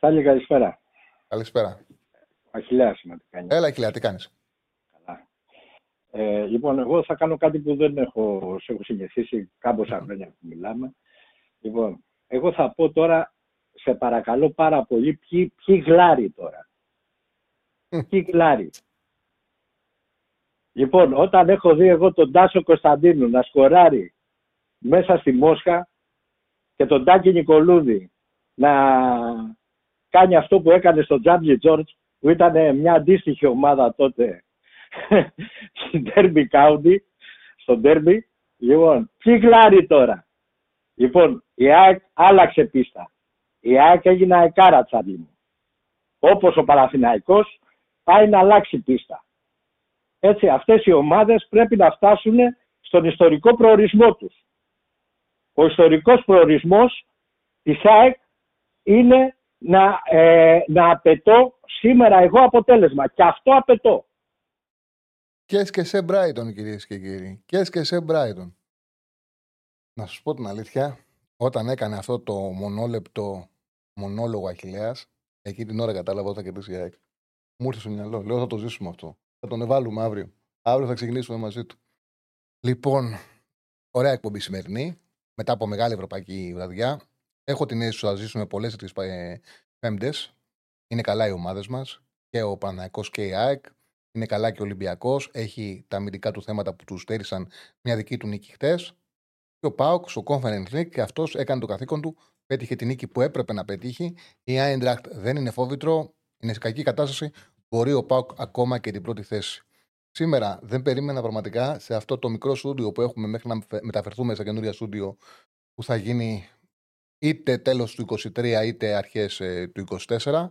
Σάλια, καλησπέρα. Καλησπέρα. Αχιλέας είμαι, τι κάνεις; Έλα, Αχιλέα, τι κάνεις; Καλά. Ε, λοιπόν, εγώ θα κάνω κάτι που δεν έχω, σε έχω συνηθίσει κάμποσα χρόνια που μιλάμε. Λοιπόν, εγώ θα πω τώρα, σε παρακαλώ πάρα πολύ, ποιοι, ποιοι γλάρι τώρα. Ποιοι γλάρι. Λοιπόν, όταν έχω δει εγώ τον Τάσο Κωνσταντίνου να σκοράρει μέσα στη Μόσχα και τον Τάκη Νικολούδη να κάνει αυτό που έκανε στο Τζάμπλι Τζόρτζ που ήταν μια αντίστοιχη ομάδα τότε στην Derby County, στο Derby. Λοιπόν, ποιοι γλάρι τώρα. Λοιπόν, η ΑΕΚ άλλαξε πίστα. Η ΑΕΚ έγινε αεκάρα τσάλι μου. Όπως ο Παναθηναϊκός πάει να αλλάξει πίστα. Έτσι, αυτές οι ομάδες πρέπει να φτάσουν στον ιστορικό προορισμό τους. Ο ιστορικός προορισμός της ΑΕΚ είναι να, ε, να απαιτώ σήμερα εγώ αποτέλεσμα. Και αυτό απαιτώ. Και και σε Μπράιτον, κυρίες και κύριοι. Και και σε Μπράιτον. Να σας πω την αλήθεια, όταν έκανε αυτό το μονόλεπτο μονόλογο Αχηλέα, εκεί την ώρα κατάλαβα όταν κερδίσει η ΑΕΚ. Μου ήρθε στο μυαλό. Λέω θα το ζήσουμε αυτό. Θα τον βάλουμε αύριο. Αύριο θα ξεκινήσουμε μαζί του. Λοιπόν, ωραία εκπομπή σημερινή. Μετά από μεγάλη ευρωπαϊκή βραδιά. Έχω την αίσθηση ότι θα ζήσουμε πολλές τέτοιε πέμπτες. Είναι καλά οι ομάδες μας. Και ο Παναϊκό και η ΑΕΚ. Είναι καλά και ο Ολυμπιακός. Έχει τα αμυντικά του θέματα που τους στέρισαν μια δική του νίκη χτες. Και ο Πάοκ στο Conference League και αυτός έκανε το καθήκον του. Πέτυχε την νίκη που έπρεπε να πετύχει. Η Eintracht δεν είναι φόβητρο. Είναι σε κακή κατάσταση. Μπορεί ο Πάοκ ακόμα και την πρώτη θέση. Σήμερα δεν περίμενα πραγματικά σε αυτό το μικρό στούντιο που έχουμε μέχρι να μεταφερθούμε στα καινούρια στούντιο που θα γίνει είτε τέλος του 23 είτε αρχές ε, του 24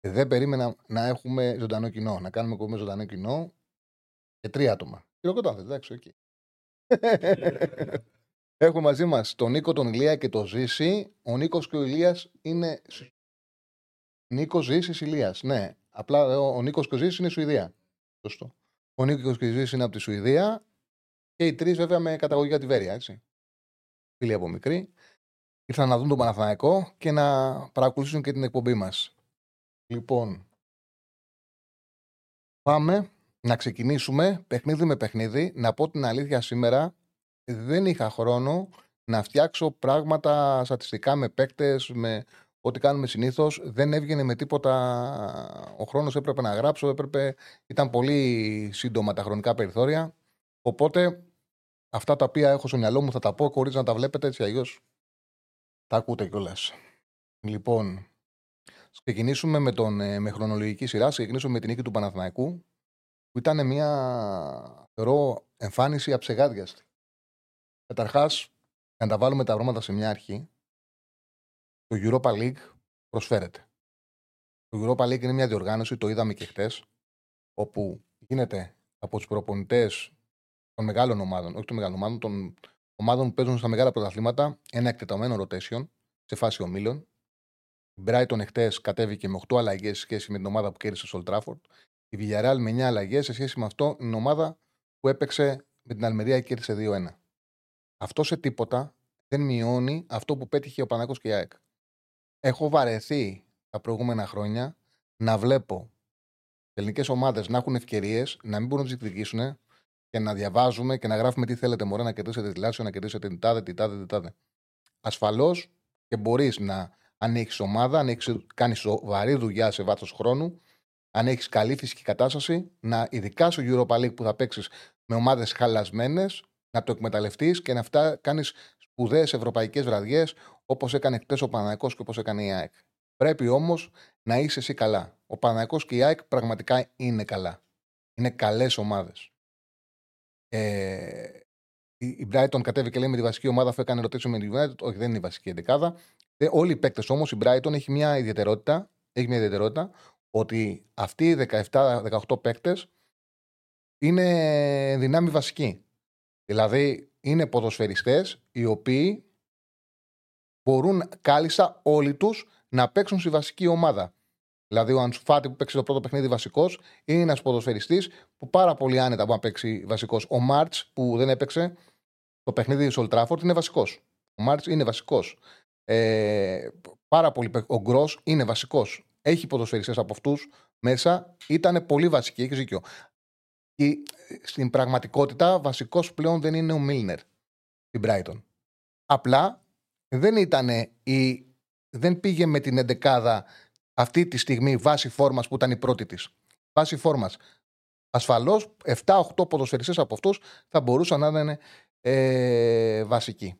δεν περίμενα να έχουμε ζωντανό κοινό, να κάνουμε κομμάτι ζωντανό κοινό και τρία άτομα. Χειροκροτάτε, εντάξει, εκεί. Έχουμε μαζί μας τον Νίκο, τον Ηλία και τον Ζήση. Ο Νίκος και ο Ηλίας είναι... Νίκος Ζήσης Ηλίας, ναι. Απλά ε, ο Νίκος και ο Ζήσης είναι Σουηδία. Σωστό. Ο Νίκος και ο Ζήσης είναι από τη Σουηδία και οι τρεις βέβαια με καταγωγή από τη Βέρεια, έτσι. Φίλοι από μικρή ήρθαν να δουν τον Παναθηναϊκό και να παρακολουθήσουν και την εκπομπή μας. Λοιπόν, πάμε να ξεκινήσουμε παιχνίδι με παιχνίδι. Να πω την αλήθεια σήμερα, δεν είχα χρόνο να φτιάξω πράγματα στατιστικά με παίκτες, με ό,τι κάνουμε συνήθως. Δεν έβγαινε με τίποτα. Ο χρόνος έπρεπε να γράψω, έπρεπε... ήταν πολύ σύντομα τα χρονικά περιθώρια. Οπότε αυτά τα οποία έχω στο μυαλό μου θα τα πω χωρίς να τα βλέπετε έτσι αλλιώς τα ακούτε κιόλας. Λοιπόν, ξεκινήσουμε με, τον, ε, με χρονολογική σειρά. Ξεκινήσουμε με την νίκη του Παναθηναϊκού, που ήταν μια θεωρώ εμφάνιση αψεγάδιαστη. Καταρχάς, να τα βάλουμε τα βρώματα σε μια αρχή, το Europa League προσφέρεται. Το Europa League είναι μια διοργάνωση, το είδαμε και χτες, όπου γίνεται από τους προπονητές των μεγάλων ομάδων, όχι των μεγάλων ομάδων, των ομάδων που παίζουν στα μεγάλα πρωταθλήματα ένα εκτεταμένο rotation σε φάση ομίλων. Η Brighton εχθές κατέβηκε με 8 αλλαγές σε σχέση με την ομάδα που κέρδισε στο Old Trafford. Η Villarreal με 9 αλλαγές σε σχέση με αυτό την ομάδα που έπαιξε με την Αλμερία και κέρδισε 2-1. Αυτό σε τίποτα δεν μειώνει αυτό που πέτυχε ο Πανάκο και η ΑΕΚ. Έχω βαρεθεί τα προηγούμενα χρόνια να βλέπω ελληνικές ομάδες να έχουν ευκαιρίες, να μην μπορούν να τις διεκδικήσουν, και να διαβάζουμε και να γράφουμε τι θέλετε, Μωρέ, να κερδίσετε τη Λάσιο, να κερδίσετε την τάδε, την τάδε, την τάδε. Ασφαλώς και μπορείς να, αν έχεις ομάδα, αν έχεις κάνει σοβαρή δουλειά σε βάθος χρόνου, αν έχεις καλή φυσική κατάσταση, να ειδικά στο Europa League που θα παίξεις με ομάδες χαλασμένες, να το εκμεταλλευτείς και να κάνεις σπουδαίες ευρωπαϊκές βραδιές όπως έκανε χτες ο Παναναϊκό και όπως έκανε η ΑΕΚ. Πρέπει όμως να είσαι εσύ καλά. Ο Παναναϊκό και η ΑΕΚ πραγματικά είναι καλά. Είναι καλές ομάδες. Ε, η Brighton κατέβηκε λέει, με τη βασική ομάδα αφού έκανε ρωτήσει με την United. Όχι, δεν είναι η βασική εντεκάδα. Ε, όλοι οι παίκτες όμως, η Brighton έχει μια ιδιαιτερότητα, έχει μια ιδιαιτερότητα ότι αυτοί οι 17-18 παίκτες είναι δυνάμει βασική. Δηλαδή είναι ποδοσφαιριστές οι οποίοι μπορούν κάλλιστα όλοι τους να παίξουν στη βασική ομάδα. Δηλαδή, ο Αντσουφάτη που παίξει το πρώτο παιχνίδι βασικός είναι ένας ποδοσφαιριστής που πάρα πολύ άνετα μπορεί να παίξει βασικός. Ο Μάρτς που δεν έπαιξε το παιχνίδι τη Ολτράφορντ είναι βασικός. Ο Μάρτς είναι βασικός. Ε, πάρα πολύ. Ο Γκρός είναι βασικός. Έχει ποδοσφαιριστές από αυτούς μέσα. Ήταν πολύ βασικοί. Έχεις δίκιο. Και στην πραγματικότητα, βασικός πλέον δεν είναι ο Μίλνερ στην Brighton. Απλά δεν ήταν η. Δεν πήγε με την εντεκάδα αυτή τη στιγμή βάση φόρμας που ήταν η πρώτη της. Βάση φόρμας. Ασφαλώς 7-8 ποδοσφαιριστές από αυτούς θα μπορούσαν να είναι ε, βασικοί.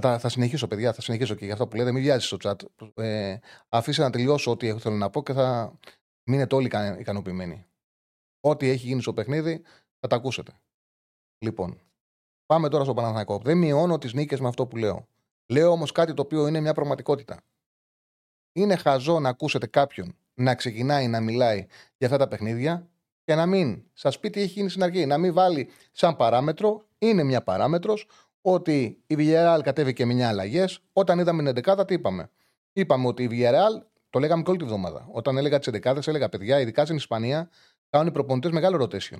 Θα, θα συνεχίσω, παιδιά, θα συνεχίσω και για αυτό που λέτε. Μην βιάζει στο chat. Ε, αφήστε να τελειώσω ό,τι θέλω να πω και θα μείνετε όλοι ικανοποιημένοι. Ό,τι έχει γίνει στο παιχνίδι θα τα ακούσετε. Λοιπόν, πάμε τώρα στο Παναθηναϊκό. Δεν μειώνω τις νίκες με αυτό που λέω. Λέω όμως κάτι το οποίο είναι μια πραγματικότητα. Είναι χαζό να ακούσετε κάποιον να ξεκινάει να μιλάει για αυτά τα παιχνίδια και να μην σα πει τι έχει γίνει στην αρχή. Να μην βάλει σαν παράμετρο, είναι μια παράμετρος, ότι η Villarreal κατέβηκε με 9 αλλαγές. Όταν είδαμε την 11 τι είπαμε; Είπαμε ότι η Villarreal, το λέγαμε και όλη τη βδομάδα. Όταν έλεγα τις 11 έλεγα παιδιά, ειδικά στην Ισπανία, κάνουν οι προπονητές μεγάλο rotation.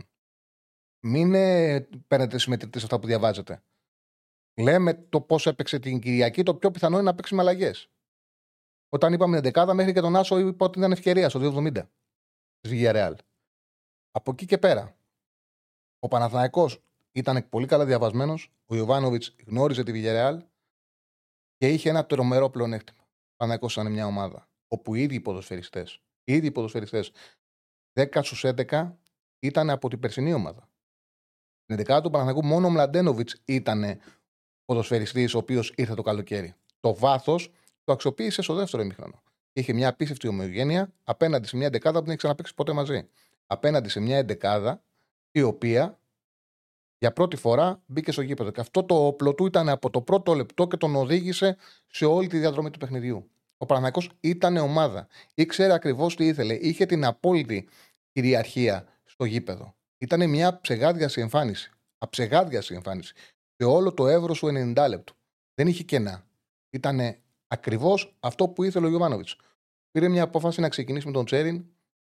Μην ε, παίρνετε συμμετρητές αυτά που διαβάζετε. Λέμε το πώς έπαιξε την Κυριακή, το πιο πιθανό είναι να παίξει με αλλαγές. Όταν είπαμε την δεκάδα, μέχρι και τον Άσο είπα ότι ήταν ευκαιρία στο 270 της Villarreal. Από εκεί και πέρα, ο Παναθηναϊκός ήταν πολύ καλά διαβασμένος. Ο Ιωβάνοβιτς γνώριζε τη Villarreal και είχε ένα τρομερό πλεονέκτημα. Ο Παναθηναϊκός ήταν μια ομάδα όπου οι ίδιοι ποδοσφαιριστές, οι ίδιοι ποδοσφαιριστές 10 στους 11 ήταν από την περσινή ομάδα. Στην 11 του Παναθηναϊκού μόνο ο Μλαντένοβιτς ήταν ποδοσφαιριστής ο οποίος ήρθε το καλοκαίρι. Το βάθος το αξιοποίησε στο δεύτερο ημίχρονο. Είχε μια απίστευτη ομοιογένεια απέναντι σε μια δεκάδα που δεν έχει ξαναπέξει ποτέ μαζί. Απέναντι σε μια εντεκάδα η οποία για πρώτη φορά μπήκε στο γήπεδο. Και αυτό το όπλο του ήταν από το πρώτο λεπτό και τον οδήγησε σε όλη τη διαδρομή του παιχνιδιού. Ο Παναγιακό ήταν ομάδα. Ήξερε ακριβώς τι ήθελε. Είχε την απόλυτη κυριαρχία στο γήπεδο. Ήταν μια ψεγάδιαση εμφάνιση. Αψεγάδιαση εμφάνιση. Σε όλο το εύρος του 90 λεπτού. Δεν είχε κενά. Ήταν ακριβώς αυτό που ήθελε ο Γιωβάνοβιτς. Πήρε μια απόφαση να ξεκινήσει με τον Τσέριν.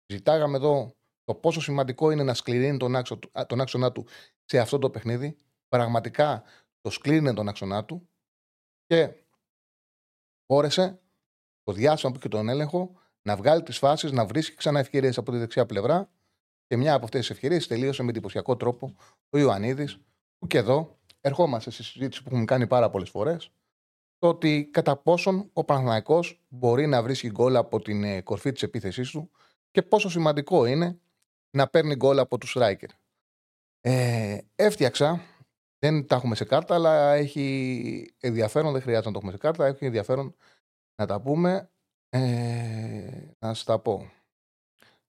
Ζητάγαμε εδώ το πόσο σημαντικό είναι να σκληρύνει τον, άξο, τον άξονα του σε αυτό το παιχνίδι. Πραγματικά το σκλήρινε τον άξονα του και μπόρεσε το διάστημα που είχε τον έλεγχο να βγάλει τις φάσεις, να βρίσκει ξανά ευκαιρίες από τη δεξιά πλευρά. Και μια από αυτές τις ευκαιρίες τελείωσε με εντυπωσιακό τρόπο ο Ιωαννίδης, που και εδώ ερχόμαστε στη συζήτηση που έχουμε κάνει πάρα πολλές φορές το ότι κατά πόσον ο Παναθηναϊκός μπορεί να βρίσκει γκολ από την ε, κορφή της επίθεσής του και πόσο σημαντικό είναι να παίρνει γκολ από τους striker. Ε, έφτιαξα, δεν τα έχουμε σε κάρτα, αλλά έχει ενδιαφέρον, δεν χρειάζεται να το έχουμε σε κάρτα, έχει ενδιαφέρον να τα πούμε. Ε, να σας τα πω.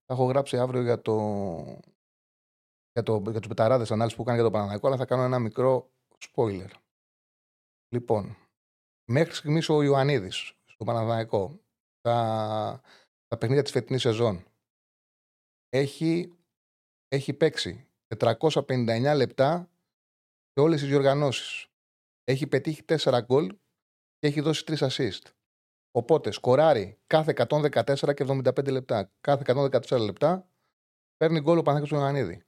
Θα έχω γράψει αύριο για, το, για, το, για τους πεταράδες ανάλυσης που κάνει για το Παναθηναϊκό, αλλά θα κάνω ένα μικρό spoiler. Λοιπόν, Μέχρι στιγμής ο Ιωαννίδης στο Παναδανικό, τα, τα παιχνίδια της φετινής σεζόν, έχει, έχει παίξει 459 λεπτά σε όλες τις διοργανώσεις. Έχει πετύχει 4 γκολ και έχει δώσει 3 assist. Οπότε σκοράρει κάθε 114 και 75 λεπτά. Κάθε 114 λεπτά παίρνει γκολ ο Παναθηναϊκός του Ιωαννίδη.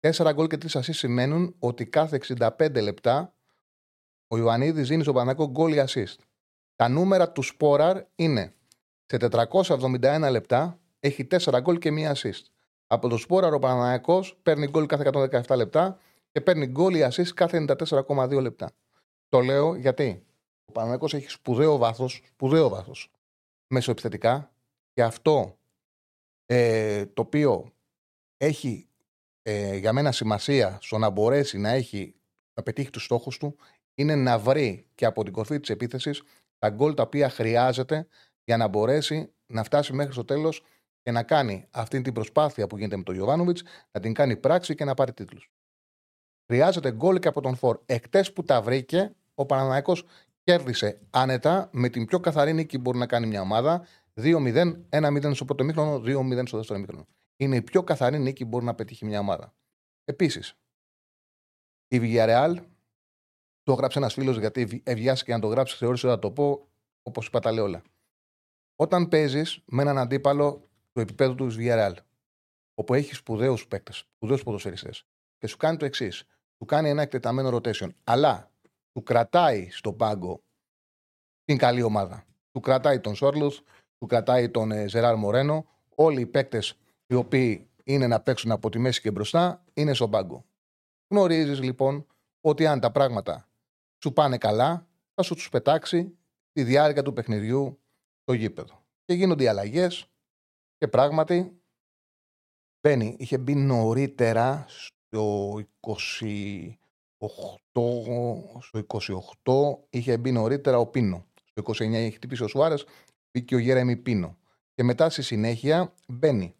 4 γκολ και 3 assist σημαίνουν ότι κάθε 65 λεπτά ο Ιωαννίδης δίνει στον Παναγό γκολ για assist. Τα νούμερα του Σπόραρ είναι σε 471 λεπτά έχει 4 γκολ και μία assist. Από το Σπόραρ ο Παναναναϊκό παίρνει γκολ κάθε 117 λεπτά και παίρνει γκολ ή assist κάθε 94,2 λεπτά. Το λέω γιατί ο Παναναναϊκό έχει σπουδαίο βάθος, σπουδαίο βάθος μεσοεπιθετικά και αυτό ε, το οποίο έχει ε, για μένα σημασία στο να μπορέσει να έχει να πετύχει τους στόχους του είναι να βρει και από την κορφή της επίθεσης τα γκολ τα οποία χρειάζεται για να μπορέσει να φτάσει μέχρι το τέλος και να κάνει αυτή την προσπάθεια που γίνεται με τον Ιωβάνοβιτ, να την κάνει πράξη και να πάρει τίτλους. Χρειάζεται γκολ και από τον Φορ. Εκτές που τα βρήκε, ο Παναναναϊκός κέρδισε άνετα με την πιο καθαρή νίκη που μπορεί να κάνει μια ομάδα. 2-0, 1-0 στο πρώτο μήχρονο, 2-0 στο δεύτερο μήχρονο. Είναι η πιο καθαρή νίκη που μπορεί να πετύχει μια ομάδα. Επίσης, η Villarreal, το έγραψε ένας φίλος γιατί ευγιάστηκε να το γράψει, θεώρησε ότι θα το πω, όπως είπα τα λέω όλα. Όταν παίζεις με έναν αντίπαλο του επίπεδου του Villarreal, όπου έχεις σπουδαίους παίκτες, σπουδαίους ποδοσφαιριστές, και σου κάνει το εξής. Του κάνει ένα εκτεταμένο rotation, αλλά του κρατάει στον πάγκο την καλή ομάδα. Του κρατάει τον Σόρλουθ, του κρατάει τον Ζεράρ Μορένο. Όλοι οι παίκτες οι οποίοι είναι να παίξουν από τη μέση και μπροστά είναι στον πάγκο. Γνωρίζεις λοιπόν ότι αν τα πράγματα σου πάνε καλά, θα σου τους πετάξει τη διάρκεια του παιχνιδιού στο γήπεδο. Και γίνονται οι αλλαγές και πράγματι μπαίνει. Είχε μπει νωρίτερα στο 28, στο 28 είχε μπει νωρίτερα ο Πίνο. Στο 29 είχε χτυπήσει ο Σουάρες, μπήκε ο Γέρεμι Πίνο. Και μετά στη συνέχεια μπαίνει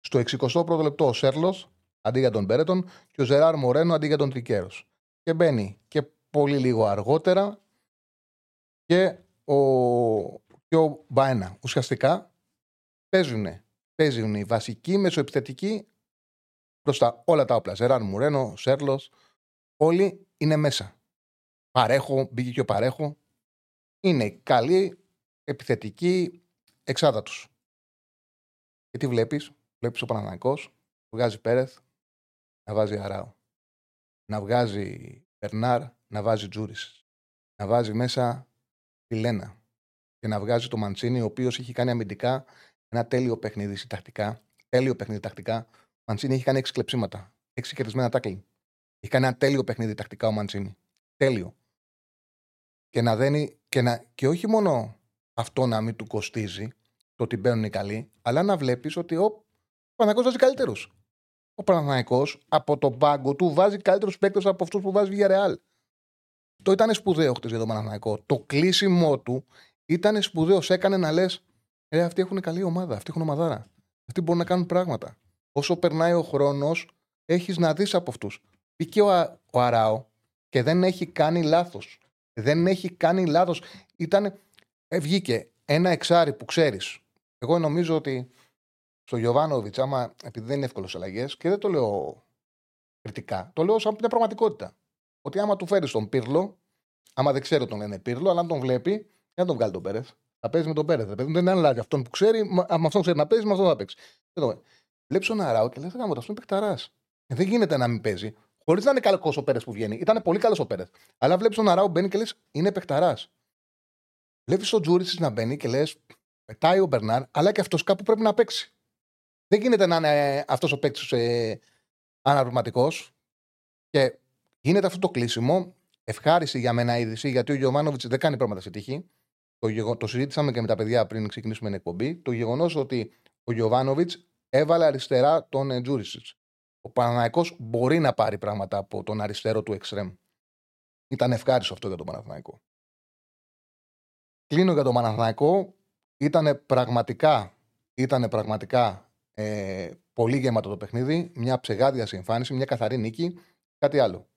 στο 61ο λεπτό ο Σέρλος αντί για τον Μπέρετον και ο Ζεράρ Μορένο αντί για τον Τρικέρος. Και μπαίνει και πολύ λίγο αργότερα και ο, και ο Μπαένα. Ουσιαστικά παίζουν, παίζουν οι βασικοί μεσοεπιθετικοί μπροστά όλα τα όπλα. Ζεράρ Μουρένο, Σέρλος, όλοι είναι μέσα. Παρέχω, μπήκε και ο Παρέχο. Είναι καλή, επιθετική εξάδα του. Και τι βλέπεις, βλέπεις ο Παναναναϊκό, βγάζει Πέρεθ, να βάζει Αράου. Να βγάζει Περνάρ, να βάζει Τζούρις. Να βάζει μέσα τη Λένα. Και να βγάζει το Μαντσίνη, ο οποίος έχει κάνει αμυντικά ένα τέλειο παιχνίδι συντακτικά. Τέλειο παιχνίδι τακτικά. Ο Μαντσίνη έχει κάνει έξι κλεψίματα. Έξι κερδισμένα τάκλινγκ. Έχει κάνει ένα τέλειο παιχνίδι τακτικά ο Μαντσίνη. Τέλειο. Και να δένει. Και, να, και όχι μόνο αυτό να μην του κοστίζει το ότι μπαίνουν οι καλοί, αλλά να βλέπεις ότι ο Παναγό βάζει καλύτερους ο Παναθανικό από τον πάγκο του βάζει καλύτερους παίκτες από αυτούς που βάζει η Ρεάλ. Το ήταν σπουδαίο χτες για τον Παναθανικό. Το κλείσιμό του ήταν σπουδαίο. Σε έκανε να λες: Ε, αυτοί έχουν καλή ομάδα, αυτοί έχουν ομαδάρα. Αυτοί μπορούν να κάνουν πράγματα. Όσο περνάει ο χρόνος, έχεις να δεις από αυτούς. Πήγε ο, ο Αράο και δεν έχει κάνει λάθος. Δεν έχει κάνει λάθος. Ήταν. Ε, βγήκε ένα εξάρι που ξέρεις. Εγώ νομίζω ότι στο Γιωβάνοβιτς, άμα επειδή δεν είναι εύκολο αλλαγές, και δεν το λέω κριτικά, το λέω σαν μια πραγματικότητα. Ότι άμα του φέρεις τον Πύρλο, άμα δεν ξέρω τον λένε Πύρλο, αλλά αν τον βλέπει, δεν τον βγάλει τον Πέρεθ. Θα παίζει με τον Πέρεθ. Δεν αλλάζει αυτόν που ξέρει, με αυτόν ξέρει να παίζει, με αυτόν θα παίξει. Βλέπεις τον Αράου και λες: Γάμο, αυτό είναι παιχταράς. Ε, δεν γίνεται να μην παίζει. Χωρίς να είναι καλός ο Πέρεθ που βγαίνει. Ήταν πολύ καλός ο Πέρεθ. Αλλά βλέπεις τον Αράου μπαίνει και λες: Είναι παιχταράς. Βλέπεις τον Τζούρισι να μπαίνει και λες: Πετάει ο Μπερνάρ, αλλά και αυτός κάπου πρέπει να παίξει. Δεν γίνεται να είναι αυτός ο παίκτης ε, αναπληρωματικός. Και γίνεται αυτό το κλείσιμο. Ευχάριστη για μένα είδηση, γιατί ο Γιωμάνοβιτ δεν κάνει πράγματα σε τύχη. Το, γεγο... το συζήτησαμε και με τα παιδιά πριν ξεκινήσουμε την εκπομπή. Το γεγονός ότι ο Γιωβάνοβιτς έβαλε αριστερά τον ε, Τζούρισιτς. Ο Παναναναϊκό μπορεί να πάρει πράγματα από τον αριστερό του εξτρέμ. Ήταν ευχάριστο αυτό για τον Παναθηναϊκό. Κλείνω για τον Παναθηναϊκό. Ήταν πραγματικά, ήτανε πραγματικά ε, πολύ γεμάτο το παιχνίδι, μια ψεγάδια συμφάνιση, μια καθαρή νίκη. Κάτι άλλο.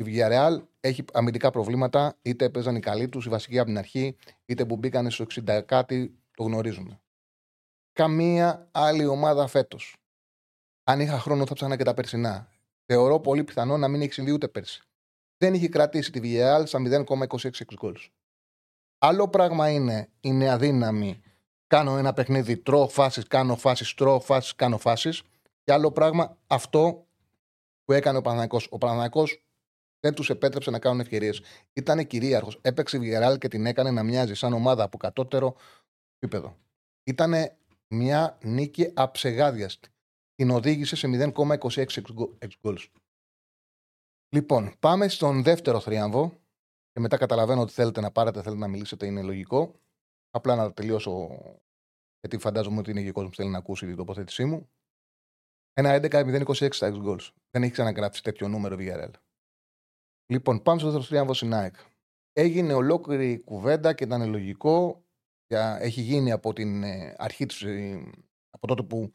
Η Villarreal έχει αμυντικά προβλήματα, είτε έπαιζαν οι καλοί τους, οι βασικοί από την αρχή, είτε που μπήκαν στο 60 κάτι, το γνωρίζουμε. Καμία άλλη ομάδα φέτος. Αν είχα χρόνο, θα ψάχνα και τα περσινά. Θεωρώ πολύ πιθανό να μην έχει συμβεί ούτε πέρσι. Δεν έχει κρατήσει τη Villarreal στα 0,26 γκολ. Άλλο πράγμα είναι, είναι αδύναμη κάνω ένα παιχνίδι, τρώω φάσεις, κάνω φάσεις, τρώω φάσεις, κάνω φάσεις. Και άλλο πράγμα, αυτό που έκανε ο Παναναναϊκό. Ο Παναναναϊκό δεν τους επέτρεψε να κάνουν ευκαιρίες. Ήταν κυρίαρχος. Έπαιξε Βιγεράλ και την έκανε να μοιάζει σαν ομάδα από κατώτερο επίπεδο. Ήταν μια νίκη αψεγάδιαστη. Την οδήγησε σε 0,26 goals. Λοιπόν, πάμε στον δεύτερο θρίαμβο. Και μετά καταλαβαίνω ότι θέλετε να πάρετε, θέλετε να μιλήσετε, είναι λογικό. Απλά να τελειώσω, γιατί φαντάζομαι ότι είναι και ο κόσμος που θέλει να ακούσει την τοποθέτησή μου. Ένα 11-0-26 στα goals. Δεν έχει ξαναγράψει τέτοιο νούμερο VRL. Λοιπόν, πάμε στο δεύτερο τρίαμβο στην Έγινε ολόκληρη κουβέντα και ήταν λογικό. Έχει γίνει από την ε, αρχή της, ε, από τότε που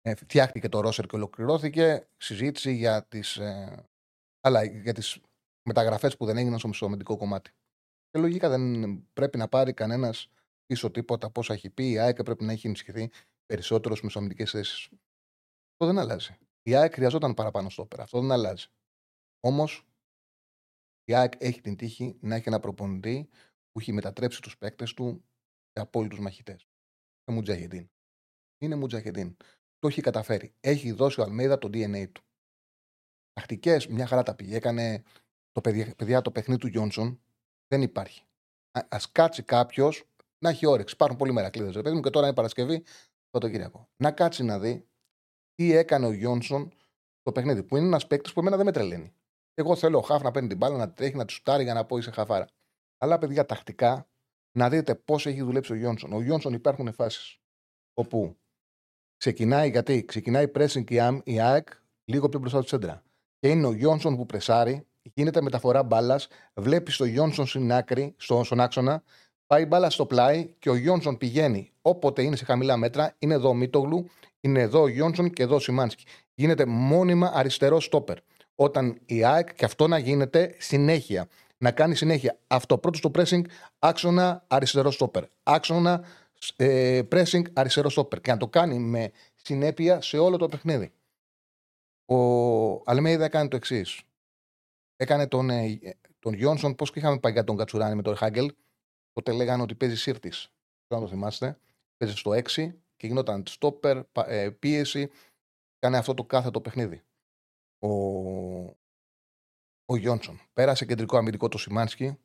ε, φτιάχτηκε το Ρόσερ και ολοκληρώθηκε, συζήτηση για τις, αλλά για τις μεταγραφές που δεν έγιναν στο μισομεντικό κομμάτι. Και λογικά δεν πρέπει να πάρει κανένας πίσω τίποτα από όσα έχει πει. Η ΑΕΚ πρέπει να έχει ενισχυθεί περισσότερο στις μεσοαμυντικέ θέσεις. Αυτό δεν αλλάζει. Η ΑΕΚ χρειαζόταν παραπάνω στο όπερα. Αυτό δεν αλλάζει. Όμως η ΑΕΚ έχει την τύχη να έχει ένα προπονητή που έχει μετατρέψει τους παίκτες του σε απόλυτους μαχητές. Είναι Μουτζαχεντίν. Είναι Μουτζαχεντίν. Το έχει καταφέρει. Έχει δώσει ο Αλμέιδα το DNA του. Τακτικές, μια χαρά τα πήγε. Έκανε το παιδιά, παιδιά το παιχνίδι του Γιόνσον. Δεν υπάρχει. Α κάτσει κάποιος να έχει όρεξη. Υπάρχουν πολλοί μερακλείδες. Ρε παιδί μου και τώρα είναι Παρασκευή, Σαββατοκύριακο. Να κάτσει να δει τι έκανε ο Γιόνσον το παιχνίδι. Που είναι ένας παίκτης που εμένα δεν με τρελαίνει. Εγώ θέλω ο Χαφ να παίρνει την μπάλα, να τρέχει, να του στάρει για να πω είσαι χαφάρα. Αλλά παιδιά, τακτικά να δείτε πώς έχει δουλέψει ο Γιόνσον. Ο Γιόνσον υπάρχουν φάσεις όπου ξεκινάει, γιατί ξεκινάει pressing η, η ΑΕΚ λίγο πιο μπροστά του σέντρα. Και είναι ο Γιόνσον που πρεσάρει, γίνεται μεταφορά μπάλας, βλέπεις το Γιόνσον στην άκρη, στο, στον άξονα, πάει μπάλα στο πλάι και ο Γιόνσον πηγαίνει όποτε είναι σε χαμηλά μέτρα. Είναι εδώ ο Μίτογλου, είναι εδώ ο Γιόνσον και εδώ ο Σιμάνσκι. Γίνεται μόνιμα αριστερό στόπερ. Όταν η ΑΕΚ και αυτό να γίνεται συνέχεια. Να κάνει συνέχεια αυτό πρώτο στο pressing, άξονα αριστερό στόπερ. Άξονα ε, pressing αριστερό στόπερ. Και να το κάνει με συνέπεια σε όλο το παιχνίδι. Ο Αλμέιδα έκανε το εξής. Έκανε τον, ε, τον Γιόνσον, πώς και είχαμε πάει για τον Κατσουράνη με τον Χάγκελ. Τότε λέγανε ότι παίζει σύρτης. Δεν το θυμάστε. Παίζει στο 6 και γινόταν στόπερ, ε, πίεση. Κάνε αυτό το κάθετο παιχνίδι. Ο, ο Γιόνσον. Πέρασε κεντρικό αμυντικό το Σιμάνσκι.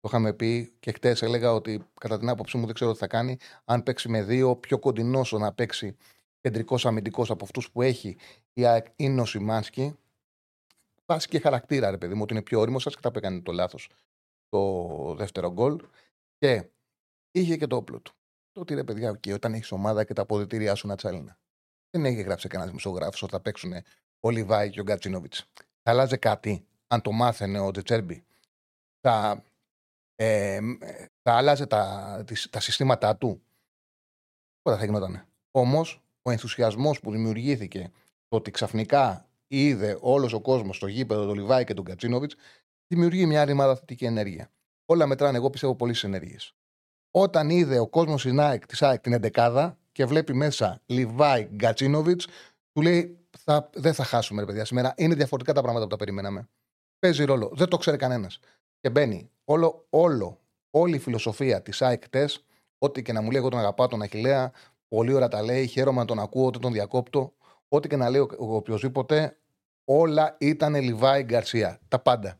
Το είχαμε πει και χτες έλεγα ότι κατά την άποψή μου δεν ξέρω τι θα κάνει. Αν παίξει με δύο, πιο κοντινό να παίξει κεντρικός αμυντικός από αυτούς που έχει η ΑΕΚ είναι ο Σιμάνσκι. Βάσει και χαρακτήρα, ρε παιδί μου, ότι είναι πιο όριμος. Σα και τα που έκανε το λάθος το δεύτερο γκολ. Και είχε και το όπλο του. Το ότι ρε παιδιά, και όταν έχεις ομάδα και τα αποδητήριά σου να τσάλινα. Δεν έχει γράψει κανένας μισογράφο ότι θα παίξουν ο Λιβάη και ο Γκατσίνοβιτ. Θα αλλάζει κάτι αν το μάθαινε ο Τζετσέρμπι. Θα, ε, θα άλλαζε τα, τα συστήματά του. Πότε θα γινότανε. Όμως ο ενθουσιασμός που δημιουργήθηκε το ότι ξαφνικά είδε όλος ο κόσμος στο γήπεδο του Λιβάη και του Γκατσίνοβιτ δημιουργεί μια ρημάδα θετική ενέργεια. Όλα μετράνε, εγώ πιστεύω, πολλές ενέργειες. Όταν είδε ο κόσμος τη ΑΕΚ, της ΑΕΚ την Εντεκάδα και βλέπει μέσα Λιβάη Γκατσίνοβιτ, του λέει: θα, Δεν θα χάσουμε, ρε παιδιά, σήμερα. Είναι διαφορετικά τα πράγματα που τα περιμέναμε. Παίζει ρόλο. Δεν το ξέρει κανένα. Και μπαίνει όλο, όλο, όλη η φιλοσοφία τη ΑΕΚ ό,τι και να μου λέει: Εγώ τον αγαπάω, τον Αχηλέα, πολύ ώρα τα λέει, χαίρομαι να τον ακούω, όταν τον διακόπτω. Ό,τι και να λέει ο οποιοδήποτε, όλα ήταν Λιβάη Γκαρσία. Τα πάντα.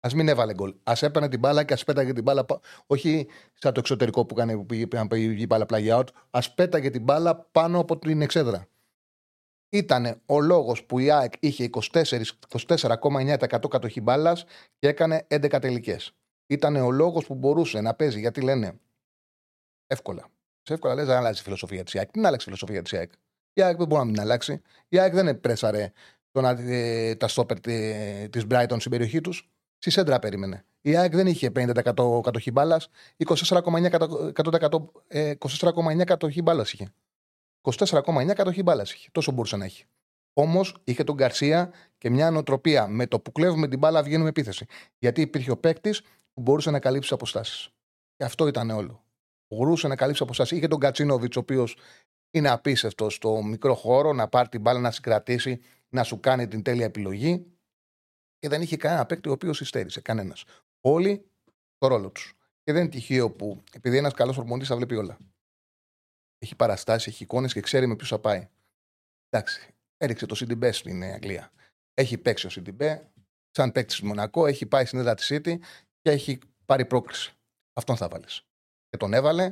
Α μην έβαλε γκολ. Α έπαιρνε την μπάλα και α πέταγε την μπάλα. Όχι σαν το εξωτερικό που κάνει που πήγε, πήγε η μπάλα πλάγια out. Α πέταγε την μπάλα πάνω από την εξέδρα. Ήταν ο λόγος που η ΑΕΚ είχε 24,9% κατοχή μπάλας και έκανε 11 τελικές. Ήταν ο λόγος που μπορούσε να παίζει, γιατί λένε εύκολα. Σε εύκολα λες, δεν αλλάζει η φιλοσοφία της ΑΕΚ. Τι να αλλάξει η φιλοσοφία της ΑΕΚ. Η ΑΕΚ δεν μπορεί να μην αλλάξει. Η ΑΕΚ δεν πρέσαρε τον, ε, τα στόπερ της Brighton στην περιοχή τους. Στη σέντρα περίμενε. Η ΑΕΚ δεν είχε 50% κατοχή μπάλας, 24,9% ε, κατοχή μπάλας είχε. 24,9 κατοχή μπάλας είχε. Τόσο μπορούσε να έχει. Όμως είχε τον Γκαρσία και μια νοοτροπία. Με το που κλέβουμε την μπάλα βγαίνουμε επίθεση. Γιατί υπήρχε ο παίκτης που μπορούσε να καλύψει αποστάσεις. Και αυτό ήταν όλο. Μπορούσε να καλύψει αποστάσεις. Είχε τον Κατσίνοβιτς, ο οποίος είναι απίστευτος στο μικρό χώρο, να πάρει την μπάλα, να συγκρατήσει, να σου κάνει την τέλεια επιλογή. Και δεν είχε κανένα παίκτη ο οποίος υστέρησε. Κανένας. Όλοι το ρόλο τους. Και δεν είναι τυχαίο που επειδή ένας καλός ορμονή θα βλέπει όλα. Έχει παραστάσεις, έχει εικόνες και ξέρει με ποιου θα πάει. Εντάξει. Έριξε το Σιντιμπέ στην Αγγλία. Έχει παίξει ο Σιντιμπέ, σαν παίκτης της Μονακό, έχει πάει στην έδρα τη City και έχει πάρει πρόκληση. Αυτόν θα βάλεις. Και τον έβαλε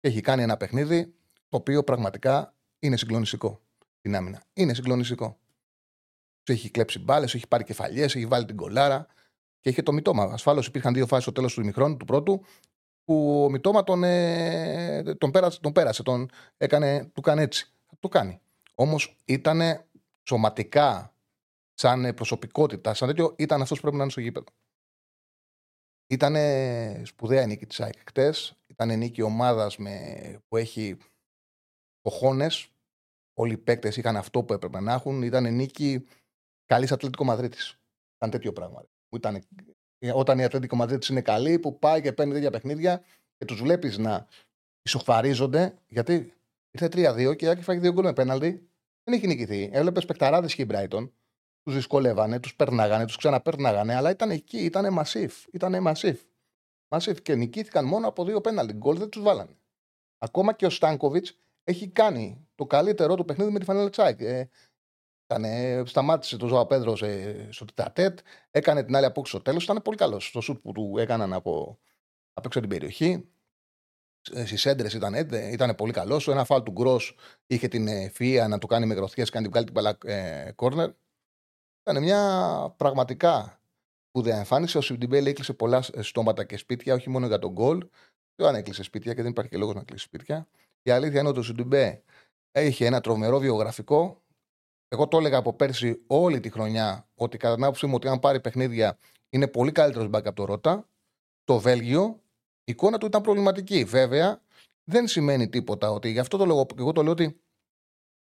και έχει κάνει ένα παιχνίδι το οποίο πραγματικά είναι συγκλονιστικό. Την άμυνα. Είναι συγκλονιστικό. Του έχει κλέψει μπάλες, έχει πάρει κεφαλιές, έχει βάλει την κολάρα και είχε το μητώμα. Ασφάλως υπήρχαν δύο φάσεις στο τέλος του ημιχρόνου του πρώτου που ο μητώμα τον, ε, τον, πέρασε, τον πέρασε, τον έκανε, του κάνει έτσι. Το κάνει. Όμως ήταν σωματικά, σαν προσωπικότητα, σαν τέτοιο, ήταν αυτός που πρέπει να είναι στο γήπεδο. Ήταν σπουδαία νίκη της ΑΕΚ χτες. Ήταν νίκη ομάδας που έχει κοχώνες. Όλοι οι παίκτες είχαν αυτό που έπρεπε να έχουν. Ήταν νίκη καλής Ατλέτικο Μαδρίτης. Ήταν τέτοιο πράγμα. Ήταν όταν η Ατλέντικο Μαδρίτης είναι καλή, που πάει και παίρνει τέτοια παιχνίδια και τους βλέπεις να ισοφαρίζονται, γιατί ήρθε 3-2 και η Άκη φάγει δύο γκολ με πέναλτι. Δεν έχει νικηθεί. Έβλεπε πεκταράδε και η Brighton. Τους δυσκολεύανε, τους περνάγανε, τους ξαναπέρναγανε, αλλά ήταν εκεί, ήταν μασίφ. Ήταν μασίφ. Μασίφ και νικήθηκαν μόνο από δύο πέναλτι. Γκολ δεν τους βάλανε. Ακόμα και ο Στάνκοβιτς έχει κάνει το καλύτερό του παιχνίδι με τη Φανέλα Τσάικ. Ε, Ήτανε, σταμάτησε το Ζοάο Πέδρο στο τετ α τετ, έκανε την άλλη απόκρουση στο τέλος. Ήταν πολύ καλός στο σουτ που του έκαναν από, από έξω την περιοχή. Ε, Στις σέντρες ήταν, ήταν πολύ καλός. Στο ένα φάουλ του Γκρος είχε την ευφυΐα να το κάνει με γροθιές και να την βγάλει την μπάλα ε, κόρνερ. Ήταν μια πραγματικά σπουδαία εμφάνιση. Ο Σιντιμπέ έκλεισε πολλά στόματα και σπίτια, όχι μόνο για τον γκολ. Δεν έκλεισε σπίτια και δεν υπάρχει και λόγος να κλείσει σπίτια. Η αλήθεια είναι ότι ο Σιντιμπέ έχει ένα τρομερό βιογραφικό εγώ το έλεγα από πέρσι όλη τη χρονιά ότι κατά την άποψή μου ότι αν πάρει παιχνίδια είναι πολύ καλύτερος back από το Ρότα. Το Βέλγιο, η εικόνα του ήταν προβληματική. Βέβαια, δεν σημαίνει τίποτα ότι γι' αυτό το λόγο, εγώ το λέω ότι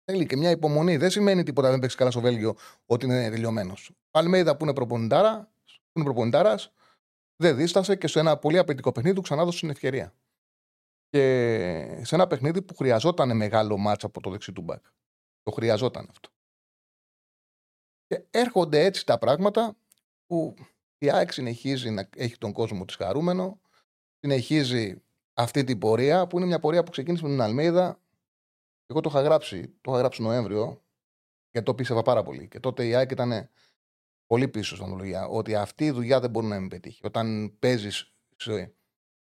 θέλει και μια υπομονή. Δεν σημαίνει τίποτα δεν παίξει καλά στο Βέλγιο ότι είναι τελειωμένο. Αλμέιδα που είναι προπονητάρα, που είναι προπονητάρας, δεν δίστασε και σε ένα πολύ απαιτητικό παιχνίδι του ξανά δώσει την ευκαιρία. Και σε ένα παιχνίδι που χρειαζόταν μεγάλο μάτσα από το δεξί του μπακ. Το χρειαζόταν αυτό. Και έρχονται έτσι τα πράγματα που η ΑΕΚ συνεχίζει να έχει τον κόσμο της χαρούμενο, συνεχίζει αυτή την πορεία που είναι μια πορεία που ξεκίνησε με την Αλμίδα. Εγώ το είχα γράψει, το είχα γράψει Νοέμβριο και το πίστευα πάρα πολύ. Και τότε η ΑΕΚ ήταν πολύ πίσω στην αναλογία ότι αυτή η δουλειά δεν μπορεί να μην πετύχει. Όταν παίζεις σε,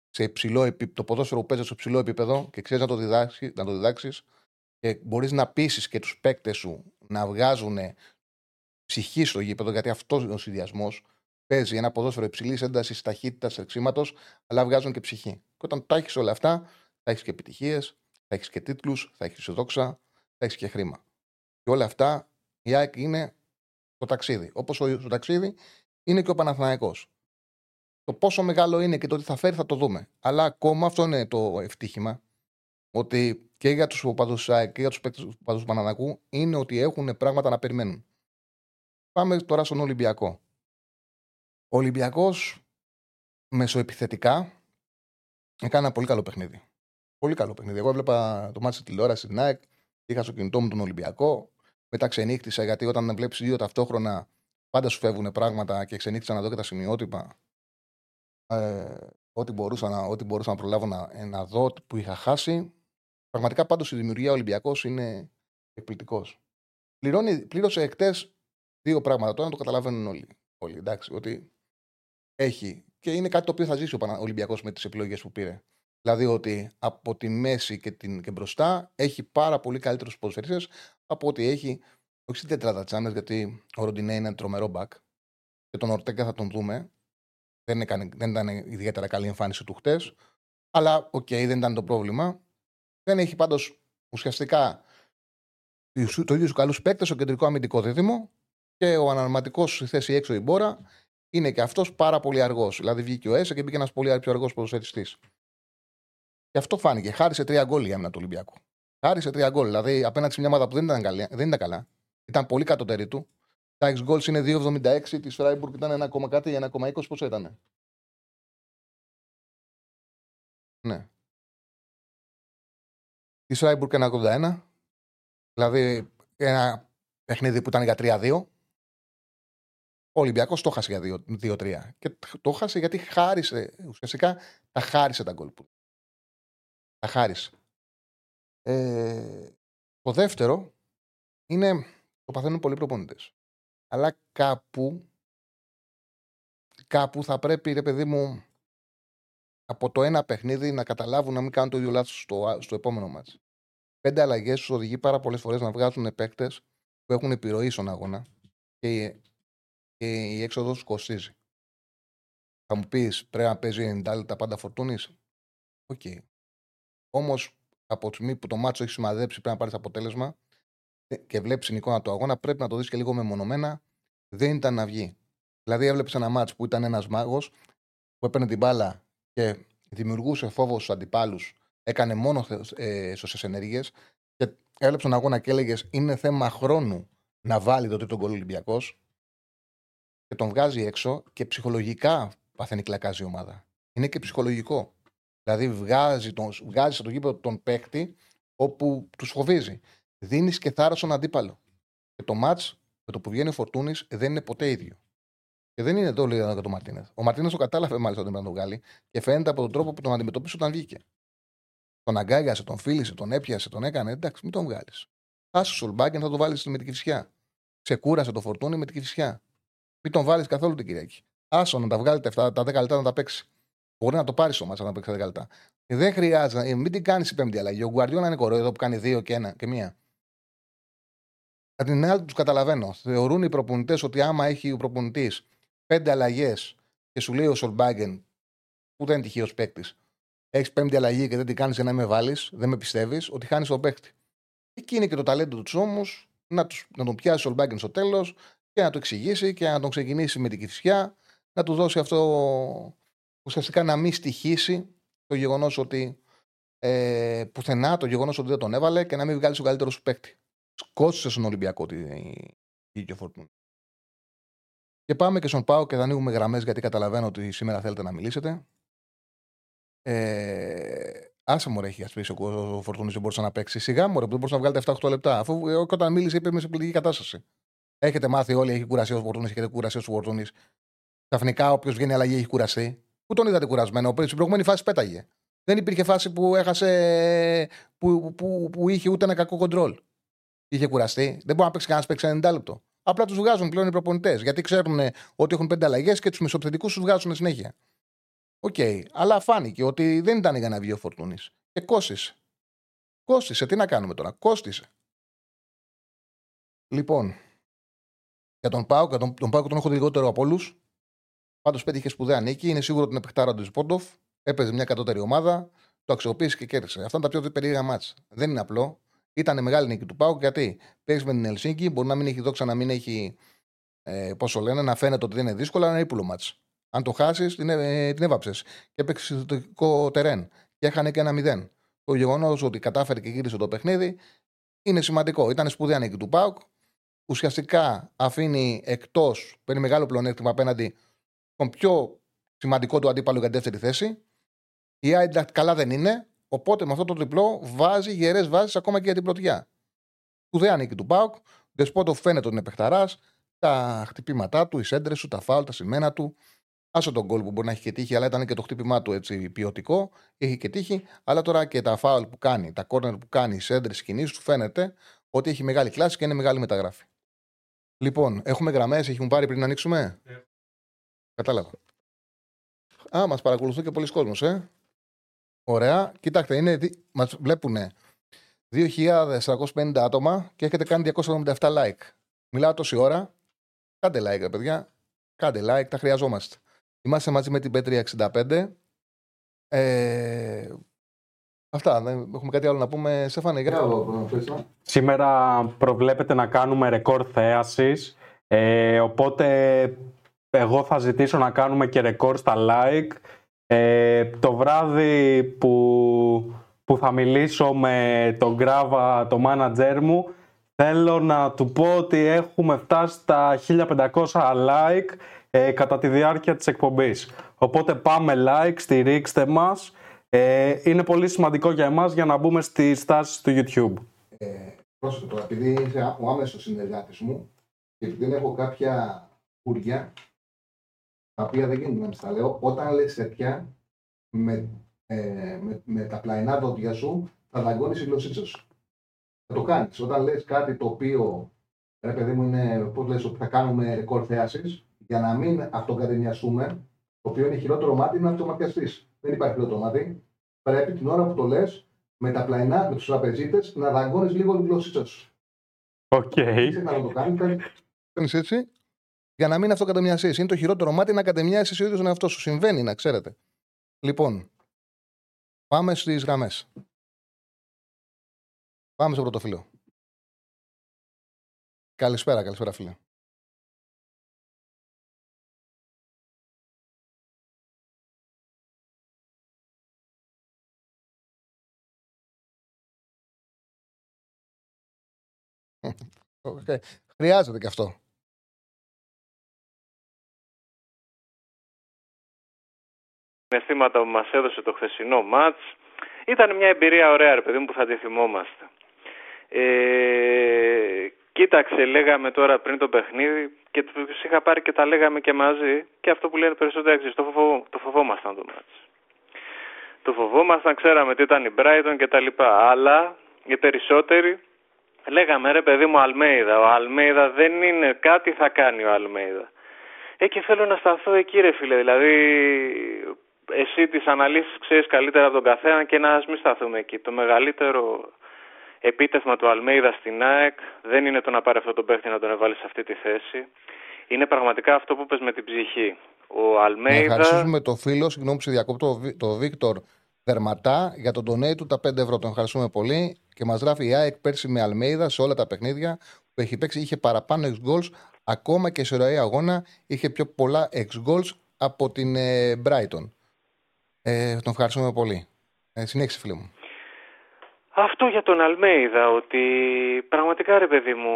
σε υψηλό επίπεδο, το ποδόσφαιρο που παίζεις σε υψηλό επίπεδο και ξέρεις να το διδάξει, να το διδάξεις και μπορείς να πείσει και τους παίκτες σου να βγάζουν ψυχή στο γήπεδο, γιατί αυτός είναι ο συνδυασμός. Παίζει ένα ποδόσφαιρο υψηλής έντασης, ταχύτητας, εξήματο, αλλά βγάζουν και ψυχή. Και όταν τα έχεις όλα αυτά, θα έχεις και επιτυχίες, θα έχεις και τίτλους, θα έχεις δόξα, θα έχεις και χρήμα. Και όλα αυτά η ΑΕΚ είναι το ταξίδι. Όπως το ταξίδι είναι και ο Παναθηναϊκός. Το πόσο μεγάλο είναι και το τι θα φέρει θα το δούμε. Αλλά ακόμα αυτό είναι το ευτύχημα. Ότι και για τους οπαδούς και για τους παίκτες του Παναθηναϊκού είναι ότι έχουν πράγματα να περιμένουν. Πάμε τώρα στον Ολυμπιακό. Ο Ολυμπιακός μεσοεπιθετικά έκανε ένα πολύ καλό παιχνίδι. Πολύ καλό παιχνίδι. Εγώ έβλεπα το μάτι τηλεόραση στην ΑΕΚ, είχα στο κινητό μου τον Ολυμπιακό. Μετά ξενύχτησα γιατί όταν βλέπεις δύο ταυτόχρονα πάντα σου φεύγουν πράγματα και ξενύχτησα να δω και τα σημειότυπα. Ε, ό,τι, μπορούσα να, ό,τι μπορούσα να προλάβω να, να δω που είχα χάσει. Πραγματικά πάντως η δημιουργία Ολυμπιακός είναι εκπληκτικός. Πλήρωσε εκτές Δύο πράγματα. Το ένα το καταλαβαίνουν όλοι. όλοι εντάξει, ότι έχει. Και είναι κάτι το οποίο θα ζήσει ο Ολυμπιακός με τις επιλογές που πήρε. Δηλαδή ότι από τη μέση και, την, και μπροστά έχει πάρα πολύ καλύτερους ποδοσφαιριστές από ότι έχει. Όχι στην τετράδα γιατί ο Ροντινέ είναι τρομερό μπακ. Και τον Ορτέγκα θα τον δούμε. Δεν, έκανε, δεν ήταν ιδιαίτερα καλή εμφάνιση του χτες. Αλλά ok, okay, δεν ήταν το πρόβλημα. Δεν έχει πάντως ουσιαστικά το ίδιο τους καλούς παίκτες στο κεντρικό αμυντικό δίδυμο και ο αναρματικός στη θέση έξω η Μπόρα είναι και αυτός πάρα πολύ αργός. Δηλαδή βγήκε ο Έσα και μπήκε ένας πολύ πιο αργός ποδοσφαιριστής. Και αυτό φάνηκε. Χάρισε τρία γκολ η άμυνα του Ολυμπιακού. Χάρισε τρία γκολ. Δηλαδή απέναντι σε μια ομάδα που δεν ήταν, καλή, δεν ήταν καλά. Ήταν πολύ κατωτερή του. Τα εξ γκολ είναι 2,76. Της Φράιμπουργκ ήταν 1, κάτι, 1,20 πόσο ήταν. Ναι. Της Φράιμπουργκ 1,81. Δηλαδή ένα παιχνίδι που ήταν για 3-2. Ο Ολυμπιακός το χάσε για 2-3. Και το χάσε γιατί χάρισε. Ουσιαστικά τα χάρισε τα γκολ που. Τα χάρισε. Ε, το δεύτερο είναι. Το παθαίνουν πολλοί προπονητές. Αλλά κάπου. Κάπου θα πρέπει, ρε παιδί μου, από το ένα παιχνίδι να καταλάβουν να μην κάνουν το ίδιο λάθος στο, στο επόμενο μάτς. Πέντε αλλαγές τους οδηγεί πάρα πολλές φορές να βγάζουν παίκτες που έχουν επιρροή στον αγώνα και και η έξοδος σου κοστίζει. Θα μου πεις πρέπει να παίζει 90 λεπτά πάντα φορτούνης; Ok. Okay. Όμως από τη στιγμή που το μάτσο έχεις σημαδέψει πρέπει να πάρεις αποτέλεσμα ε, και βλέπεις την εικόνα του αγώνα, πρέπει να το δεις και λίγο μεμονωμένα. Δεν ήταν να βγει. Δηλαδή, έβλεπες ένα μάτσο που ήταν ένας μάγος που έπαιρνε την μπάλα και δημιουργούσε φόβο στους αντιπάλους, έκανε μόνο ε, σωστές ενέργειες. Και έβλεπες τον αγώνα και έλεγες: Είναι θέμα χρόνου να βάλει το τρίτο γκολ Ολυμπιακός και τον βγάζει έξω και ψυχολογικά παθαίνει κλακάζει η ομάδα. Είναι και ψυχολογικό. Δηλαδή βγάζει, τον, βγάζει στο γήπεδο τον παίκτη όπου του φοβίζει. Δίνεις και θάρρος στον αντίπαλο. Και το ματ με το που βγαίνει ο Φορτούνης δεν είναι ποτέ ίδιο. Και δεν είναι εδώ, λέει για τον Μαρτίνες. Ο Μαρτίνες το κατάλαβε μάλιστα ότι πρέπει να τον βγάλει και φαίνεται από τον τρόπο που τον αντιμετωπίσει όταν βγήκε. Τον αγκάγιασε, τον φίλησε, τον έπιασε, τον έκανε. Εντάξει, μην τον βγάλεις. Άσε Σολμπάγκεν θα το βάλεις με την κυφσιά. Ξεκούρασε το φορτούνι με την κυφσιά. Μην τον βάλεις καθόλου την Κυριακή. Άσο να τα βγάλει τα 10 λεπτά να τα παίξει. Μπορεί να το πάρει ο Μάτσα να παίξει 10 λεπτά. Και δεν χρειάζεται, μην την κάνεις η πέμπτη αλλαγή. Ο Γκουαρδιόλα είναι κοροϊδό που κάνει δύο και, ένα, και μία. Από την άλλη, τους καταλαβαίνω. Θεωρούν οι προπονητές ότι άμα έχει ο προπονητής πέντε αλλαγές και σου λέει ο Σολμπάγκεν, που δεν είναι τυχαίος παίκτης, έχεις πέμπτη αλλαγή και δεν την κάνεις για να με βάλεις, δεν με πιστεύεις, ότι χάνεις τον παίκτη. Εκεί είναι και το ταλέντο τους όμως να, να τον πιάσει ο Σολμπάγκεν στο τέλος και να το εξηγήσει και να τον ξεκινήσει με την κυφσιά, να του δώσει αυτό ουσιαστικά να μην στοιχήσει το γεγονός ότι ε, πουθενά το γεγονός ότι δεν τον έβαλε και να μην βγάλει τον καλύτερο σου παίκτη. Σκότωσε στον Ολυμπιακό τη, η, η Φορτούνης. Και πάμε και στον Πάο και θα ανοίγουμε γραμμές γιατί καταλαβαίνω ότι σήμερα θέλετε να μιλήσετε. Ε, άσε μου έχει ασπίσει ο, ο Φορτούνης δεν μπορούσε να παίξει. Σιγά μου, δεν μπορούσε να βγάλετε 7-8 λεπτά. Αφού ε, όταν μίλησε είπε με σε πληγική κατάσταση. Έχετε μάθει όλοι, έχει κουραστεί ο Φορτούνη, έχετε κουραστεί ο Φορτούνη. Ξαφνικά όποιος βγαίνει αλλαγή έχει κουραστεί. Πού τον είδατε κουρασμένο. Στην προηγούμενη φάση πέταγε. Δεν υπήρχε φάση που έχασε. που, που, που είχε ούτε ένα κακό κοντρόλ. Είχε κουραστεί. Δεν μπορεί να παίξει κανένας παίξει 90 λεπτό. Απλά τους βγάζουν πλέον οι προπονητές. Γιατί ξέρουν ότι έχουν πέντε αλλαγές και τους μισοπαιδικού τους βγάζουν συνέχεια. Ok. Okay. Αλλά φάνηκε ότι δεν ήταν για να βγει ο Φορτούνης. Και κόστησε. Κόστησε. Τι να κάνουμε τώρα. Κόστησε. Λοιπόν, για τον ΠΑΟΚ, τον, τον ΠΑΟΚ τον έχω λιγότερο από όλους. Πάντως πέτυχε σπουδαία νίκη. Είναι σίγουρο ότι είναι παιχτάρα του Οζντόεφ. Έπαιζε μια κατώτερη ομάδα. Το αξιοποίησε και κέρδισε. Αυτά είναι τα πιο περίεργα μάτσα. Δεν είναι απλό. Ήταν μεγάλη νίκη του ΠΑΟΚ γιατί παίζεις με την Ελσίνκι. Μπορεί να μην έχει δόξα, να μην έχει. Ε, πόσο λένε, να φαίνεται ότι δεν είναι δύσκολο, αλλά είναι ύπουλο μάτσα. Αν το χάσεις, την, ε, την έβαψες. Και έπαιξες το τερέν. Και έχανε και ένα μηδέν. Το γεγονός ότι κατάφερε και γύρισε το παιχνίδι είναι σημαντικό. Ήταν σπουδαία νίκη του Πάουκ. Ουσιαστικά αφήνει εκτός, παίρνει μεγάλο πλεονέκτημα απέναντι τον πιο σημαντικό του αντίπαλο για δεύτερη θέση. Η Άιντραχτ καλά δεν είναι. Οπότε με αυτό το διπλό βάζει γερές βάσεις ακόμα και για την πρωτιά. Σπουδαία νίκη του Πάουκ. Δεσπότο φαίνεται ότι είναι παιχταράς. Τα χτυπήματά του, οι σέντρες του, τα φάουλ, τα σημαίνα του. Άσο τον γκολ που μπορεί να έχει και τύχει, αλλά ήταν και το χτύπημά του έτσι ποιοτικό. Έχει και τύχει. Αλλά τώρα και τα φάουλ που κάνει, τα κόρνερ που κάνει, οι σέντρες, οι κινήσεις του φαίνεται ότι έχει μεγάλη κλάση και είναι μεγάλη μεταγράφη. Λοιπόν, έχουμε γραμμές, έχουν πάρει πριν να ανοίξουμε; Yeah. Ναι. Κατάλαβα. Α, μας παρακολουθούν και πολλοί κόσμοι, ε. Ωραία. Κοιτάξτε, είναι, μας βλέπουν 2.450 άτομα και έχετε κάνει 277 like. Μιλάω τόση ώρα. Κάντε like, παιδιά. Κάντε like, τα χρειαζόμαστε. Είμαστε μαζί με την Πέτρια 65. Ε, αυτά. Δεν έχουμε κάτι άλλο να πούμε. Στέφανε, για Σήμερα προβλέπετε να κάνουμε ρεκόρ θέασης. Ε, οπότε εγώ θα ζητήσω να κάνουμε και ρεκόρ στα like. Ε, το βράδυ που, που θα μιλήσω με τον Γκράβα, το manager μου, θέλω να του πω ότι έχουμε φτάσει στα 1500 like ε, κατά τη διάρκεια της εκπομπής. Οπότε πάμε like, στηρίξτε μας. Ε, είναι πολύ σημαντικό για εμάς για να μπούμε στις στάσεις του YouTube. Ε, πρόσεχε τώρα, επειδή είσαι ο άμεσος συνεργάτης μου και επειδή έχω κάποια κουριά, τα οποία δεν γίνεται να τα λέω, όταν λες τέτοια, με, ε, με, με, τα πλαϊνά δόντια σου, θα δαγκώνεις η γλωσσίτσα σου. Θα το κάνεις. Όταν λες κάτι το οποίο, ρε παιδί μου, είναι, πώς λες, ότι θα κάνουμε ρεκόρ θέασης, για να μην αυτοκατενιαστούμε, το οποίο είναι χειρότερο μάτι, να αυτοματιαστείς. Δεν υπάρχει χειρότερο μάτι. Πρέπει την ώρα που το λες, με τα πλαϊνά, με τους τραπεζίτες, να δαγκώνεις λίγο η γλωσσίτσα σου. Ok. Okay. να το κάνεις, έτσι, για να μην αυτογκαντεμιαστεί. Είναι το χειρότερο μάτι να γκαντεμιάσεις ο ίδιος τον εαυτό σου. Συμβαίνει, να ξέρετε. Λοιπόν, πάμε στις γραμμές. Πάμε στο πρώτο φίλο. Καλησπέρα, καλησπέρα φίλε. Χρειάζεται και αυτό. Συναισθήματα που μας έδωσε το χθεσινό μάτς ήταν μια εμπειρία ωραία ρε παιδί μου που θα τη θυμόμαστε. Ε, κοίταξε λέγαμε τώρα πριν το παιχνίδι και τους είχα πάρει και τα λέγαμε και μαζί και αυτό που λένε περισσότερο έξι. το, φοβό, το φοβόμασταν το μάτς. Το φοβόμασταν, ξέραμε τι ήταν η Brighton και τα λοιπά, αλλά οι περισσότεροι λέγαμε ρε παιδί μου Αλμέιδα, ο Αλμέιδα δεν είναι κάτι θα κάνει ο Αλμέιδα. Ε, και θέλω να σταθώ εκεί ρε φίλε, δηλαδή εσύ τις αναλύσεις ξέρεις καλύτερα από τον καθένα και να μην σταθούμε εκεί. Το μεγαλύτερο επίτευγμα του Αλμέιδα στην ΑΕΚ δεν είναι το να πάρει αυτό το παίχτη να τον εβάλει σε αυτή τη θέση. Είναι πραγματικά αυτό που πες με την ψυχή. Ο Αλμέιδα... Ευχαριστούμε το φίλο, συγγνώμη που σε διακόπτω, το Βίκτορ Δερματά για τον donate του τα 5 ευρώ. Τον ευχαριστούμε πολύ. Και μας γράφει η ΑΕΚ πέρσι με Αλμέιδα σε όλα τα παιχνίδια που έχει παίξει. Είχε παραπάνω ex goals. Ακόμα και σε ροή αγώνα είχε πιο πολλά ex goals από την ε, Brighton. Ε, τον ευχαριστούμε πολύ. Ε, συνέχισε, φίλε μου. Αυτό για τον Αλμέιδα, ότι πραγματικά ρε παιδί μου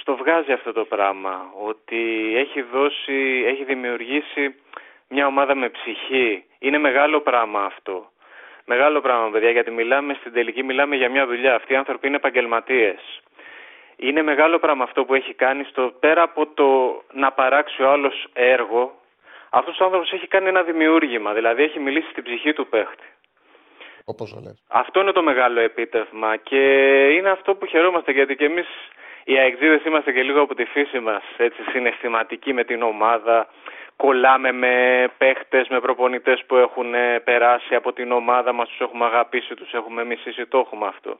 στο βγάζει αυτό το πράγμα, ότι έχει δώσει, έχει δημιουργήσει μια ομάδα με ψυχή. Είναι μεγάλο πράγμα αυτό. Μεγάλο πράγμα, παιδιά, γιατί μιλάμε στην τελική, μιλάμε για μια δουλειά. Αυτοί οι άνθρωποι είναι επαγγελματίες. Είναι μεγάλο πράγμα αυτό που έχει κάνει στο πέρα από το να παράξει ο άλλος έργο. Αυτός ο άνθρωπος έχει κάνει ένα δημιούργημα, δηλαδή έχει μιλήσει στην ψυχή του παίχτη. Όπως λες. Αυτό είναι το μεγάλο επίτευγμα και είναι αυτό που χαιρόμαστε γιατί και εμείς οι αεξίδες είμαστε και λίγο από τη φύση μας έτσι συναισθηματικοί με την ομάδα κολλάμε με παίχτες, με προπονητές που έχουν ε, περάσει από την ομάδα μας, τους έχουμε αγαπήσει, τους έχουμε μισήσει, το έχουμε αυτό.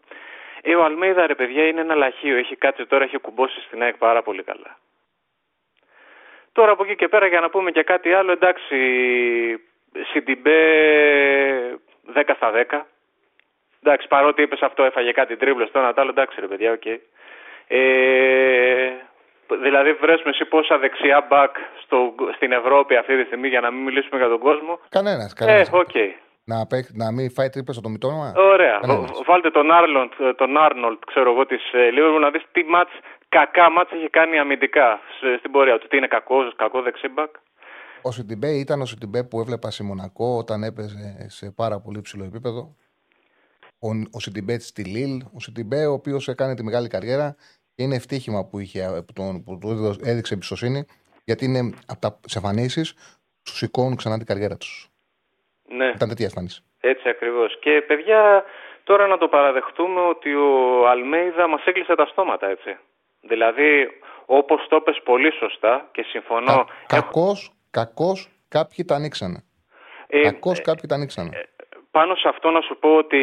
Ε, ο Αλμέιδα ρε παιδιά είναι ένα λαχείο, έχει κάτσει τώρα, έχει κουμπώσει στην ΑΕΚ πάρα πολύ καλά. Τώρα από εκεί και πέρα για να πούμε και κάτι άλλο, εντάξει, Σιντιμπέ 10 στα 10. Εντάξει, παρότι είπες αυτό έφαγε κάτι τρίπλες στο ένα άλλο, εντάξει ρε παιδιά, ok. Okay. Ε, Δηλαδή βρες μου εσύ πόσα δεξιά μπακ στο, στην Ευρώπη αυτή τη στιγμή για να μην μιλήσουμε για τον κόσμο; Κανένας. κανένας. Ε, okay. Να, να μην φάει τρίπλες στο μητώμα. Ωραία. Κανένας. Βάλτε τον Άρνολτ, τον Άρνολτ, ξέρω εγώ, της ε, να δεις τι μάτς, κακά μάτς έχει κάνει αμυντικά στην πορεία του. Τι είναι κακός, κακό δεξί μπακ. Ο Σιντιμπέ ήταν ο Σιντιμπέ που έβλεπα σε Μονακό όταν έπαιζε σε πάρα πολύ ψηλό επίπεδο. Ο, ο Σιντιμπέ στη Λίλ, ο Σιντιμπέ ο οποίος έκανε τη μεγάλη καριέρα είναι ευτύχημα που, είχε, που, τον, που του έδειξε εμπιστοσύνη, γιατί είναι από τα εμφανίσεις τους σηκώνουν ξανά την καριέρα τους. Ναι. Ήταν τέτοια εμφάνιση. Έτσι ακριβώς. Και παιδιά, τώρα να το παραδεχτούμε ότι ο Αλμέιδα μας έκλεισε τα στόματα, έτσι. Δηλαδή, όπως το πες πολύ σωστά και συμφωνώ. Κακώ, κακώς, κάποιοι τα ανοίξανε. Ε, κακώς ε, κάποιοι τα ανοίξανε. Ε, πάνω σε αυτό να σου πω ότι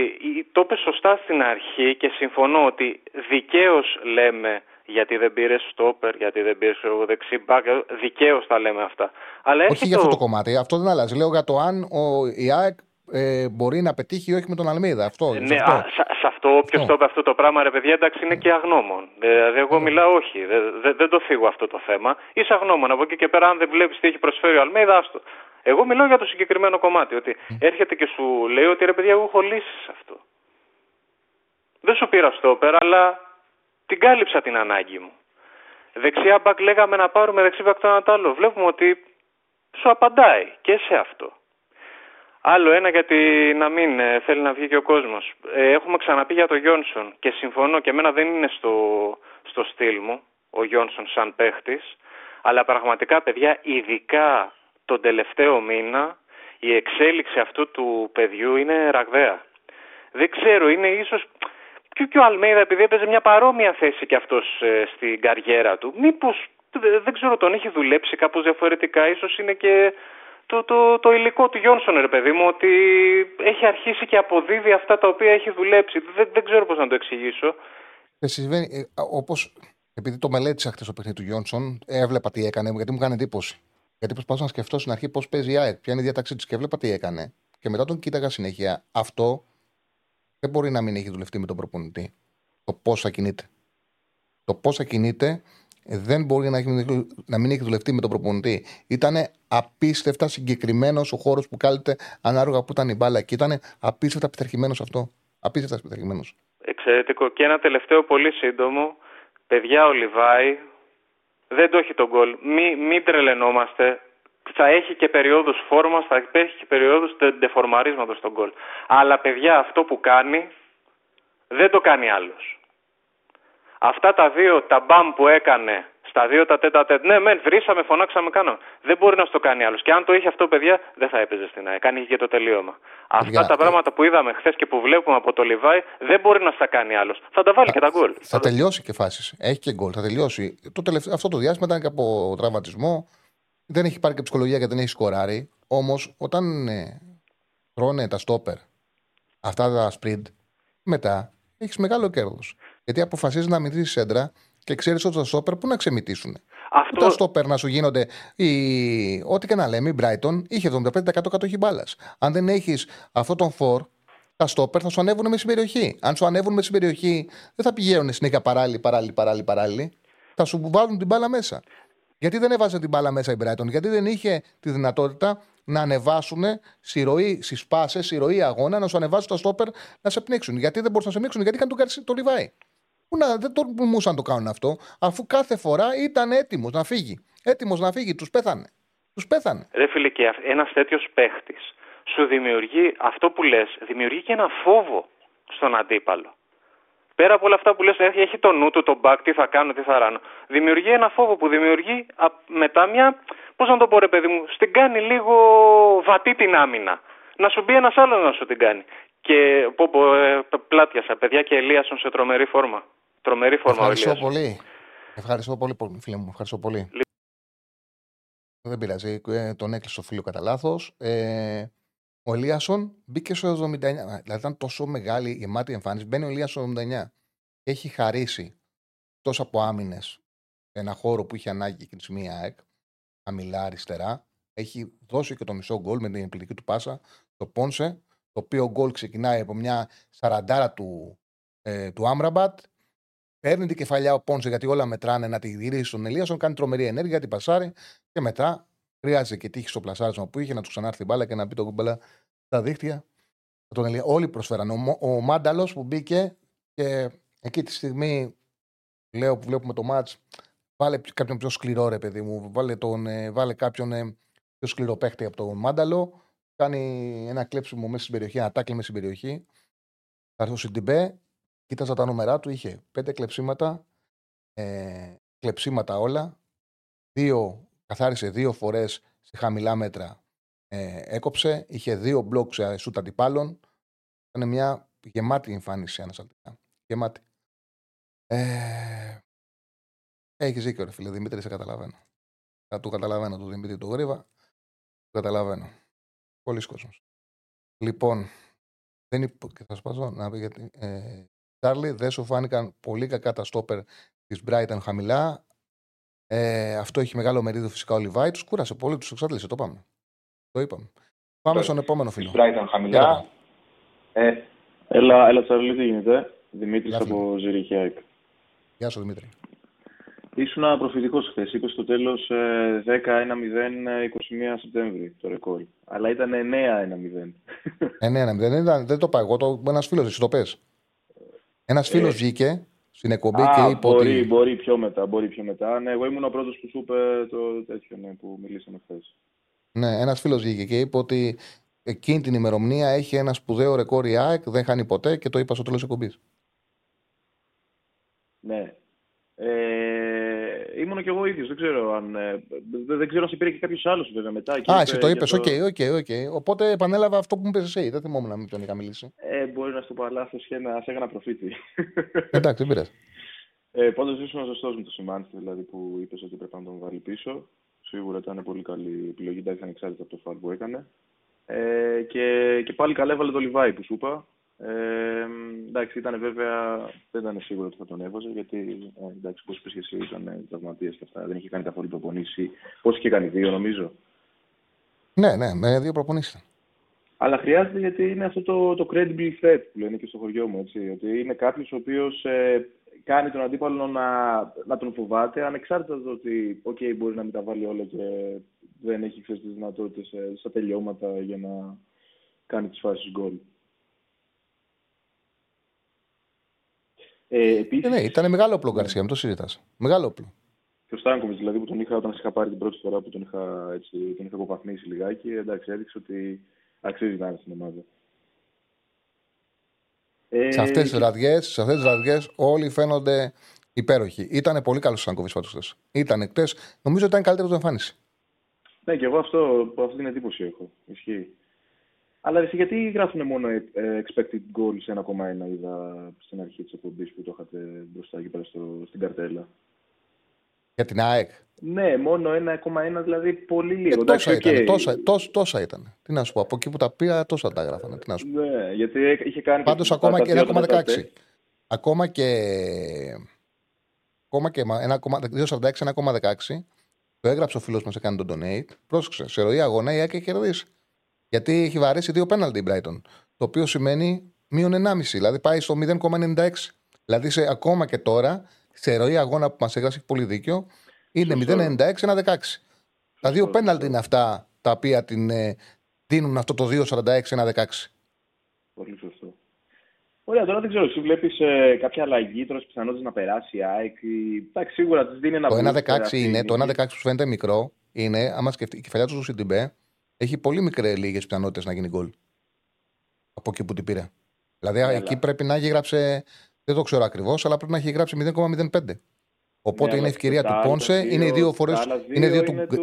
το είπες σωστά στην αρχή και συμφωνώ ότι δικαίως λέμε γιατί δεν πήρε στόπερ, γιατί δεν πήρε δεξί μπακ. Δικαίως τα λέμε αυτά. Αλλά όχι για αυτό το κομμάτι. Αυτό δεν αλλάζει. Λέω για το αν ο, η ΑΕΚ ε, μπορεί να πετύχει ή όχι με τον Αλμίδα. Αυτό, ναι, σε αυτό, α, σε, αυτό όποιος το είπε αυτό το πράγμα, ρε παιδιά, εντάξει, είναι και αγνώμων. Δηλαδή, εγώ μιλάω όχι. Δεν, δεν το φύγω αυτό το θέμα. Είσαι αγνώμων. Από εκεί και πέρα, αν δεν βλέπεις τι έχει προσφέρει ο Αλμίδα, άστο. Εγώ μιλάω για το συγκεκριμένο κομμάτι. Ότι έρχεται και σου λέει ότι ρε παιδιά, εγώ έχω λύσει αυτό. Δεν σου πήρα στο πέρα, αλλά την κάλυψα την ανάγκη μου. Δεξιά μπακ λέγαμε να πάρουμε δεξί μπακ το ένα το άλλο. Βλέπουμε ότι σου απαντάει και σε αυτό. Άλλο ένα γιατί να μην ε, θέλει να βγει και ο κόσμος. Ε, έχουμε ξαναπεί για τον Γιόνσον και συμφωνώ και εμένα δεν είναι στο, στο στυλ μου ο Γιόνσον σαν παίχτης. Αλλά πραγματικά παιδιά ειδικά τον τελευταίο μήνα η εξέλιξη αυτού του παιδιού είναι ραγδαία. Δεν ξέρω, είναι ίσως και, και ο Αλμέιδα επειδή έπαιζε μια παρόμοια θέση και αυτός ε, στην καριέρα του. Μήπως, δεν ξέρω, τον έχει δουλέψει κάπως διαφορετικά, ίσως είναι και το, το, το υλικό του Γιόνσον, ρε παιδί μου, ότι έχει αρχίσει και αποδίδει αυτά τα οποία έχει δουλέψει. Δεν, δεν ξέρω πώς να το εξηγήσω. Ε, συμβαίνει, ε, όπως, επειδή το μελέτησα χθε το παιχνίδι του Γιόνσον, έβλεπα τι έκανε, γιατί μου έκανε εντύπωση. Γιατί προσπαθούσα να σκεφτώ στην αρχή πώς παίζει η ΑΕΚ, ποια είναι η διάταξή της και έβλεπα τι έκανε. Και μετά τον κοίταγα συνέχεια. Αυτό δεν μπορεί να μην έχει δουλευτεί με τον προπονητή. Το πώς θα κινείται. Το πώς θα κινείται δεν μπορεί να, έχει, να μην έχει δουλευτεί με τον προπονητή. Ήταν απίστευτα συγκεκριμένος ο χώρος που κάλυπτε ανάλογα που ήταν η μπάλα. Και ήταν απίστευτα πειθαρχημένος αυτό. Απίστευτα πειθαρχημένος. Εξαιρετικό. Και ένα τελευταίο πολύ σύντομο. Παιδιά, ο Λιβάη δεν το έχει τον γκολ. Μην, μην τρελαινόμαστε. θα έχει και περιόδους φόρμας, θα έχει και περιόδους ντεφορμαρίσματος στον γκολ. Αλλά παιδιά αυτό που κάνει δεν το κάνει άλλος. Αυτά τα δύο τα μπαμ που έκανε στα δύο τα τέτα τέτα. Ναι, μεν, βρήσαμε, φωνάξαμε, κάναμε. Δεν μπορεί να στο κάνει άλλος. Και αν το είχε αυτό, παιδιά, δεν θα έπαιζε στην ΑΕΚ. Κάνει και το τελείωμα. Αυτά τα πράγματα που είδαμε χθες και που βλέπουμε από το Λιβάη δεν μπορεί να στα κάνει άλλος. Θα τα βάλει και τα γκολ. Θα, τελειώσει και φάσεις. Έχει και γκολ. Θα τελειώσει. Το τελευταίο, αυτό το διάστημα ήταν και από τραυματισμό. Δεν έχει πάρει και ψυχολογία γιατί δεν έχει σκοράρει. Όμως όταν ε, τρώνε τα στόπερ αυτά τα sprint, μετά έχεις μεγάλο κέρδος. Γιατί αποφασίζεις να μην σέντρα και ξέρεις ότι τα στόπερ πού να ξεμητήσουν. Αυτό... Τα στόπερ να σου γίνονται. Η... Ό,τι και να λέμε, η Brighton είχε 75% κατοχή μπάλας. Αν δεν έχεις αυτόν τον φορ, τα στόπερ θα σου ανέβουν με στην περιοχή. Αν σου ανέβουν με στην περιοχή, δεν θα πηγαίνουν συνέχεια παράλληλοι, παράλληλοι, παράλληλοι, παράλληλοι. Θα σου βάλουν την μπάλα μέσα. Γιατί δεν έβαζε την μπάλα μέσα η Brighton, Γιατί δεν είχε τη δυνατότητα να ανεβάσουν συρροή στις πάσες, συρροή αγώνα, να σου ανεβάσουν τα στόπερ να σε πνίξουν. Γιατί δεν μπορούσαν να σε πνίξουν, γιατί είχαν τον το Λιβάη. Πού να, δεν τολμούσαν να το κάνουν αυτό, αφού κάθε φορά ήταν έτοιμος να φύγει. Έτοιμος να φύγει, τους πέθανε. Τους πέθανε. Ρε φίλε, και ένας τέτοιος παίχτης σου δημιουργεί αυτό που λες, δημιουργεί και ένα φόβο στον αντίπαλο. Πέρα από όλα αυτά που λες, έχει το νου του, το back, τι θα κάνω, τι θα ράνω. Δημιουργεί ένα φόβο που δημιουργεί μετά μια, πώς να το πω ρε παιδί μου, στην κάνει λίγο βατή την άμυνα. Να σου μπει ένας άλλος να σου την κάνει. Και πω, πω ε, πλάτιασα, παιδιά και Ελίασον σε τρομερή φόρμα. Τρομερή φόρμα Ευχαριστώ ο πολύ. Ευχαριστώ πολύ, φίλε μου. Ευχαριστώ πολύ. Δεν πειράζει. Ε, τον έκλεισε ο φίλο κατά λάθος. Ε, ο Ελίασον μπήκε στο 79. Δηλαδή ήταν τόσο μεγάλη η γεμάτη εμφάνιση. Μπαίνει ο Ελίασον στο 79. Έχει χαρίσει τόσο από άμυνες ένα χώρο που είχε ανάγκη εκείνη της στιγμή ΑΕΚ. Χαμηλά αριστερά. Έχει δώσει και το μισό γκολ με την επιλογή του πάσα. Το Πόνσε. Το οποίο γκολ ξεκινάει από μια σαραντάρα του, ε, του Άμραμπατ Παίρνει την κεφαλιά ο Πόνσε γιατί όλα μετράνε να τη γυρίσει στον Ελίασον, κάνει τρομερή ενέργεια, την πασάρει και μετά χρειάζεται και τύχη στο πλασάρισμα που είχε να του ξανάρθει μπάλα και να μπει το κουμπέλα στα δίχτυα. Τον Ελία. Όλοι προσφέραν. Ο, ο Μάνταλος που μπήκε και εκεί τη στιγμή λέω που βλέπουμε το μάτς, βάλε κάποιον πιο σκληρό ρε παιδί μου. Βάλε, τον, ε, βάλε κάποιον ε, πιο σκληρό παίχτη από τον Μάνταλο. Κάνει ένα κλέψιμο μέσα στην περιοχή, ένα τάκλι μέσα στην περιοχή. Θα έρθω στην Τιμπέ Κοίταζα τα νούμερά του, είχε πέντε κλεψίματα, ε, κλεψίματα όλα. Δύο, καθάρισε δύο φορές σε χαμηλά μέτρα. Ε, έκοψε, είχε δύο μπλοκ σε σούτ αντιπάλων. Ήταν μια γεμάτη εμφάνιση ανασταλτικά. Γεμάτη. Ε, έχεις δίκιο, ρε φίλε Δημήτρη, σε καταλαβαίνω. Θα του καταλαβαίνω του Δημήτρη του Γρήβα. Το καταλαβαίνω. Πολλοί κόσμος. Λοιπόν, δεν υπο... και θα σπάσω να πει γιατί. Ε, Τσάρλι, δεν σου φάνηκαν πολύ κακά τα στόπερ της Brighton χαμηλά. Ε, αυτό έχει μεγάλο μερίδιο φυσικά ο Λιβάη. Τους κούρασε πολύ, τους εξάντλησε. Το πάμε. Το είπαμε. Πάμε στον επόμενο φίλο. Brighton χαμηλά. Ε, έλα, έλα Τσάρλι, τι γίνεται; Δημήτρης από Ζηριχιάκ. Γεια σου Δημήτρη. Ήσουν προφητικό χθες. Είπες στο τέλος 10-1-0 21 Σεπτέμβρη το ρεκόρ. Αλλά ήταν 9-1-0. 9-1-0. Δεν το πάω εγώ. Το, ένας φίλος, εσύ το πες. Ένας φίλος ε, βγήκε στην εκπομπή α, και είπε μπορεί, ότι. Μπορεί πιο μετά. Μπορεί πιο μετά. Ναι, εγώ ήμουν ο πρώτος που σου είπε το τέτοιο ναι, που μιλήσαμε χθες. Ναι, ένας φίλος βγήκε και είπε ότι εκείνη την ημερομηνία έχει ένα σπουδαίο ρεκόρ η ΑΕΚ, δεν χάνει ποτέ και το είπα στο τέλος εκπομπής. Ναι. Ε, ήμουν και εγώ ίδιος. Δεν ξέρω αν. Ε, δεν ξέρω αν σε πήρε και κάποιος άλλος βέβαια μετά. Α, εσύ το είπες. Οκ, οκ, οκ. Οπότε επανέλαβα αυτό που μου είπες εσύ. Δεν θυμόμουν να μην τον είχα μιλήσει. Ε, μπορεί να σου πω λάθο και να σε έκανα προφήτη. Εντάξει, δεν πειράζει. Ε, Πάντως ήσουν σωστός με το σημάντι δηλαδή που είπες ότι πρέπει να τον βάλει πίσω. Σίγουρα ήταν πολύ καλή επιλογή. Εντάξει, ανεξάρτητα από το φάουλ που έκανε. Ε, και, και πάλι καλά έβαλε το Λιβάι που σου είπα. Ε, εντάξει, ήταν βέβαια, δεν ήταν σίγουρο ότι θα τον έβαζε, γιατί ε, εντάξει, όπως είπες εσύ, ήταν τραυματία και αυτά. Δεν είχε κάνει καθόλου προπονήσεις. Πώς είχε κάνει, δύο νομίζω. Ναι, ναι, με δύο προπονήσεις. Αλλά χρειάζεται γιατί είναι αυτό το, το credible threat που λένε και στο χωριό μου. Έτσι, ότι είναι κάποιος ο οποίος ε, κάνει τον αντίπαλο να, να τον φοβάται, ανεξάρτητα το ότι okay, μπορεί να μην τα βάλει όλα και δεν έχει τις δυνατότητες ε, στα τελειώματα για να κάνει τις φάσεις γκολ. Ε, επίσης... ε, ναι, ήταν μεγάλο όπλο Γκαρσία, μην το συζητάς. Μεγάλο όπλο. Και ο Στάνκοβιτς, δηλαδή που τον είχα όταν είχα πάρει την πρώτη φορά που τον είχα, έτσι, τον είχα αποπαθμίσει λιγάκι, εντάξει, έδειξε ότι αξίζει να είναι στην ομάδα. Ε, σε αυτές τις βραδιέ, σε αυτές τις βραδιές, όλοι φαίνονται υπέροχοι. Ήταν πολύ καλός ο Στάνκοβιτς πάντω χθες. Ήταν εκτέ. Νομίζω ότι ήταν καλύτερος του εμφάνιση. Ναι, και εγώ αυτό, αυτή την εντύπωση έχω. Ισχύει. Αλλά εσύ, γιατί γράφουν μόνο ε, expected goals 1,1 είδα στην αρχή της εκπομπής που το είχατε μπροστά εκεί πέρα στο, στην καρτέλα. Για την ΑΕΚ; Ναι, μόνο 1,1 δηλαδή πολύ λίγο. Ε, τόσα, ήταν, okay. τόσα, τόσα, τόσα ήταν. Τι να σου πω, από εκεί που τα πήγα τόσα τα γράφανε. Τι να σου πω. Ναι, γιατί είχε κάνει. Πάντως ακόμα και 1,16. Ακόμα και. Ακόμα και 2,46, 1,16. Το έγραψε ο φίλος μας, έκανε τον donate. Πρόσεξε, σε ροή αγώνα η ΑΕΚ έχει κερδίσει. Γιατί έχει βαρέσει δύο πέναλτι η Brighton. Το οποίο σημαίνει μείον 1,5. Δηλαδή πάει στο 0,96. Δηλαδή σε, ακόμα και τώρα, σε ροή αγώνα που μας έγραψε έχει πολύ δίκιο, είναι 0,96-1,16. Τα δύο πέναλτι είναι αυτά τα οποία την, ε, δίνουν αυτό το 2,46-1,16. Πολύ σωστό. Ωραία, τώρα δεν ξέρω, εσύ βλέπεις ε, κάποια αλλαγή, τώρα πιθανότητες να περάσει η ΑΕΚ. Εντάξει, σίγουρα της δίνει ένα Το 1,16 είναι, το 1,16 που φαίνεται μικρό, είναι, άμα σκεφτεί, η κεφαλιά του Σιντιμπέ έχει πολύ μικρέ λίγες πιθανότητες να γίνει γκολ. Από εκεί που την πήρε. Δηλαδή Έλα. εκεί πρέπει να έχει γράψει, δεν το ξέρω ακριβώς, αλλά πρέπει να έχει γράψει 0,05. Οπότε ναι, είναι ευκαιρία του Πόνσε, είναι οι δύο φορέ. Είναι δύο του, του,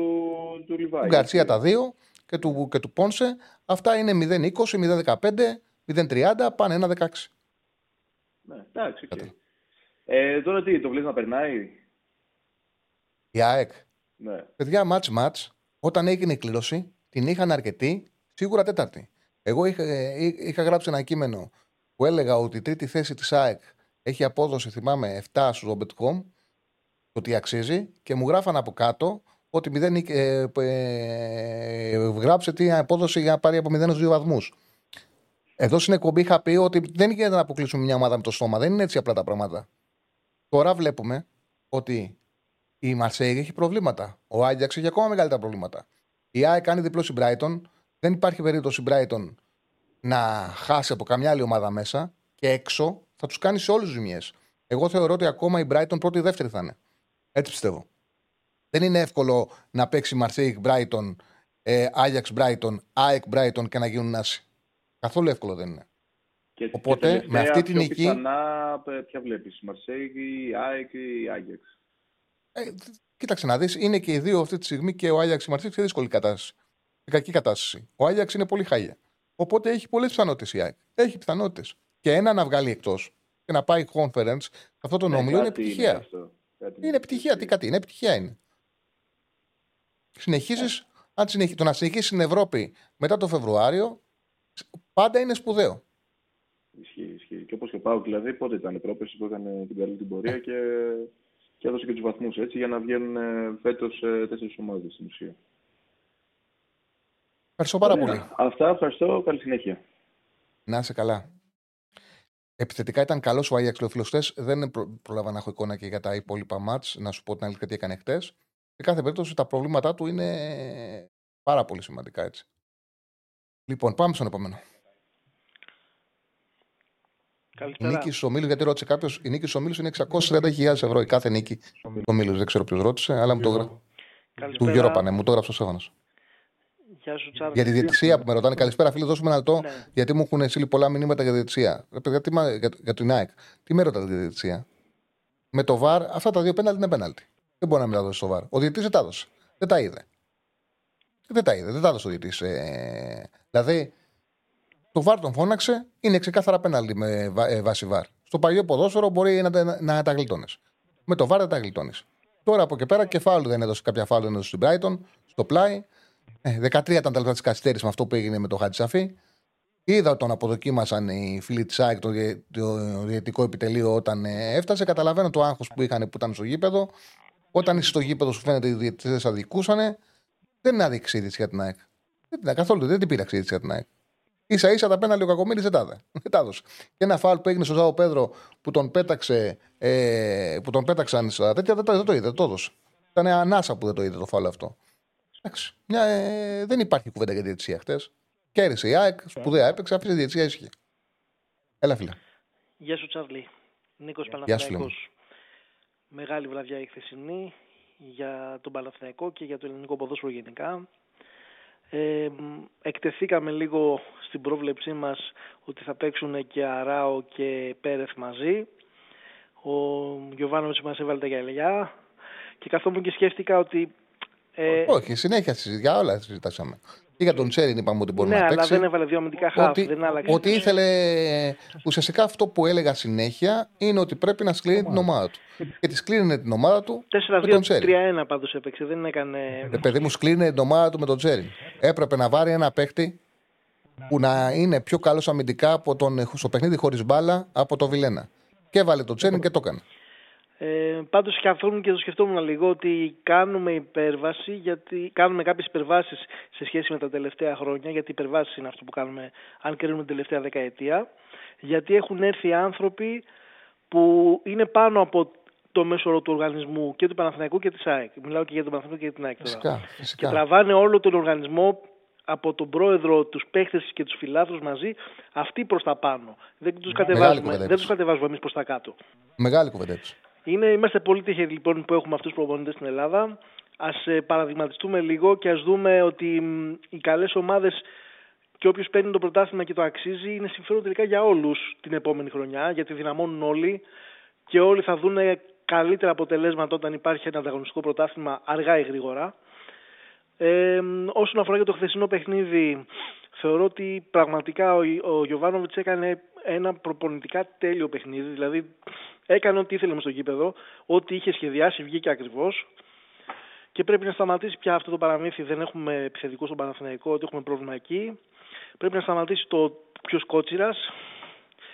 του, του Γκαρσία τα δύο και του, και του Πόνσε. Αυτά είναι 0,20, 0,15, 0,30, πάνε 1,16. Ναι, εντάξει. Okay. Ε, τώρα τι, το βλέπει να περνάει; Η ΑΕΚ. Ναι. Παιδιά, μάτς μάτς, όταν έγινε η κλήρωση, την είχαν αρκετή, σίγουρα τέταρτη. Εγώ είχα, ε, είχα γράψει ένα κείμενο που έλεγα ότι η τρίτη θέση της ΑΕΚ έχει απόδοση, θυμάμαι, 7 στο Robet.com, ότι αξίζει και μου γράφαν από κάτω ότι μηδέν, ε, ε, ε, γράψε τι απόδοση για να πάρει από 0 2 βαθμούς. Εδώ στην εκπομπή είχα πει ότι δεν γίνεται να αποκλείσουμε μια ομάδα με το στόμα. Δεν είναι έτσι απλά τα πράγματα. Τώρα βλέπουμε ότι η Μαρσέη έχει προβλήματα. Ο Άγιαξ έχει ακόμα μεγαλύτερα προβλήματα. Η ΑΕΚ κάνει διπλό στην Brighton. Δεν υπάρχει περίπτωση η Brighton να χάσει από καμιά άλλη ομάδα μέσα και έξω θα τους κάνει σε όλους του ζημιές. Εγώ θεωρώ ότι ακόμα η Brighton πρώτη ή δεύτερη θα είναι. Έτσι πιστεύω. Δεν είναι εύκολο να παίξει Marseille Brighton, ε, Ajax Brighton, ΑΕΚ Brighton και να γίνουν άσοι. Καθόλου εύκολο δεν είναι. Και, Οπότε και με αυτή την νίκη. Πιθανά, ποια βλέπεις, Marseille, ΑΕΚ ή Ajax; Ε, κοίταξε να δεις, είναι και οι δύο αυτή τη στιγμή και ο Άγιαξ και η Marseille σε δύσκολη κατάσταση. Σε κακή κατάσταση. Ο Άγιαξ είναι πολύ χάλια. Οπότε έχει πολλές πιθανότητες η ΑΕΚ. Έχει πιθανότητες. Και ένα να βγάλει εκτός και να πάει conference σε αυτό το όμιλο είναι επιτυχία. Είναι, είναι επιτυχία. Τι κάτι είναι, επιτυχία είναι. Συνεχίζεις, αν συνεχί... το να συνεχίσεις στην Ευρώπη μετά το Φεβρουάριο, πάντα είναι σπουδαίο. Ισχύει, ισχύει. Και όπως και πάω, δηλαδή, πότε ήταν η πρόπεση που έκανε την καλή την πορεία και, και έδωσε και τους βαθμούς έτσι για να βγαίνουν ε, φέτος ε, τέσσερις ομάδες στην ουσία. Ευχαριστώ πάρα πολύ. Αυτά, ευχαριστώ. Καλή συνέχεια. Να είσαι καλά. Επιθετικά ήταν καλός ο Άγιαξ Λεοφιλοστέ. Δεν πρόλαβα να έχω εικόνα και για τα υπόλοιπα μάτς. Να σου πω την αλήθεια τι έκανε χτες. Σε κάθε περίπτωση τα προβλήματά του είναι πάρα πολύ σημαντικά έτσι. Λοιπόν, πάμε στον επόμενο. Καλησπέρα. Η νίκης στου ομίλου, γιατί ρώτησε κάποιος, η νίκης στου ομίλου είναι 630.000 ευρώ. Η κάθε νίκη στου ομίλου. Δεν ξέρω ποιος ρώτησε, αλλά μου το γράψει. Του Γιώργο Πανέ, μου το έγραψε ο Σέβανα. Γεια σου, Τσάρλ. Για τη διαιτησία που με ρωτάνε. Καλησπέρα, φίλε, δώσουμε ένα λεπτό. Ναι. Γιατί μου έχουν στείλει πολλά μηνύματα για διαιτησία. Για, για, για την ΑΕΚ. Τι με ρωτάτε για τη διαιτησία; Με το βαρ, αυτά τα δύο πέναλτι είναι πέναλτι. Δεν μπορεί να μην τα δώσει στο βαρ. Ο διαιτητής δεν τα έδωσε. Δεν τα είδε. Δεν τα είδε. Δεν τα έδωσε ο διαιτητής. Ε, δηλαδή, το βαρ τον φώναξε, είναι ξεκάθαρα πέναλτι με ε, βάση βαρ. Στο παλιό ποδόσφαιρο μπορεί να, να, να τα γλιτώνεις. Με το βαρ δεν τα γλιτώνεις. Τώρα από εκεί πέρα κεφάλου δεν έδωσε κάποια φάλου δεν έδωσε στην Brighton, στο πλάι. Ε, 13 ήταν τα λεπτά της καθυστέρησης με αυτό που έγινε με το Χατζησαφή. Είδα τον αποδοκίμασαν οι φίλοι της ΑΕΚ, το, το διαιτητικό επιτελείο, όταν ε, έφτασε. Καταλαβαίνω το άγχος που είχαν που ήταν στο γήπεδο. Όταν είσαι στο γήπεδο, σου φαίνεται ότι οι διαιτητές αδικούσαν. Δεν είναι άδειξη για την ΑΕΚ. Δεν την καθόλου, δεν την πήραξε για την ΑΕΚ. Σα ίσα τα πέναλτι ο Κακομίρη δεν τα έδωσε. Και ένα φάουλ που έγινε στο Ζάο Πέδρο που τον, πέταξε, ε, που τον πέταξαν στα τέτοια δεν το, δεν το είδε, δεν το έδωσε. Ήταν ανάσα που δεν το είδε το φάουλ αυτό. Εντάξει. Μια, ε, δεν υπάρχει κουβέντα για διαιτησία χτες. Κέρδισε η ΑΕΚ, σπουδαία έπαιξε, αφήσε διαιτησία ήσυχη. Έλα, φίλε. Γεια σου, Τσάρλι. Νίκος Παναθηναϊκός. Μεγάλη βραδιά η χθεσινή. για τον Παναθηναϊκό και για το ελληνικό ποδόσφαιρο γενικά. Ε, εκτεθήκαμε λίγο στην πρόβλεψή μας ότι θα παίξουν και Αράο και Πέρεθ μαζί. Ο Γιωβάνοβιτς μας έβαλε τα γυαλιά και καθόμουν και σκέφτηκα ότι... Ε, Όχι, συνέχεια για όλα συζητάσαμε. Και για τον Τσέριν είπαμε ότι μπορεί ναι, να παίξει. Ναι, αλλά δεν έβαλε δύο αμυντικά χάφ. Ότι, δεν άλλαξε. ότι ήθελε. Ουσιαστικά αυτό που έλεγα συνέχεια είναι ότι πρέπει να σκλίνει την ομάδα του. Και τη σκλίνει την ομάδα του. 4-2-3-1 πάντως έπαιξε. Δεν έκανε. Ε, παιδί μου, σκλίνει την ομάδα του με τον Τσέριν. Έπρεπε να βάλει ένα παίχτη που να είναι πιο καλός αμυντικά από τον, στο παιχνίδι χωρίς μπάλα από το Βιλένα. Και έβαλε τον Τσέριν και το έκανε. Ε, πάντως καθόμουν και το σκεφτόμουν λίγο ότι κάνουμε υπέρβαση, γιατί κάνουμε κάποιες υπερβάσεις σε σχέση με τα τελευταία χρόνια, γιατί υπερβάσεις είναι αυτό που κάνουμε αν κρίνουμε την τελευταία δεκαετία, γιατί έχουν έρθει άνθρωποι που είναι πάνω από το μέσο όρο του οργανισμού και του Παναθηναϊκού και της ΑΕΚ. Μιλάω και για τον Παναθηναϊκό και την ΑΕΚ. Φυσικά, φυσικά. Και τραβάνε όλο τον οργανισμό από τον πρόεδρο, τους παίχτες και τους φιλάθλους μαζί, αυτοί προς τα πάνω. Δεν τους κατεβάζουμε, δεν τους κατεβάζουμε εμείς προς τα κάτω. Μεγάλη κουβεντέψη. Είναι, είμαστε πολύ τυχεροί λοιπόν που έχουμε αυτούς τους προπονητές στην Ελλάδα. Ας ε, παραδειγματιστούμε λίγο και ας δούμε ότι οι καλές ομάδες και όποιος παίρνει το πρωτάθλημα και το αξίζει είναι συμφέρον τελικά για όλους την επόμενη χρονιά γιατί δυναμώνουν όλοι και όλοι θα δουν καλύτερα αποτελέσματα όταν υπάρχει ένα ανταγωνιστικό πρωτάθλημα αργά ή γρήγορα. Ε, όσον αφορά για το χθεσινό παιχνίδι, θεωρώ ότι πραγματικά ο, ο Γιωβάνοβιτς έκανε ένα προπονητικά τέλειο παιχνίδι. Δηλαδή έκανε ό,τι ήθελε μες στο γήπεδο, ό,τι είχε σχεδιάσει βγήκε ακριβώς. Και πρέπει να σταματήσει πια αυτό το παραμύθι. Δεν έχουμε επιθετικό στον Παναθηναϊκό, ότι έχουμε πρόβλημα εκεί. Πρέπει να σταματήσει το ποιος κότσιρας.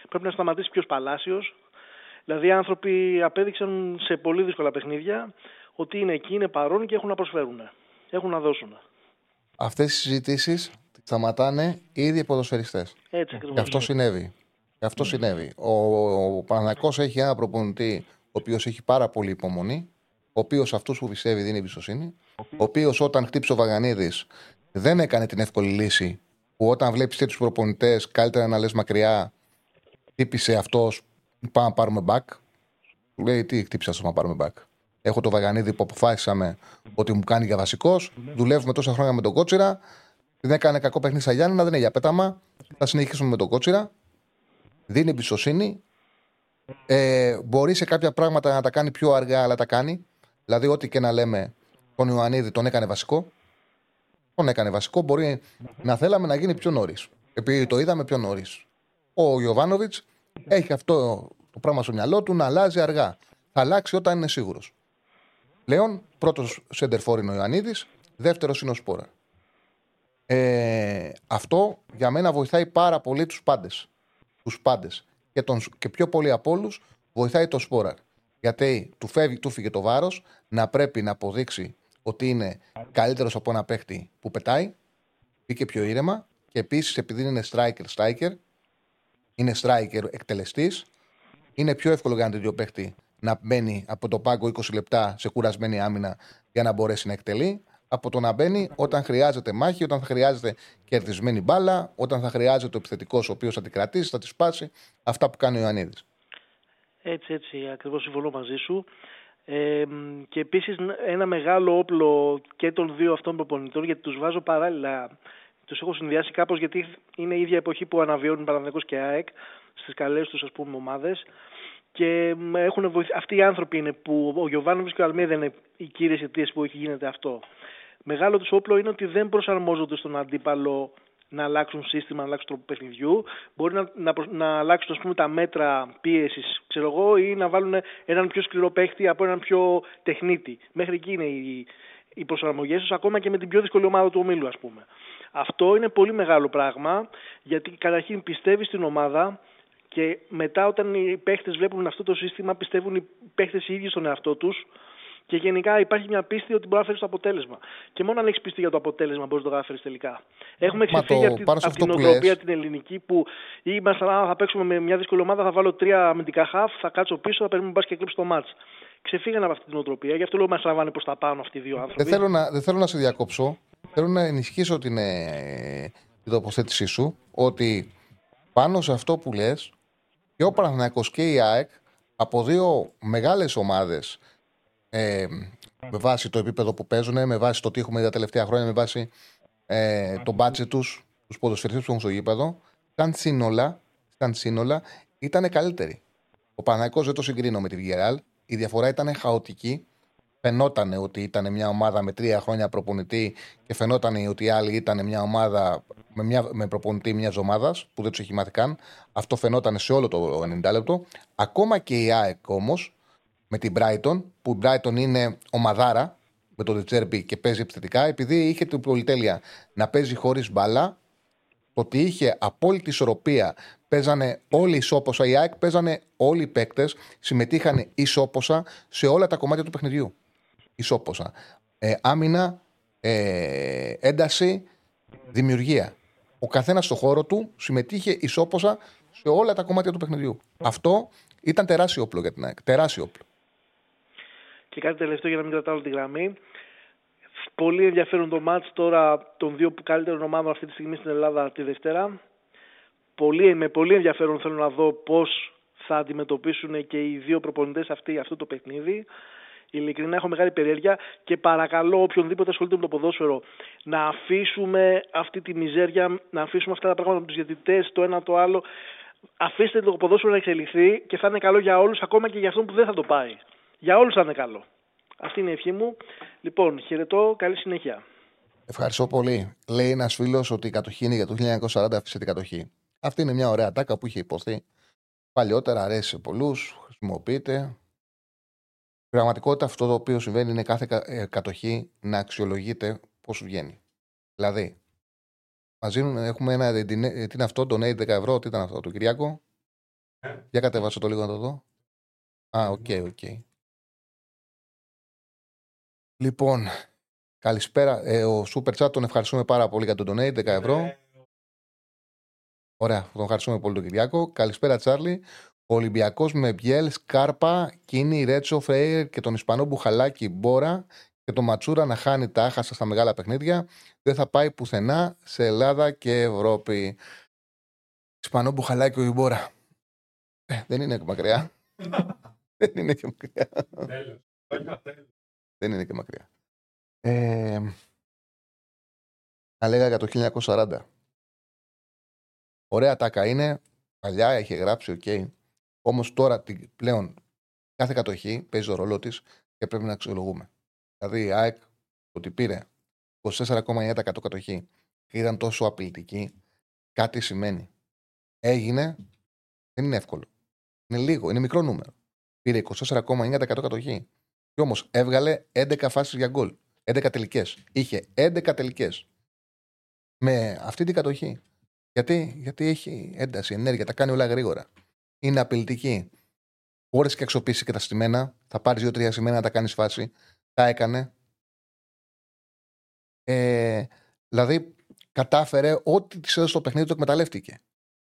Πρέπει να σταματήσει ποιος παλάσιος. Δηλαδή οι άνθρωποι απέδειξαν σε πολύ δύσκολα παιχνίδια ότι είναι εκεί, είναι παρόν και έχουν να προσφέρουν. Έχουν να δώσουν. Αυτές οι συζητήσεις σταματάνε ήδη οι ποδοσφαιριστές. Έτσι ακριβώς. Και αυτό συνέβη. Και αυτό συνέβη. Ο, ο Παναγιακό έχει ένα προπονητή ο οποίος έχει πάρα πολύ υπομονή, ο οποίος αυτούς που πιστεύει δίνει εμπιστοσύνη, ο οποίος όταν χτύψει ο Βαγανίδης δεν έκανε την εύκολη λύση που όταν βλέπεις τέτοιους προπονητές, καλύτερα να λες μακριά, χτύπησε αυτός, πάμε να πάρουμε back. Λέει τι χτύπησε αυτός, να πάρουμε back. Έχω το Βαγανίδη που αποφάσισαμε ότι μου κάνει για βασικός. Δουλεύουμε τόσα χρόνια με τον Κότσιρα. Δεν έκανε κακό παιχνίδι στα Γιάννενα, δεν είναι για πέταμα. Θα συνεχίσουμε με τον Κότσιρα δίνει εμπιστοσύνη. Ε, μπορεί σε κάποια πράγματα να τα κάνει πιο αργά, αλλά τα κάνει. Δηλαδή, ό,τι και να λέμε, τον Ιωαννίδη τον έκανε βασικό. Τον έκανε βασικό. Μπορεί να θέλαμε να γίνει πιο νωρίς. Επειδή το είδαμε πιο νωρίς. Ο Ιωβάνοβιτς έχει αυτό το πράγμα στο μυαλό του να αλλάζει αργά. Θα αλλάξει όταν είναι σίγουρος. Πλέον, πρώτος σέντερφόρ είναι ο Ιωαννίδης, δεύτερος είναι ο Σπόρα. Ε, αυτό για μένα βοηθάει πάρα πολύ τους πάντες τους πάντες. Και, και πιο πολύ από όλους βοηθάει το Σπόραρ. Γιατί του, φεύγει, του φύγε το βάρος να πρέπει να αποδείξει ότι είναι καλύτερος από ένα παίχτη που πετάει. Μπήκε πιο ήρεμα. Και επίσης επειδή είναι striker, striker, είναι striker εκτελεστής, είναι πιο εύκολο για ένα τέτοιο παίχτη να μπαίνει από το πάγκο 20 λεπτά σε κουρασμένη άμυνα για να μπορέσει να εκτελεί από το να μπαίνει όταν χρειάζεται μάχη, όταν θα χρειάζεται κερδισμένη μπάλα, όταν θα χρειάζεται ο επιθετικός ο οποίος θα την κρατήσει, θα τη σπάσει. Αυτά που κάνει ο Ιωαννίδης. Έτσι, έτσι, ακριβώς συμφωνώ μαζί σου. Ε, και επίσης ένα μεγάλο όπλο και των δύο αυτών προπονητών, γιατί τους βάζω παράλληλα, τους έχω συνδυάσει κάπως γιατί είναι η ίδια εποχή που αναβιώνουν Παναθηναϊκός και ΑΕΚ στις καλές τους ας πούμε ομάδες. Και έχουν αυτοί οι άνθρωποι είναι που ο Γιωβάνοβιτ και ο Αλμίδα είναι οι κύριε αιτίε που έχει γίνεται αυτό. Μεγάλο τους όπλο είναι ότι δεν προσαρμόζονται στον αντίπαλο να αλλάξουν σύστημα, να αλλάξουν τρόπο παιχνιδιού. Μπορεί να, να, να αλλάξουν ας πούμε, τα μέτρα πίεσης, ξέρω εγώ, ή να βάλουν έναν πιο σκληρό παίχτη από έναν πιο τεχνίτη. Μέχρι εκεί είναι οι, οι προσαρμογές τους, ακόμα και με την πιο δύσκολη ομάδα του ομίλου, ας πούμε. Αυτό είναι πολύ μεγάλο πράγμα, γιατί καταρχήν πιστεύει στην ομάδα και μετά όταν οι παίχτες βλέπουν αυτό το σύστημα, πιστεύουν οι παίχτες οι ίδιοι στον εαυτό τους και γενικά υπάρχει μια πίστη ότι μπορεί να φέρεις το αποτέλεσμα. Και μόνο αν έχεις πίστη για το αποτέλεσμα μπορείς να το καταφέρει τελικά. Έχουμε ξεφύγει από, από την οτροπία την ελληνική που είμαστε, να θα παίξουμε με μια δύσκολη ομάδα, θα βάλω τρία αμυντικά χαφ, θα κάτσω πίσω, θα περιμένουμε μπα και κλείψω το μάτς. Ξεφύγανε από αυτή την οτροπία, γι' αυτό λέω μας τραβάνε προς τα πάνω αυτοί οι δύο άνθρωποι. Δεν θέλω να, δεν θέλω να σε διακόψω. Θέλω να ενισχύσω την, ε, την τοποθέτησή σου ότι πάνω σε αυτό που λες και ο Παναθηναϊκός και η ΑΕΚ από δύο μεγάλες ομάδες ε, με βάση το επίπεδο που παίζουν, με βάση το τι έχουμε δει τα τελευταία χρόνια, με βάση ε, το μπάτσε τους, τους ποδοσφαιριστές που έχουν στο γήπεδο, σαν σύνολα, σαν σύνολα ήταν καλύτεροι. Ο Παναγικό δεν το συγκρίνω με τη Villarreal. Η διαφορά ήταν χαοτική. Φαινόταν ότι ήταν μια ομάδα με τρία χρόνια προπονητή και φαινόταν ότι οι άλλοι ήταν μια ομάδα με, μια, με προπονητή μιας ομάδας που δεν τους έχει μάθει καν. Αυτό φαινόταν σε όλο το 90 λεπτό. Ακόμα και η ΑΕΚ όμως με την Brighton, που η Brighton είναι ομαδάρα με το Δετζέρμπι και παίζει επιθετικά, επειδή είχε την πολυτέλεια να παίζει χωρίς μπάλα, το ότι είχε απόλυτη ισορροπία, παίζανε όλοι ισόποσα, η ΑΕΚ παίζανε όλοι οι παίκτες, συμμετείχαν ισόποσα σε όλα τα κομμάτια του παιχνιδιού. Ισόποσα. Ε, άμυνα, ε, ένταση, δημιουργία. Ο καθένας στο χώρο του συμμετείχε ισόποσα σε όλα τα κομμάτια του παιχνιδιού. Αυτό ήταν τεράστιο όπλο για την ΑΕΚ. Τεράστιο όπλο. Και κάτι τελευταίο για να μην κρατάω τη γραμμή. Πολύ ενδιαφέρον το μάτς τώρα των δύο καλύτερων ομάδων αυτή τη στιγμή στην Ελλάδα τη Δευτέρα. Πολύ, με πολύ ενδιαφέρον θέλω να δω πώς θα αντιμετωπίσουν και οι δύο προπονητές αυτοί αυτό το παιχνίδι. Ειλικρινά έχω μεγάλη περιέργεια και παρακαλώ οποιονδήποτε ασχολείται με το ποδόσφαιρο να αφήσουμε αυτή τη μιζέρια, να αφήσουμε αυτά τα πράγματα με τους διαιτητές, το ένα το άλλο. Αφήστε το ποδόσφαιρο να εξελιχθεί και θα είναι καλό για όλους, ακόμα και για αυτόν που δεν θα το πάει. Για όλους θα είναι καλό. Αυτή είναι η ευχή μου. Λοιπόν, χαιρετώ. Καλή συνέχεια. Ευχαριστώ πολύ. Λέει ένας φίλος ότι η κατοχή είναι για το 1940 αφήσε την κατοχή. Αυτή είναι μια ωραία ατάκα που είχε ειπωθεί. Παλιότερα αρέσει σε πολλούς, χρησιμοποιείται. Πραγματικότητα αυτό το οποίο συμβαίνει είναι κάθε ε, κατοχή να αξιολογείται πώς σου βγαίνει. Δηλαδή, μαζί έχουμε ένα. Ε, τι είναι αυτό, το 10 ευρώ, τι ήταν αυτό, το Κυριακό. Ε. Για κατέβασε το λίγο να το δω. Α, ok, okay, ok. Okay. Λοιπόν, καλησπέρα. Ε, ο Super Chat τον ευχαριστούμε πάρα πολύ για τον donate, 10 ευρώ. Ναι. Ωραία, τον ευχαριστούμε πολύ τον Κυριάκο. Καλησπέρα, Τσάρλι. Ο Ολυμπιακός με Μπιέλ, Σκάρπα, Κίνη, Ρέτσο, Φρέιρ και τον Ισπανό Μπουχαλάκη Μπόρα και τον Ματσούρα να χάνει τα άχασα στα μεγάλα παιχνίδια. Δεν θα πάει πουθενά σε Ελλάδα και Ευρώπη. Ισπανό Μπουχαλάκη ο Μπόρα. Ε, δεν είναι και μακριά. δεν είναι και μακριά. Δεν είναι και μακριά. Ε, θα λέγα για το 1940. Ωραία ατάκα είναι. Παλιά είχε γράψει, ok. Okay. Όμως τώρα πλέον κάθε κατοχή παίζει το ρόλο της και πρέπει να αξιολογούμε. Δηλαδή η ΑΕΚ ότι πήρε 24,9% κατοχή και ήταν τόσο απειλητική, κάτι σημαίνει. Έγινε, δεν είναι εύκολο. Είναι λίγο, είναι μικρό νούμερο. Πήρε 24,9% κατοχή. Και όμως έβγαλε 11 φάσεις για γκολ. 11 τελικές. Είχε 11 τελικές. Με αυτή την κατοχή. Γιατί, γιατί έχει ένταση, ενέργεια, τα κάνει όλα γρήγορα. Είναι απειλητική. Ώρε και αξιοποιήσεις και τα στημένα. Θα πάρεις δύο-τρία σημαίνα να τα κάνεις φάση. Τα έκανε. Ε, δηλαδή, κατάφερε ό,τι της έδωσε στο παιχνίδι το εκμεταλλεύτηκε.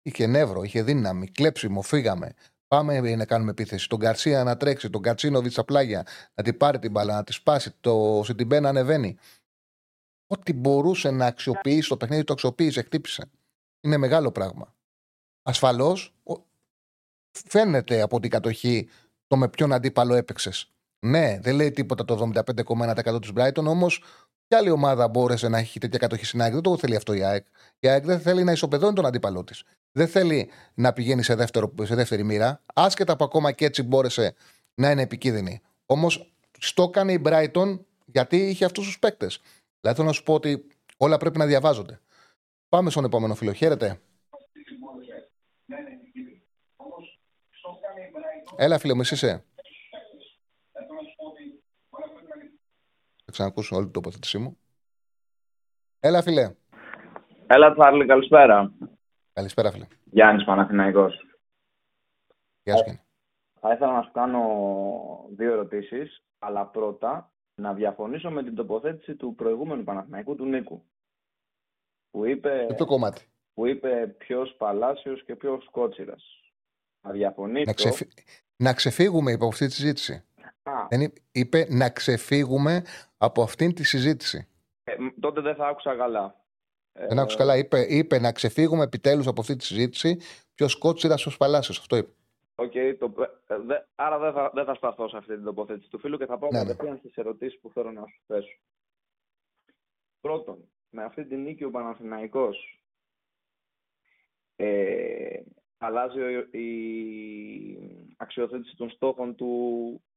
Είχε νεύρο, είχε δύναμη, κλέψιμο, φύγαμε. Πάμε να κάνουμε επίθεση. Τον Γκαρσία να τρέξει, τον Κατσίνοβιτς στα πλάγια, να την πάρει την μπαλά, να τη σπάσει, το Σιντιμπέ να ανεβαίνει. Ό,τι μπορούσε να αξιοποιήσει το παιχνίδι, το αξιοποίησε, χτύπησε. Είναι μεγάλο πράγμα. Ασφαλώς φαίνεται από την κατοχή το με ποιον αντίπαλο έπαιξες. Ναι, δεν λέει τίποτα το 75,1% του Brighton, όμως Ποια άλλη ομάδα μπόρεσε να έχει τέτοια κατοχή στην ΑΕΚ. Δεν το θέλει αυτό η ΑΕΚ. Η ΑΕΚ δεν θέλει να ισοπεδώνει τον αντίπαλό της. Δεν θέλει να πηγαίνει σε, δεύτερο, σε δεύτερη μοίρα, άσχετα που ακόμα και έτσι μπόρεσε να είναι επικίνδυνη. Όμως στο έκανε η Brighton γιατί είχε αυτούς τους παίκτες. Δηλαδή θέλω να σου πω ότι όλα πρέπει να διαβάζονται. Πάμε στον επόμενο φίλο. Χαίρετε. Έλα φίλε μου, εσύ είσαι. Θα ξανακούσω όλη την τοποθέτησή μου. Έλα φίλε. Έλα Τσάρλι, καλησπέρα. Καλησπέρα, φίλε. Γιάννης Παναθηναϊκός. Γεια σου, Θα ήθελα να σου κάνω δύο ερωτήσεις, αλλά πρώτα να διαφωνήσω με την τοποθέτηση του προηγούμενου Παναθηναϊκού, του Νίκου. Που είπε, ποιο κομμάτι; Που είπε ποιος Παλάσιος και ποιος Κότσιρας. Να διαφωνήσω... Να, ξεφύ... να ξεφύγουμε από αυτή τη συζήτηση. Δεν είπε να ξεφύγουμε από αυτήν τη συζήτηση. Ε, τότε δεν θα άκουσα καλά. Δεν άκουσα καλά. Είπε, είπε να ξεφύγουμε επιτέλους από αυτή τη συζήτηση. Ποιος κότσιρας, ποιος παλάσιος. Αυτό είπε. Okay, το, ε, δε, άρα δεν θα, δεν θα σταθώ σε αυτή την τοποθέτηση του φίλου και θα πάω Ναι, ναι. κατευθείαν στις ερωτήσεις που θέλω να σου θέσω. Πρώτον, με αυτή την νίκη ο Παναθηναϊκός ε, αλλάζει ο- η αξιοθέτηση των στόχων του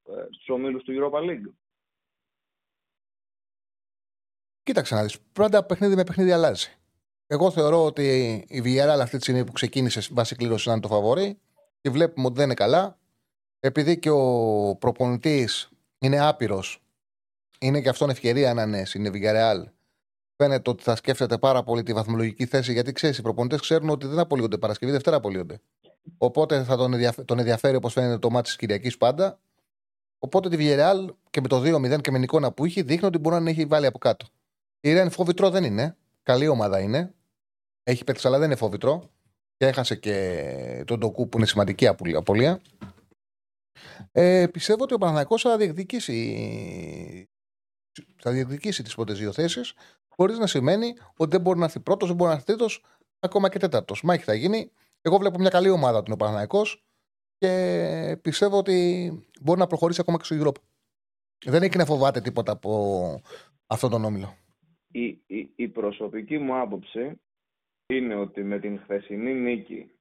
ε, στους ομίλους του Europa League. Κοίταξε να δεις. Πρώτα παιχνίδι με παιχνίδι αλλάζει. Εγώ θεωρώ ότι η Villarreal αυτή τη στιγμή που ξεκίνησε βάσει κλήρωσης να είναι το φαβορή και βλέπουμε ότι δεν είναι καλά. Επειδή και ο προπονητής είναι άπειρος, είναι και αυτόν ευκαιρία να είναι στην Villarreal. Φαίνεται ότι θα σκέφτεται πάρα πολύ τη βαθμολογική θέση γιατί ξέρεις, οι προπονητές ξέρουν ότι δεν απολύονται Παρασκευή, Δευτέρα απολύονται. Οπότε θα τον, ενδιαφ... τον ενδιαφέρει όπως φαίνεται το μάτι της Κυριακής πάντα. Οπότε τη Villarreal και με το 2-0 και με την εικόνα που είχε δείχνει ότι μπορεί να την έχει βάλει από κάτω. Η Ρεν φόβητρο δεν είναι. Καλή ομάδα είναι. Έχει παίξει, αλλά δεν είναι φόβητρο. Και έχασε και τον Ντοκού που είναι σημαντική απολ- απολία. Ε, πιστεύω ότι ο Παναθηναϊκός θα διεκδικήσει, θα διεκδικήσει τις πρώτες δύο θέσεις χωρίς να σημαίνει ότι δεν μπορεί να έρθει πρώτος, δεν μπορεί να έρθει τρίτος, ακόμα και τέταρτος. Μάχη θα γίνει. Εγώ βλέπω μια καλή ομάδα του είναι ο Παναθηναϊκός και πιστεύω ότι μπορεί να προχωρήσει ακόμα και στο Europa. Δεν έχει να φοβάται τίποτα από αυτόν τον όμιλο. Η, η, η προσωπική μου άποψη είναι ότι με την χθεσινή νίκη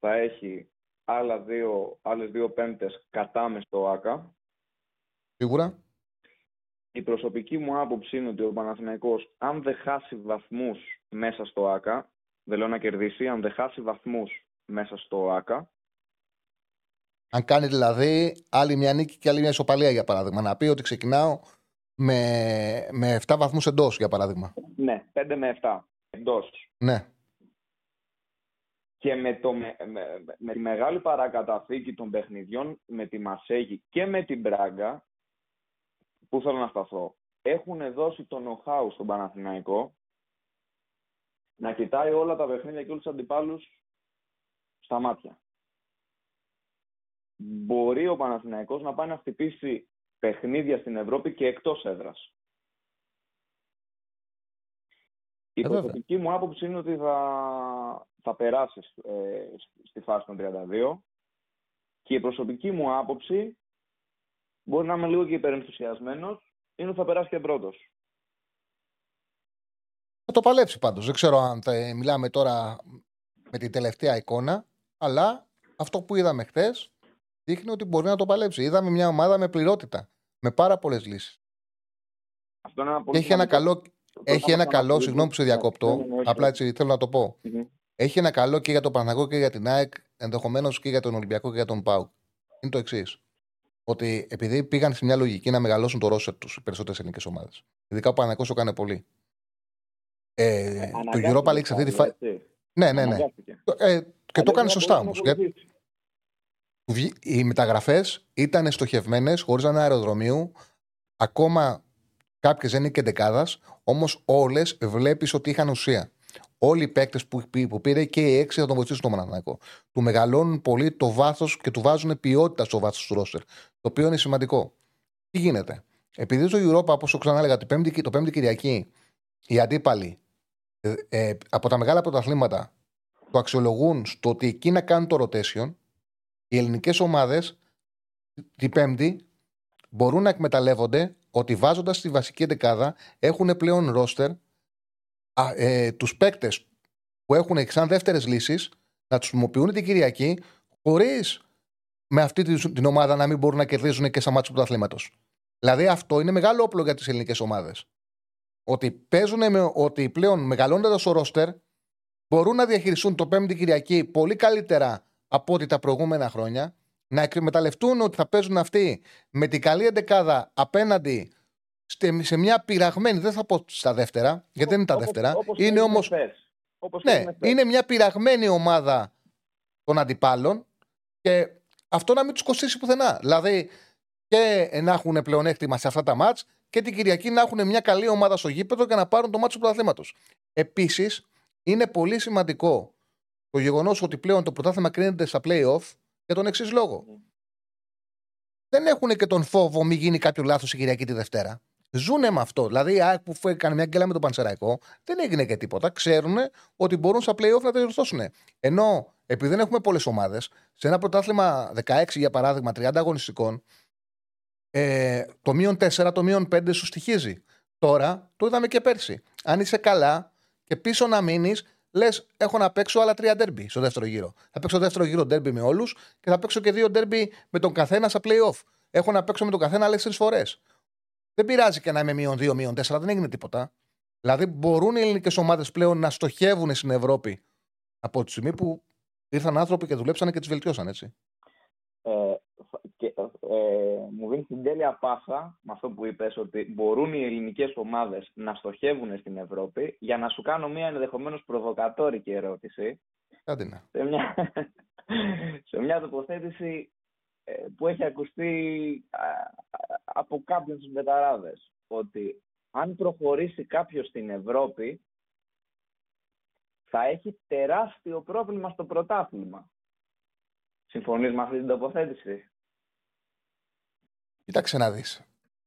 θα έχει άλλα δύο, άλλες δύο πέμπτες κατά μες στο ΆΚΑ. Σίγουρα. Η προσωπική μου άποψη είναι ότι ο Παναθηναϊκός αν δεν χάσει βαθμούς μέσα στο ΆΚΑ, δεν λέω να κερδίσει, αν δεν χάσει βαθμούς μέσα στο ΆΚΑ, Αν κάνει δηλαδή άλλη μια νίκη και άλλη μια ισοπαλία, για παράδειγμα. Να πει ότι ξεκινάω με, με 7 βαθμούς εντός, για παράδειγμα. ναι, 5 με 7 εντός. Ναι. Και με, το, με, με, με τη μεγάλη παρακαταθήκη των παιχνιδιών με τη Μασέγη και με την Μπράγκα, που θέλω να σταθώ, έχουν δώσει το know-how στον Παναθηναϊκό να κοιτάει όλα τα παιχνίδια και όλους τους αντιπάλους στα μάτια. Μπορεί ο Παναθηναϊκός να πάει να χτυπήσει παιχνίδια στην Ευρώπη και εκτός έδρας. Η Ε, βέβαια. προσωπική μου άποψη είναι ότι θα, θα περάσει ε, στη φάση των 32 και η προσωπική μου άποψη, μπορεί να είμαι λίγο και υπερενθουσιασμένος, είναι ότι θα περάσει και πρώτος. Θα το παλέψει πάντως. Δεν ξέρω αν θα μιλάμε τώρα με την τελευταία εικόνα, αλλά αυτό που είδαμε χθες δείχνει ότι μπορεί να το παλέψει. Είδαμε μια ομάδα με πληρότητα, με πάρα πολλές λύσεις. Αυτό είναι ένα πολύ Έχει ένα σημαντικό- καλό, το έχει θέμα ένα που καλό, αναπτύσσουμε. συγγνώμη που σε Ναι, διακόπτω, ναι, ναι, όχι, απλά όχι. έτσι θέλω να το πω. Μμμ. Έχει ένα καλό και για τον Παναγό και για την ΑΕΚ, ενδεχομένως και για τον Ολυμπιακό και για τον ΠΑΟΚ. Είναι το εξής. Ότι επειδή πήγαν σε μια λογική να μεγαλώσουν το ρόσερ τους οι περισσότερες ελληνικές ομάδες. Ειδικά ο Παναγό το έκανε πολύ. Ε, το Αναγκάστηκε Europa League σε αυτή τη φάση. έτσι. Ναι, ναι, ναι. Αναγκάστηκε. Ε, και το Αλλιώς έκανε δεν σωστά θα όμως. μπορούσε να βοηθήσει. Οι μεταγραφές ήταν στοχευμένες, χωρίς να είναι αεροδρομίου. Ακόμα κάποιες δεν είναι και δεκάδα, όμως όλες βλέπεις ότι είχαν ουσία. Όλοι οι παίκτες που, που πήρε και οι έξι θα τον βοηθήσουν το Παναθηναϊκό. Του μεγαλώνουν πολύ το βάθος και του βάζουν ποιότητα στο βάθος του ρόστερ. Το οποίο είναι σημαντικό. Τι γίνεται; Επειδή στο Europa, όπως το ξανάλεγα, το πέμπτη, το πέμπτη Κυριακή, οι αντίπαλοι ε, ε, από τα μεγάλα πρωταθλήματα το αξιολογούν στο ότι εκεί να κάνουν το rotation, οι ελληνικές ομάδες την Πέμπτη μπορούν να εκμεταλλεύονται ότι βάζοντας τη βασική εντεκάδα έχουν πλέον ρόστερ ε, τους παίκτες που έχουν σαν δεύτερες λύσεις να τους χρησιμοποιούν την Κυριακή χωρίς με αυτή τη- την ομάδα να μην μπορούν να κερδίζουν και στα μάτια του πρωταθλήματος. Δηλαδή αυτό είναι μεγάλο όπλο για τις ελληνικές ομάδες. Ότι παίζουν με, ότι πλέον μεγαλώνοντας το ρόστερ μπορούν να διαχειριστούν το Πέμπτη Κυριακή πολύ καλύτερα από ό,τι τα προηγούμενα χρόνια. Να εκμεταλλευτούν ότι θα παίζουν αυτοί με την καλή εντεκάδα απέναντι στε- σε μια πειραγμένη, δεν θα πω στα δεύτερα, γιατί δεν είναι τα Όπως- δεύτερα. όπως είναι έγινε όμω. χθες. Όπως Ναι, έγινε χθες. είναι μια πειραγμένη ομάδα των αντιπάλων και αυτό να μην τους κοστίσει πουθενά. Δηλαδή και να έχουν πλεονέκτημα σε αυτά τα μάτς και την Κυριακή να έχουν μια καλή ομάδα στο γήπεδο και να πάρουν το μάτς του πρωταθλήματος. Επίσης, είναι πολύ σημαντικό το γεγονός ότι πλέον το πρωτάθλημα κρίνεται στα playoff για τον εξής λόγο. Δεν έχουν και τον φόβο μη γίνει κάποιο λάθος η Κυριακή τη Δευτέρα. Ζούνε με αυτό. Δηλαδή, η ΑΕΚ που έκανε μια γκέλα με τον Πανσεραϊκό, δεν έγινε και τίποτα. Ξέρουν ότι μπορούν στα playoff να τα διορθώσουν. Ενώ επειδή δεν έχουμε πολλές ομάδες, σε ένα πρωτάθλημα 16 για παράδειγμα, 30 αγωνιστικών, ε, το μείον 4, το μείον 5 σου στοιχίζει. Τώρα το είδαμε και πέρσι. Αν είσαι καλά και πίσω να μείνεις, λες: Έχω να παίξω άλλα τρία ντέρμπι στο δεύτερο γύρο. Θα παίξω δεύτερο γύρο ντέρμπι με όλους και θα παίξω και δύο ντέρμπι με τον καθένα στα playoff. Έχω να παίξω με τον καθένα άλλες τρεις φορές. Δεν πειράζει και να είμαι μείον 2, μείον 4, δεν έγινε τίποτα. Δηλαδή μπορούν οι ελληνικές ομάδες πλέον να στοχεύουν στην Ευρώπη από τη στιγμή που ήρθαν άνθρωποι και δουλέψανε και τις βελτιώσαν, έτσι. Ε, και, ε, μου δίνεις την τέλεια πάσα με αυτό που είπες ότι μπορούν οι ελληνικές ομάδες να στοχεύουν στην Ευρώπη για να σου κάνω μια ενδεχομένως προβοκατόρικη ερώτηση. Κάντε να. Σε μια, σε μια τοποθέτηση ε, που έχει ακουστεί από κάποιους τους μεταράδες ότι αν προχωρήσει κάποιος στην Ευρώπη θα έχει τεράστιο πρόβλημα στο πρωτάθλημα. Συμφωνείς με αυτή την τοποθέτηση; Κοίταξε να δεις.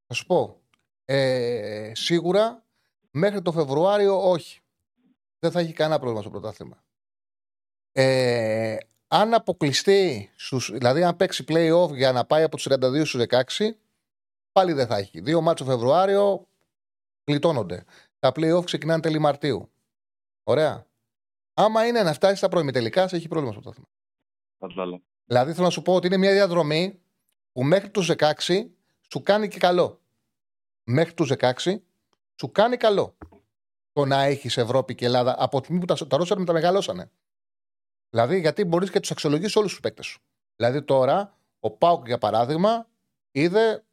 Θα σου πω. Ε, σίγουρα μέχρι το Φεβρουάριο όχι. Δεν θα έχει κανένα πρόβλημα στο πρωτάθλημα. Ε, αν αποκλειστεί, στους, δηλαδή αν παίξει play-off για να πάει από τους 32 στους 16, πάλι δεν θα έχει. Δύο μάτσο Φεβρουάριο γλιτώνονται. Τα play-off ξεκινάνε τέλη Μαρτίου. Ωραία. Άμα είναι να φτάσει στα προημιτελικά, σε έχει πρόβλημα στο πρωτάθλημα. Δηλαδή θέλω να σου πω ότι είναι μια διαδρομή που μέχρι τους 16 σου κάνει και καλό. Μέχρι τους 16 σου κάνει καλό το να έχεις Ευρώπη και Ελλάδα από τη στιγμή που τα, τα Ρώσια τα μεγαλώσανε. Δηλαδή, γιατί μπορείς και τους αξιολογήσει όλους τους παίκτες σου. Δηλαδή, τώρα ο Πάουκ, για παράδειγμα, είδε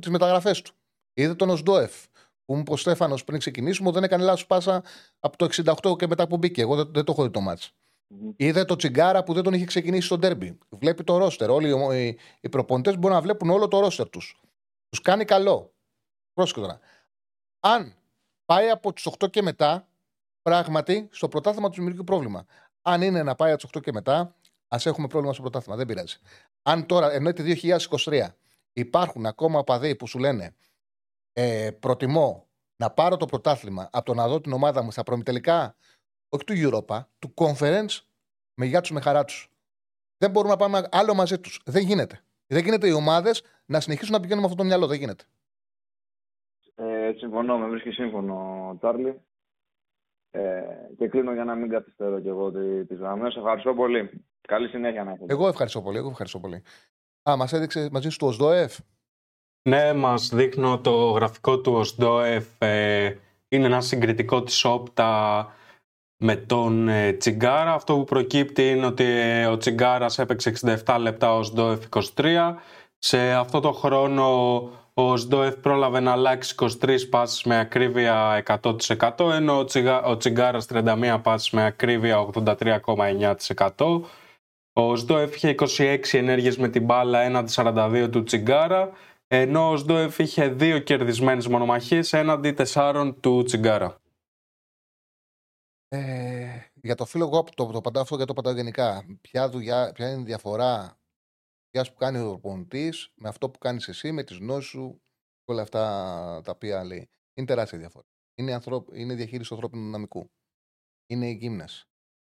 τις μεταγραφές του. Είδε τον Οσντόεφ. Που μου είπε ο Στέφανος πριν ξεκινήσουμε, δεν έκανε λάθος πάσα από το 68 και μετά που μπήκε. Εγώ δεν, δεν το έχω δει το μάτς. Mm-hmm. Είδε το τσιγκάρα που δεν τον είχε ξεκινήσει στο ντέρμπι. Βλέπει το ρόστερ. Όλοι οι, οι προπονητές μπορούν να βλέπουν όλο το ρόστερ τους. Τους κάνει καλό. Πρόσεχε τώρα. Αν πάει από τι 8 και μετά, πράγματι στο πρωτάθλημα του δημιουργεί πρόβλημα. Αν είναι να πάει από τις 8 και μετά, ας έχουμε πρόβλημα στο πρωτάθλημα. Δεν πειράζει. Αν τώρα, ενώ το 2023, υπάρχουν ακόμα οπαδοί που σου λένε ε, προτιμώ να πάρω το πρωτάθλημα από το να δω την ομάδα μου στα προμητελικά όχι του Europa, του Conference, με γεια τους, με χαρά τους. Δεν μπορούμε να πάμε άλλο μαζί τους. Δεν γίνεται. Δεν γίνεται οι ομάδες να συνεχίσουν να πηγαίνουν με αυτό το μυαλό. Δεν γίνεται. Ε, συμφωνώ, με βρίσκεις σύμφωνο, Τάρλι. Ε, και κλείνω για να μην καθυστερώ κι εγώ τις γραμμές. Ευχαριστώ πολύ. Καλή συνέχεια να έχετε. Εγώ ευχαριστώ πολύ. Εγώ ευχαριστώ πολύ. Α, μας έδειξε μαζί σου το ΟΣΔΟΕΦ. Ναι, μας δείχνω το γραφικό του ΟΣΔΟΕΦ. Ε, είναι ένα συγκριτικό της όπτα με τον ε, Τσιγκάρα. Αυτό που προκύπτει είναι ότι ε, ο Τσιγκάρας έπαιξε 67 λεπτά ως ΣΔΟΕΦ 23. Σε αυτό το χρόνο ο ΣΔΟΕΦ πρόλαβε να αλλάξει 23 πάσεις με ακρίβεια 100% ενώ ο, Τσιγα, ο Τσιγκάρας 31 πάσεις με ακρίβεια 83,9%. Ο ΣΔΟΕΦ είχε 26 ενέργειες με την μπάλα έναντι 42 του Τσιγκάρα ενώ ο ΣΔΟΕΦ είχε δύο κερδισμένες μονομαχίες έναντι 4 του Τσιγκάρα. Ε, για το φίλο εγώ το, το απαντάω αυτό για το απαντάω γενικά. Ποια, δουλειά, ποια είναι η διαφορά δουλειά που κάνει ο προπονητή με αυτό που κάνεις εσύ, με τις γνώσεις σου και όλα αυτά τα οποία λέει. Είναι τεράστια διαφορά. Είναι, ανθρω... είναι διαχείριση ανθρώπινου δυναμικού. Είναι η γύμνα.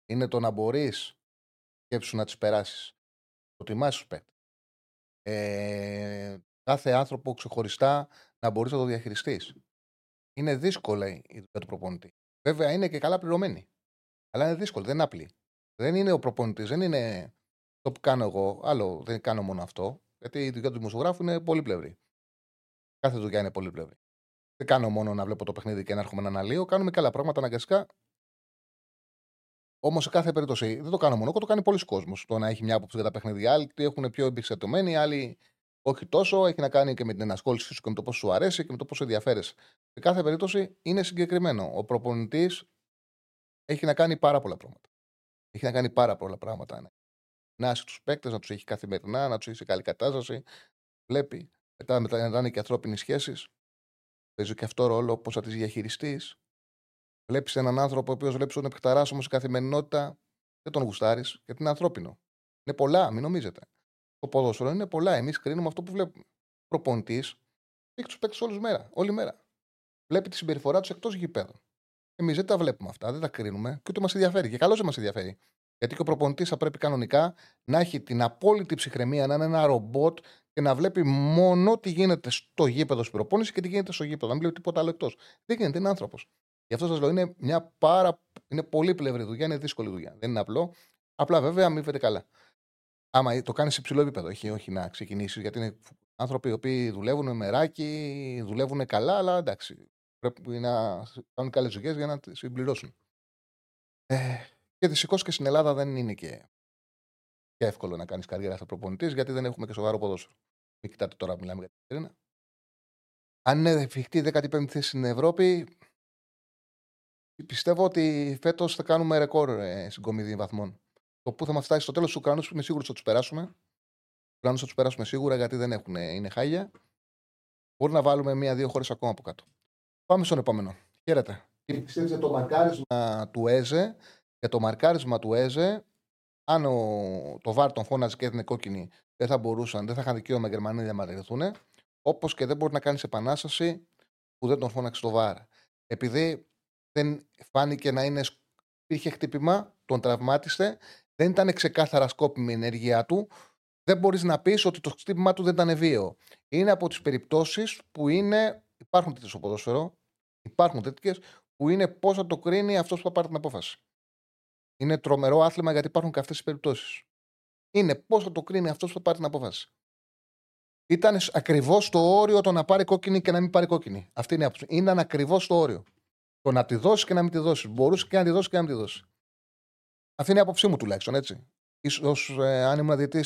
Είναι το να μπορείς σκέψου να τις περάσεις. Το τιμάς τους παίκτε. Ε, κάθε άνθρωπο ξεχωριστά να μπορείς να το διαχειριστείς. Είναι δύσκολη η δουλειά του προπονητή. Βέβαια είναι και καλά πληρωμένοι. Αλλά είναι δύσκολο, δεν είναι απλή. Δεν είναι ο προπονητής, δεν είναι το που κάνω εγώ. Άλλο, δεν κάνω μόνο αυτό. Γιατί η δουλειά του δημοσιογράφου είναι πολύπλευρη. Κάθε δουλειά είναι πολύπλευρη. Δεν κάνω μόνο να βλέπω το παιχνίδι και να έρχομαι να αναλύω. Κάνουμε και άλλα πράγματα αναγκαστικά. Όμως σε κάθε περίπτωση δεν το κάνω μόνο εγώ, το κάνει πολλοί κόσμος. Το να έχει μια άποψη για τα παιχνίδια. Άλλοι έχουν πιο εμπιστευτημένοι, άλλοι όχι τόσο. Έχει να κάνει και με την ενασχόλησή σου και με το πώ σου αρέσει και με το πώ ενδιαφέρεσαι. Σε κάθε περίπτωση είναι συγκεκριμένο. Ο προπονητής έχει να κάνει πάρα πολλά πράγματα. Έχει να κάνει πάρα πολλά πράγματα. Να έχει του παίκτες, να τους έχει καθημερινά, να τους έχει σε καλή κατάσταση. Βλέπει. Μετά, μετά να είναι και ανθρώπινες σχέσεις. Παίζει και αυτό ρόλο πώ θα τις διαχειριστείς. Βλέπεις έναν άνθρωπο ο οποίος βλέπεις τον επιχταράσιμο σε καθημερινότητα. Δεν τον γουστάρεις γιατί είναι ανθρώπινο. Είναι πολλά, μην νομίζετε. Το ποδόσφαιρο είναι πολλά. Εμείς κρίνουμε αυτό που βλέπουμε. Προπονητής έχει τους παίκτες όλη μέρα. Όλη μέρα. Βλέπει τη συμπεριφορά τους εκτός γηπέδων. Εμείς δεν τα βλέπουμε αυτά, δεν τα κρίνουμε και ούτε μας ενδιαφέρει. Και καλώς δεν μας ενδιαφέρει. Γιατί και ο προπονητής θα πρέπει κανονικά να έχει την απόλυτη ψυχραιμία, να είναι ένα ρομπότ και να βλέπει μόνο τι γίνεται στο γήπεδο στην προπόνηση και τι γίνεται στο γήπεδο. Να μην βλέπει τίποτα άλλο εκτός. Δεν γίνεται, είναι άνθρωπος. Γι' αυτό σας λέω είναι μια πάρα. Είναι πολύ πλευρή δουλειά, είναι δύσκολη δουλειά. Δεν είναι απλό. Απλά βέβαια αμείβεται καλά. Άμα το κάνεις σε ψηλό επίπεδο, όχι, όχι να ξεκινήσεις, γιατί είναι άνθρωποι οι οποίοι δουλεύουν με μεράκι, δουλεύουν καλά, αλλά εντάξει. Πρέπει να κάνουν καλές δουλειές για να τις συμπληρώσουν. Ε, και δυστυχώς και στην Ελλάδα δεν είναι και, και εύκολο να κάνεις καριέρα σαν προπονητής, γιατί δεν έχουμε και σοβαρό ποδόσφαιρο. Μην κοιτάτε τώρα, μιλάμε για την Κατερίνα. Αν είναι εφικτή 15η θέση στην Ευρώπη, πιστεύω ότι φέτος θα κάνουμε ρεκόρ ε, συγκομιδή βαθμών. Το που θα μας φτάσει στο τέλος του Ουκρανούς, είμαι σίγουρος ότι θα τους περάσουμε. Του Ουκρανούς θα τους περάσουμε σίγουρα γιατί δεν έχουν, είναι χάλια. Μπορεί να βάλουμε μία-δύο χώρες ακόμα από κάτω. Πάμε στον επόμενο. Χαίρετε. Πιστεύετε το μαρκάρισμα του Έζε, για το μαρκάρισμα του Έζε, αν ο, το βάρ τον φώναζε και έδινε κόκκινη, δεν θα μπορούσαν, δεν θα είχαν δικαίωμα οι Γερμανοί να διαμαρτυρηθούν. Όπως και δεν μπορεί να κάνεις επανάσταση που δεν τον φώναξε το βάρ. Επειδή δεν φάνηκε να είναι. Υπήρχε χτύπημα, τον τραυμάτισε, δεν ήταν ξεκάθαρα σκόπιμη η ενέργειά του, δεν μπορείς να πεις ότι το χτύπημά του δεν ήταν βίαιο. Είναι από τις περιπτώσεις που είναι. Υπάρχουν τέτοιες στο ποδόσφαιρο, υπάρχουν τέτοιες, που είναι πώς θα το κρίνει αυτός που θα πάρει την απόφαση. Είναι τρομερό άθλημα γιατί υπάρχουν και αυτές οι περιπτώσεις. Είναι πώς θα το κρίνει αυτός που θα πάρει την απόφαση. Ήταν ακριβώς στο όριο το να πάρει κόκκινη και να μην πάρει κόκκινη. Αυτή είναι η άποψη. Είναι ακριβώς στο όριο. Το να τη δώσει και να μην τη δώσει. Μπορούσε και να τη δώσει και να μην τη δώσει. Αυτή είναι η άποψή μου τουλάχιστον, έτσι. σω ε, αν ήμουν διαιτή,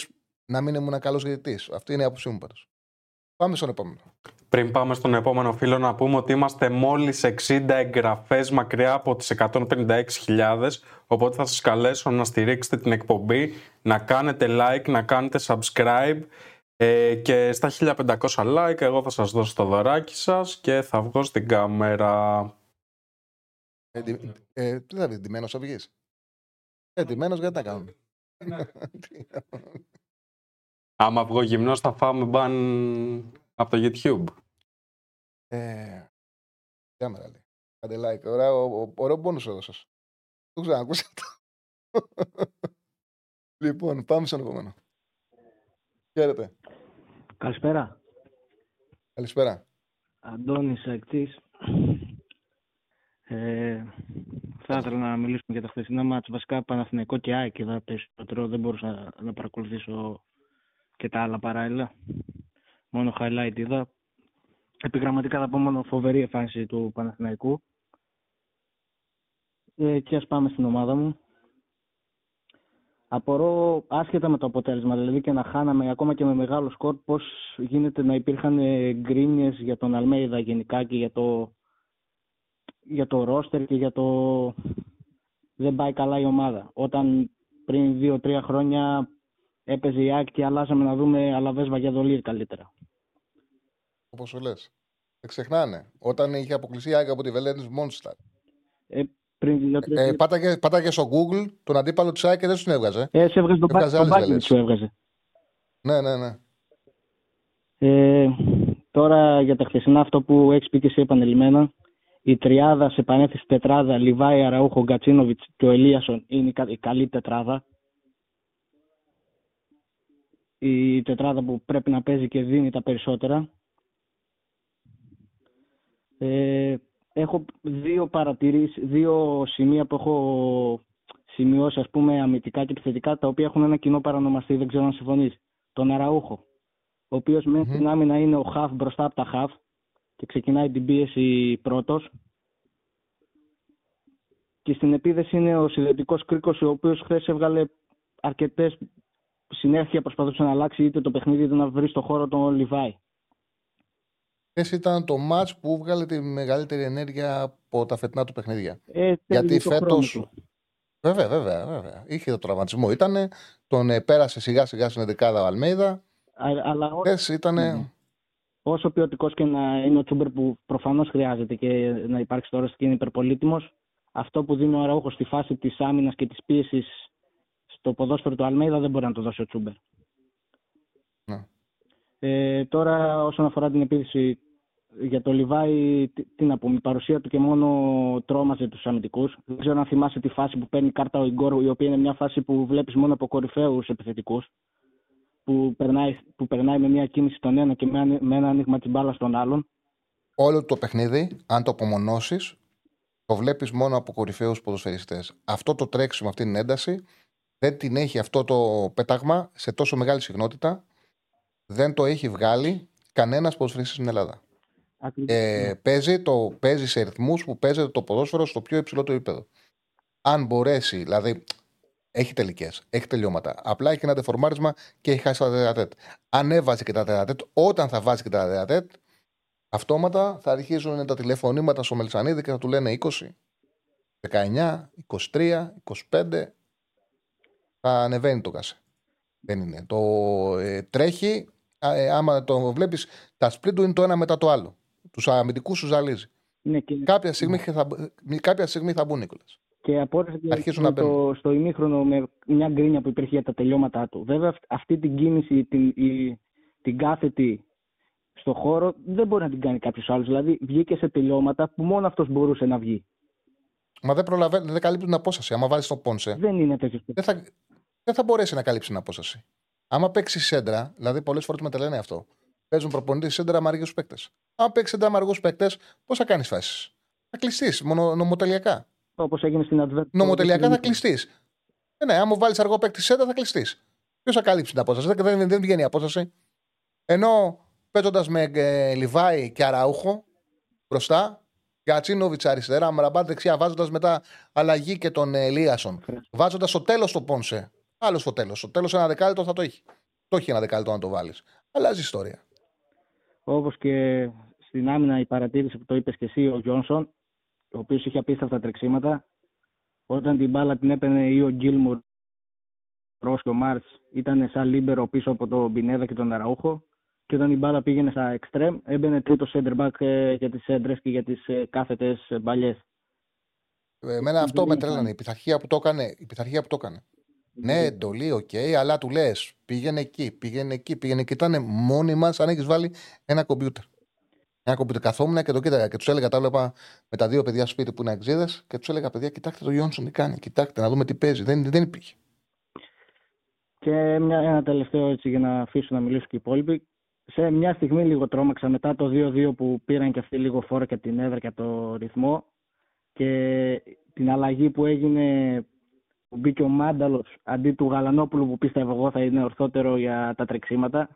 να μην ήμουν καλός διαιτή. Αυτή είναι η άποψή μου πάντως. Πάμε στον επόμενο. Πριν πάμε στον επόμενο φίλο, να πούμε ότι είμαστε μόλις 60 εγγραφές μακριά από τις 156.000. Οπότε θα σας καλέσω να στηρίξετε την εκπομπή, να κάνετε like, να κάνετε subscribe. Ε, και στα 1500 like, εγώ θα σας δώσω το δωράκι σας και θα βγω στην κάμερα. Ε, ε, τι θα πει, ντυμένος θα βγεις. Ε, ντυμένος γιατί τα κάνουμε; Άμα βγω γυμνός θα φάμε μπαν από το YouTube. Ε, κάμερα λέει. Κάντε like. Ωραία, ωραίο πόνος έδωσες. Το ξανακούσατε. λοιπόν, πάμε στον επόμενο. Χαίρετε. Καλησπέρα. Καλησπέρα. Αντώνης Ακτής. Ε, θα ήθελα να μιλήσουμε για τα χθεσινά μάτς. Βασικά Παναθηναϊκό και ΑΕΚ είδα περισσότερο. Δεν μπορούσα να παρακολουθήσω και τα άλλα παράλληλα. Μόνο highlight είδα. Επιγραμματικά θα πω μόνο φοβερή εμφάνιση του Παναθηναϊκού. Ε, και ας πάμε στην ομάδα μου. Απορώ άσχετα με το αποτέλεσμα, δηλαδή και να χάναμε ακόμα και με μεγάλο σκορ, πώς γίνεται να υπήρχαν γκρίνιες για τον Αλμέιδα γενικά και για το, για το ρόστερ και για το δεν πάει καλά η ομάδα. Όταν πριν δύο-τρία χρόνια έπαιζε η ΑΕΚ και αλλάζαμε να δούμε Αλαβές Βαγιαδολίρ καλύτερα. Όπως σου λες. Δεν ξεχνάνε. Όταν είχε αποκλειστεί η ΑΕΚ από τη Βελένης Μόνσταρ. Ε, πριν ε, πάταγε, πάταγε στο Google τον αντίπαλο της ΑΕΚ και δεν σου έβγαζε. Ε, σε έβγαζε τον μπάκι σου έβγαζε. Ναι, ναι, ναι. Ε, τώρα για τα χθεσινά αυτό που έχεις πει και εσύ επανελειμμένα. Η τριάδα σε επανέθεση τετράδα Λιβάη, Αραούχο, Γκατσίνοβιτς και ο Ελίασον είναι η καλή τετράδα. Η τετράδα που πρέπει να παίζει και δίνει τα περισσότερα. Ε, έχω δύο παρατηρήσεις, δύο σημεία που έχω σημειώσει ας πούμε αμυντικά και επιθετικά τα οποία έχουν ένα κοινό παρανομαστή, δεν ξέρω αν συμφωνείς. Τον Αραούχο, ο οποίος mm-hmm. στην άμυνα είναι ο χαφ μπροστά από τα χαφ και ξεκινάει την πίεση πρώτος. Και στην επίδεση είναι ο συνδετικός κρίκος, ο οποίος χθες έβγαλε αρκετές συνέχεια προσπαθούσε να αλλάξει είτε το παιχνίδι είτε να βρει στο χώρο τον Λιβάη. Χθες ήταν το match που βγάλε τη μεγαλύτερη ενέργεια από τα φετινά του παιχνίδια. Ε, Γιατί φέτο. Βέβαια, βέβαια, βέβαια. Είχε το τραυματισμό. Ήτανε, τον ε, πέρασε σιγά σιγά στην δεκάδα ο Αλμέιδα. Αλλά Χθες ήτανε... Ναι. Όσο ποιοτικός και να είναι ο Τσούμπερ που προφανώς χρειάζεται και να υπάρξει τώρα και είναι υπερπολίτημος, αυτό που δίνει ο Αραούχος στη φάση της άμυνας και της πίεσης στο ποδόσφαιρο του Αλμέιδα δεν μπορεί να το δώσει ο Τσούμπερ. Ναι. Ε, τώρα όσον αφορά την επίθεση για το Λιβάη, τι, τι να πούμε, η παρουσία του και μόνο τρόμαζε τους αμυντικούς. Δεν ξέρω αν θυμάσαι τη φάση που παίρνει κάρτα ο Ιγκόρ, η οποία είναι μια φάση που βλέπεις μόνο από κορυφαίους επιθετικούς. Που περνάει, που περνάει με μια κίνηση τον ένα και με, ένα- με ένα άνοιγμα τη μπάλα στον άλλον. Όλο το παιχνίδι, αν το απομονώσεις, το βλέπεις μόνο από κορυφαίους ποδοσφαιριστές. Αυτό το τρέξιμο, αυτή την ένταση, δεν την έχει αυτό το πέταγμα σε τόσο μεγάλη συχνότητα. Δεν το έχει βγάλει κανένας ποδοσφαιριστής στην Ελλάδα. Ακριβώς. Ε, παίζει, το, παίζει σε ρυθμούς που παίζεται το ποδόσφαιρο στο πιο υψηλό το επίπεδο. Αν μπορέσει, δηλαδή έχει τελικές, έχει τελειώματα. Απλά έχει ένα δεφορμάρισμα και έχει χάσει τα τερατέτ. Αν έβαζε και τα τερατέτ, όταν θα βάζει και τα τερατέτ, αυτόματα θα αρχίζουν τα τηλεφωνήματα στο Μελισανίδη και θα του λένε 20, 19, 23, 25. Θα ανεβαίνει το κασέ. Δεν είναι. Το ε, τρέχει, α, ε, άμα το βλέπεις, τα σπλίτ του είναι το ένα μετά το άλλο. Τους αμυντικούς σου ζαλίζει. Ναι, και, Κάποια στιγμή, θα, κάποια στιγμή θα μπουν Νίκολας. και απόρρισε και Αρχίζουν να το, στο ημίχρονο με μια γκρίνια που υπήρχε για τα τελειώματά του. Βέβαια αυ- αυτή την κίνηση, την, η, την κάθετη στο χώρο δεν μπορεί να την κάνει κάποιος άλλος. Δηλαδή βγήκε σε τελειώματα που μόνο αυτός μπορούσε να βγει. Μα δεν προλαβαίνει, δεν καλύπτει την απόσταση. Άμα βάλεις τον Πόνσε, Δεν είναι τέτοιος δεν θα, δεν θα μπορέσει να καλύψει την απόσταση. Άμα παίξει σέντρα, δηλαδή πολλές φορές με τα λένε αυτό. Παίζουν προπονητή σέντρα με αργούς παίκτες. Αν παίξει σέντρα με αργούς παίκτες, πώς θα κάνεις φάσεις; Θα κλειστείς νομοτελειακά. Όπως έγινε στην Advert. Νομοτελειακά θα κλειστείς. Ε, ναι, άμα βάλεις αργό παίκτη σέντρα, θα κλειστείς. Ποιος θα καλύψει την απόσταση; Δεν, δεν, δεν βγαίνει η απόσταση. Ενώ παίζοντας με ε, Λιβάη και Αραούχο μπροστά, Γκατσίνοβιτ αριστερά, Μραμπάτ δεξιά, βάζοντας μετά αλλαγή και τον ε, Ελίασον. Βάζοντας στο τέλος το Πόνσε. Άλλο στο τέλος. Στο τέλος ένα δεκάλεπτο θα το έχει. Το έχει ένα δεκάλεπτο να το βάλεις. Αλλάζει ιστορία. Όπως και στην άμυνα η παρατήρηση που το είπες και εσύ, ο Τζόνσον, ο οποίος είχε απίστευτα τρεξίματα. Όταν την μπάλα την έπαιρνε ή ο Γκίλμουρ, Γκρος και ο Μαρτς, ήταν σαν λίμπερο πίσω από τον Πινέδα και τον Αραούχο. Και όταν η μπάλα πήγαινε στα εξτρέμ, έμπαινε τρίτο center back ε, για τις σέντρες και για τις κάθετες μπαλιές. Εμένα αυτό Δεν με ήταν. τρέλανε. Η πειθαρχία που το έκανε. Η πειθαρχία που το έκανε. Ναι, εντολή, οκ, αλλά του λες πήγαινε εκεί, πήγαινε εκεί, πήγαινε εκεί. Ήταν μόνοι μας αν έχεις βάλει ένα κομπιούτερ. Ένα κομπιούτερ. Καθόμουν και το κοίταγα και τους έλεγα, τα έβλεπα με τα δύο παιδιά σπίτι που είναι αξίδες και τους έλεγα, παιδιά, κοιτάξτε το Γιόνσον τι κάνει, κοιτάξτε να δούμε τι παίζει. Δεν, δεν υπήρχε. Και μια, ένα τελευταίο έτσι για να αφήσω να μιλήσουν και οι υπόλοιποι. Σε μια στιγμή λίγο τρόμαξα μετά το 2-2 που πήραν και αυτοί λίγο φόρο και από την έδρα και από το ρυθμό και την αλλαγή που έγινε που μπήκε ο Μάνταλος αντί του Γαλανόπουλου που πίστευα εγώ θα είναι ορθότερο για τα τρεξίματα.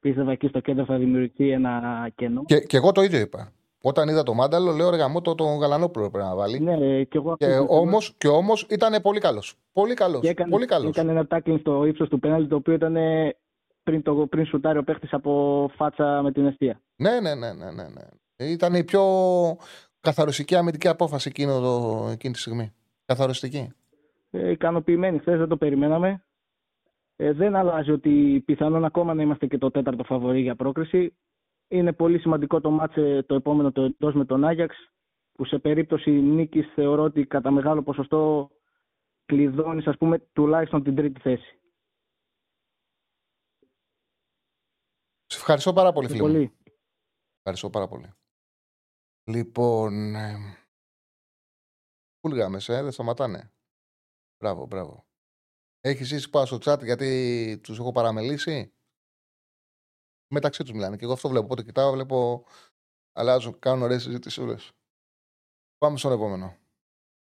Πίστευα εκεί στο κέντρο θα δημιουργηθεί ένα κενό. Και, και εγώ το ίδιο είπα. Όταν είδα το μάνταλο, λέω ρε γαμό, το, τον Γαλανόπουλο πρέπει να βάλει. Ναι, και εγώ Και αυτό το- όμως και όμως ήταν πολύ καλός. Πολύ καλός. και έκανε, Πολύ καλός. έκανε ένα τάκλινγκ στο ύψος του πέναλτι το οποίο ήταν ε, πριν, το, πριν σουτάρει ο παίχτης από φάτσα με την αιστεία. Ναι, ναι, ναι, ναι, ναι, ναι. Ήταν η πιο καθαριστική αμυντική απόφαση εκείνο το, εκείνη τη στιγμή. Καθαριστική. Ε, ικανοποιημένοι. Χθες δεν το περιμέναμε. Ε, δεν αλλάζει ότι πιθανόν ακόμα να είμαστε και το τέταρτο φαβορή για πρόκριση. Είναι πολύ σημαντικό το μάτσε το επόμενο το εντός με τον Άγιαξ που σε περίπτωση νίκης θεωρώ ότι κατά μεγάλο ποσοστό κλειδώνεις ας πούμε τουλάχιστον την τρίτη θέση. Σε ευχαριστώ πάρα πολύ, φίλε. μου. Πολύ. Ευχαριστώ πάρα πολύ. Λοιπόν. Ε, Κούλγαμε, ε, δεν σταματάνε. Μπράβο, μπράβο. Έχεις ζήσει πάω στο chat γιατί τους έχω παραμελήσει; Μεταξύ τους μιλάνε. Και εγώ αυτό βλέπω. Οπότε κοιτάω, βλέπω. Αλλάζουν, κάνουν ωραίες συζητήσει όλε. Πάμε στον επόμενο.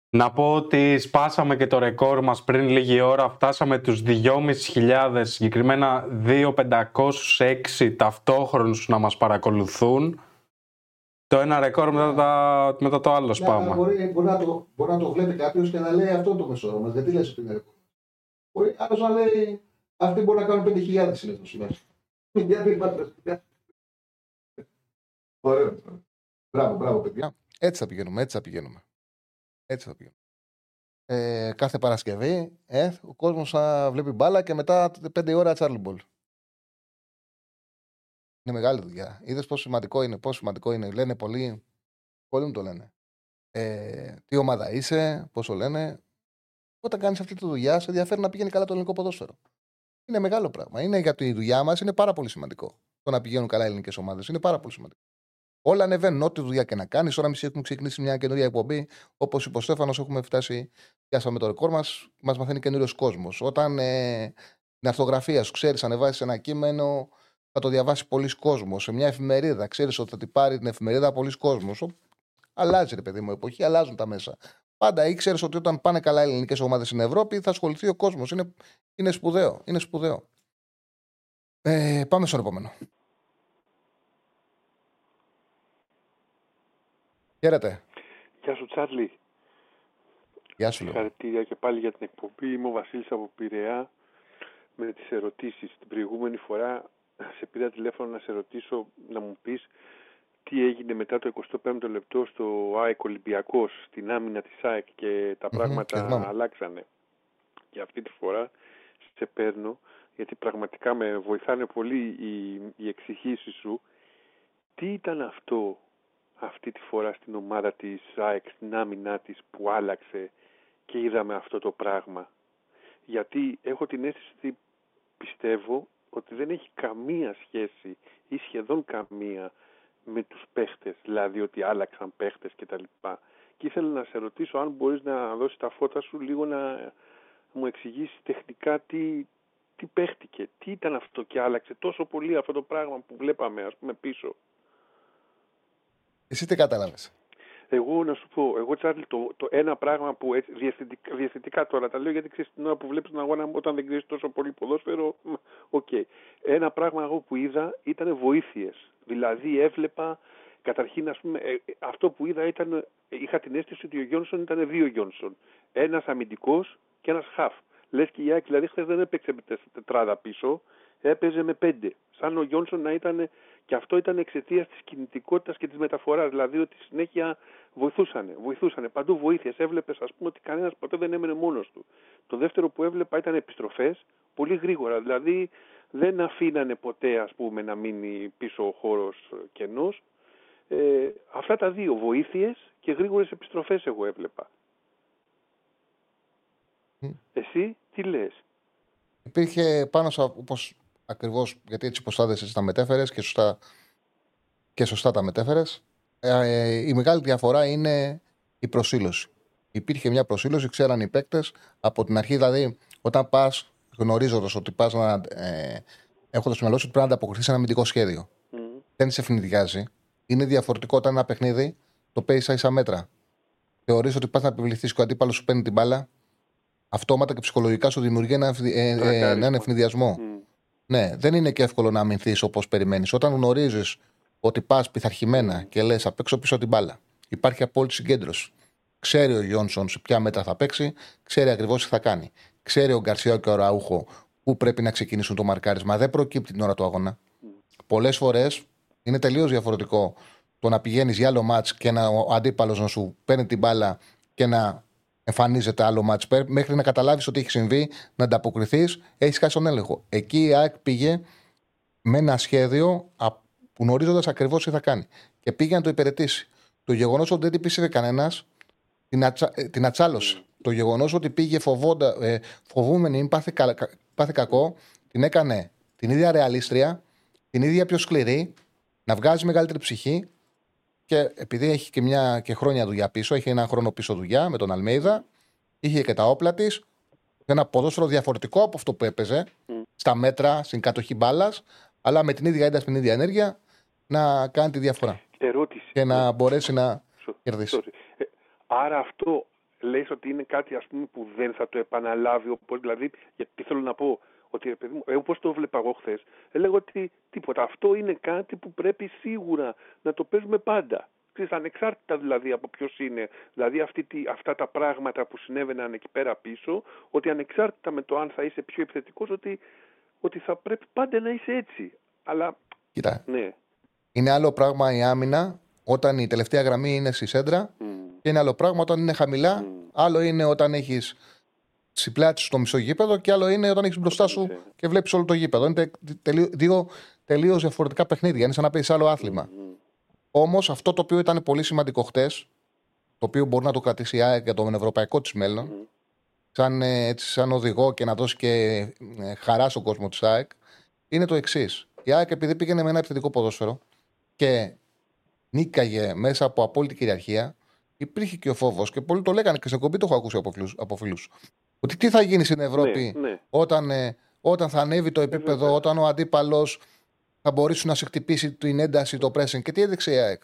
Να πω ότι σπάσαμε και το ρεκόρ μας πριν λίγη ώρα. Φτάσαμε τους 2.500, συγκεκριμένα 2.506 ταυτόχρονους να μας παρακολουθούν. Το ένα ρεκόρ μετά, τα, μετά το άλλο σπάμα. Μπορεί, μπορεί, να το, μπορεί να το βλέπει κάποιος και να λέει αυτό το μεσόωρο μας. Γιατί λες ότι είναι ρεκόρ. Μπορεί άλλος να λέει αυτοί μπορεί να κάνουν 5.000 συνήθω ημέρα. Γιατί είμαστε. Ωραίο. Μπράβο, μπράβο, παιδιά. Έτσι θα πηγαίνουμε, έτσι θα πηγαίνουμε. Έτσι θα πηγαίνουμε. Ε, κάθε Παρασκευή ε, ο κόσμος θα βλέπει μπάλα και μετά 5 ώρα Charlie Ball. Είναι μεγάλη δουλειά. Είδες πόσο σημαντικό είναι, πόσο σημαντικό είναι. Λένε πολλοί, πολλοί μου το λένε. Ε, τι ομάδα είσαι, πόσο λένε. Όταν κάνεις αυτή τη δουλειά, σε ενδιαφέρει να πηγαίνει καλά το ελληνικό ποδόσφαιρο. Είναι μεγάλο πράγμα. Είναι για τη δουλειά μας, είναι πάρα πολύ σημαντικό. Το να πηγαίνουν καλά ελληνικές ομάδες είναι πάρα πολύ σημαντικό. Όλα ανεβαίνουν. Ό,τι δουλειά και να κάνεις. Ώρα μισή έχουμε ξεκινήσει μια καινούργια εκπομπή. Όπως είπε ο Στέφανος, έχουμε φτάσει. Πιάσαμε το ρεκόρ μας. Μας μαθαίνει καινούριος κόσμος. Όταν ε, την αρθογραφία σου ξέρεις, ανεβάσεις ένα κείμενο, θα το διαβάσει πολλοί κόσμος. Σε μια εφημερίδα, ξέρεις ότι θα την πάρει την εφημερίδα πολλοί κόσμος. Αλλάζει, ρε παιδί μου, εποχή, αλλάζουν τα μέσα. Πάντα ήξερες ότι όταν πάνε καλά οι ελληνικές ομάδες στην Ευρώπη θα ασχοληθεί ο κόσμος. Είναι, είναι σπουδαίο. Είναι σπουδαίο. Ε, πάμε στον επόμενο. Χαίρετε. Γεια σου, Τσάρλι. Γεια σου. Συγχαρητήρια και πάλι για την εκπομπή. Είμαι ο Βασίλης από Πειραιά με τις ερωτήσεις. Την προηγούμενη φορά σε πήρα τηλέφωνο να σε ρωτήσω, να μου πεις τι έγινε μετά το 25ο λεπτό στο ΑΕΚ Ολυμπιακός, στην άμυνα της ΑΕΚ και τα πραγματα αλλάξανε. Και αυτή τη φορά σε παίρνω, γιατί πραγματικά με βοηθάνε πολύ οι, οι εξηγήσεις σου. Τι ήταν αυτό αυτή τη φορά στην ομάδα της ΑΕΚ, στην άμυνά της που άλλαξε και είδαμε αυτό το πράγμα; Γιατί έχω την αίσθηση ότι πιστεύω ότι δεν έχει καμία σχέση ή σχεδόν καμία με τους παίχτες, δηλαδή ότι άλλαξαν παίχτες κτλ. Και ήθελα να σε ρωτήσω αν μπορείς να δώσεις τα φώτα σου λίγο να μου εξηγήσεις τεχνικά τι, τι παίχτηκε, τι ήταν αυτό και άλλαξε τόσο πολύ αυτό το πράγμα που βλέπαμε ας πούμε πίσω. Εσύ τι κατάλαβες; Εγώ να σου πω, εγώ Τσάρλι, το, το ένα πράγμα που έτσι, διαισθητικά, διαισθητικά τώρα τα λέω γιατί ξέρεις την ώρα που βλέπεις τον αγώνα όταν δεν ξέρεις τόσο πολύ ποδόσφαιρο. Ok. Okay. Ένα πράγμα εγώ που είδα ήταν βοήθειες. Δηλαδή έβλεπα, καταρχήν ας πούμε, ε, αυτό που είδα ήταν, είχα την αίσθηση ότι ο Γιόνσον ήταν δύο Γιόνσον. Ένας αμυντικός και ένας χαφ. Λες και η ΑΕΚ, δηλαδή χθες δεν έπαιξε με τετράδα πίσω, έπαιζε με πέντε. Σαν ο Γιόνσον να ήταν και αυτό ήταν εξαιτίας της κινητικότητας και της μεταφοράς. Δηλαδή ότι συνέχεια βοηθούσαν. Βοηθούσαν. Παντού βοήθειες. Έβλεπες, ας πούμε, ότι κανένας ποτέ δεν έμενε μόνος του. Το δεύτερο που έβλεπα ήταν επιστροφές πολύ γρήγορα. Δηλαδή δεν αφήνανε ποτέ, ας πούμε, να μείνει πίσω ο χώρος κενός. Ε, αυτά τα δύο, βοήθειες και γρήγορες επιστροφές, εγώ έβλεπα. Εσύ τι λες; Υπήρχε πάνω σε, όπως Ακριβώς γιατί έτσι εσύ τα μετέφερες και σωστά, και σωστά τα μετέφερες. Ε, η μεγάλη διαφορά είναι η προσήλωση. Υπήρχε μια προσήλωση, ξέραν οι παίκτες από την αρχή. Δηλαδή, όταν πας γνωρίζοντας ότι πας να. Ε, Έχοντας μυαλό ότι πρέπει να ανταποκριθείς σε ένα αμυντικό σχέδιο. Mm. Δεν σε ευνηδιάζει. Είναι διαφορετικό όταν ένα παιχνίδι το παίζεις σαν ίσα μέτρα. Θεωρείς ότι πας να επιβληθείς και ο αντίπαλος σου παίρνει την μπάλα. Αυτόματα και ψυχολογικά σου δημιουργεί ένα, ε, ε, έναν ευνηδιασμό. Mm. Ναι, δεν είναι και εύκολο να αμυνθείς όπως περιμένεις. Όταν γνωρίζεις ότι πας πειθαρχημένα και λες απ' έξω πίσω την μπάλα, υπάρχει απόλυτη συγκέντρωση. Ξέρει ο Γιόνσον σε ποια μέτρα θα παίξει, ξέρει ακριβώς τι θα κάνει. Ξέρει ο Γκαρσία και ο Ραούχο πού πρέπει να ξεκινήσουν το μαρκάρισμα. Δεν προκύπτει την ώρα του αγώνα. Πολλές φορές είναι τελείως διαφορετικό το να πηγαίνεις για άλλο μάτς και να, ο αντίπαλος να σου παίρνει την μπάλα και να εμφανίζεται άλλο μάτς μέχρι να καταλάβεις ότι έχει συμβεί, να ανταποκριθείς, έχεις χάσει τον έλεγχο. Εκεί η ΑΕΚ πήγε με ένα σχέδιο γνωρίζοντας ακριβώς τι θα κάνει. Και πήγε να το υπηρετήσει. Το γεγονός ότι δεν την πίστευε κανένας την, atσα... Ε, την ατσάλωσε. Το γεγονός ότι πήγε φοβόντα, ε, φοβούμενη, πάθη, κα... πάθη κακό, την έκανε την ίδια ρεαλίστρια, την ίδια πιο σκληρή, να βγάζει μεγαλύτερη ψυχή και επειδή έχει και, μια, και χρόνια δουλειά πίσω, έχει ένα χρόνο πίσω δουλειά με τον Αλμέιδα, είχε και τα όπλα της. Ένα ποδόσφαιρο διαφορετικό από αυτό που έπαιζε στα μέτρα, στην κατοχή μπάλας, αλλά με την ίδια ένταση, την ίδια ενέργεια να κάνει τη διαφορά. Ερώτηση. Και να μπορέσει να κερδίσει. Ε, άρα αυτό λέει ότι είναι κάτι ας πούμε, που δεν θα το επαναλάβει. Όπως, δηλαδή, γιατί θέλω να πω, ότι παιδί μου, εγώ πώς το βλέπα εγώ χθες, έλεγα ότι τίποτα. Αυτό είναι κάτι που πρέπει σίγουρα να το παίζουμε πάντα. Ξέρεις, ανεξάρτητα δηλαδή από ποιος είναι, δηλαδή αυτή, αυτά τα πράγματα που συνέβαιναν εκεί πέρα πίσω, ότι ανεξάρτητα με το αν θα είσαι πιο επιθετικός, ότι, ότι θα πρέπει πάντα να είσαι έτσι. Αλλά. Κοίτα. Ναι. Είναι άλλο πράγμα η άμυνα όταν η τελευταία γραμμή είναι στη σέντρα mm. και είναι άλλο πράγμα όταν είναι χαμηλά. Mm. Άλλο είναι όταν έχεις πλάτη στο μισό γήπεδο και άλλο είναι όταν έχεις μπροστά σου και βλέπεις όλο το γήπεδο. Είναι δύο τελείως διαφορετικά παιχνίδια. Είναι σαν να παίζει άλλο άθλημα. Όμως αυτό το οποίο ήταν πολύ σημαντικό χτες, το οποίο μπορεί να το κρατήσει η ΑΕΚ για τον ευρωπαϊκό της μέλλον, σαν, ε, έτσι, σαν οδηγό και να δώσει και ε, χαρά στον κόσμο της ΑΕΚ, είναι το εξής. Η ΑΕΚ επειδή πήγαινε με ένα επιθετικό ποδόσφαιρο και νίκαγε μέσα από απόλυτη κυριαρχία, υπήρχε και ο φόβος και πολλοί το λέγανε και σε κομπή το έχω ακούσει από, φίλους, από φίλους. Ότι τι θα γίνει στην Ευρώπη Ναι, ναι. όταν, ε, όταν θα ανέβει το επίπεδο, όταν ο αντίπαλος θα μπορέσει να σε χτυπήσει την ένταση, το pressing. Και τι έδειξε η ΑΕΚ;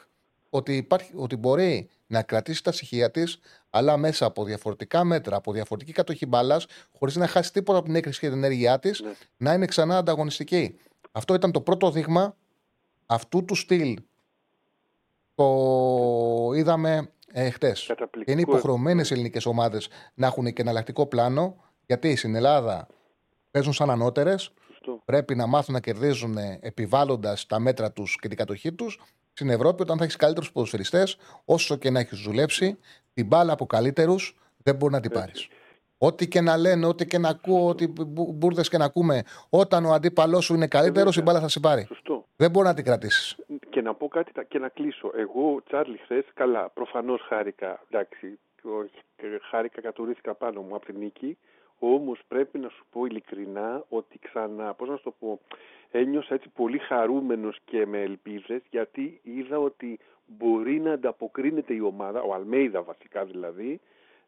Ότι, υπάρχει, ότι μπορεί να κρατήσει τα στοιχεία της, αλλά μέσα από διαφορετικά μέτρα, από διαφορετική κατοχή μπάλας, χωρίς να χάσει τίποτα από την έκρηξη και την ενέργειά της, Ναι. να είναι ξανά ανταγωνιστική. Αυτό ήταν το πρώτο δείγμα αυτού του στυλ. Το είδαμε ε, χτες. Και Καταπληκτικό. είναι υποχρεωμένες οι ελληνικές ομάδες να έχουν και εναλλακτικό πλάνο, γιατί στην Ελλάδα παίζουν σαν ανώτερες. Σωστό. Πρέπει να μάθουν να κερδίζουν επιβάλλοντας τα μέτρα τους και την κατοχή τους. Στην Ευρώπη, όταν θα έχεις καλύτερους ποδοσφαιριστές, όσο και να έχεις δουλέψει, την μπάλα από καλύτερους δεν μπορεί να την πάρεις. Ό,τι και να λένε, ό,τι και να ακούω, ό,τι μπουρδες και να ακούμε, όταν ο αντίπαλός σου είναι καλύτερος, η μπάλα θα σε πάρει. Σωστό. Δεν μπορεί να την κρατήσεις. Και να πω κάτι τα- και να κλείσω. Εγώ, Τσάρλι, χθες, καλά, προφανώς χάρηκα. Εντάξει, όχι, χάρηκα, κατουρήθηκα πάνω μου από την νίκη. Όμως πρέπει να σου πω ειλικρινά ότι ξανά, πώς να σου το πω, ένιωσα έτσι πολύ χαρούμενος και με ελπίδε γιατί είδα ότι μπορεί να ανταποκρίνεται η ομάδα, ο Αλμέιδα βασικά δηλαδή,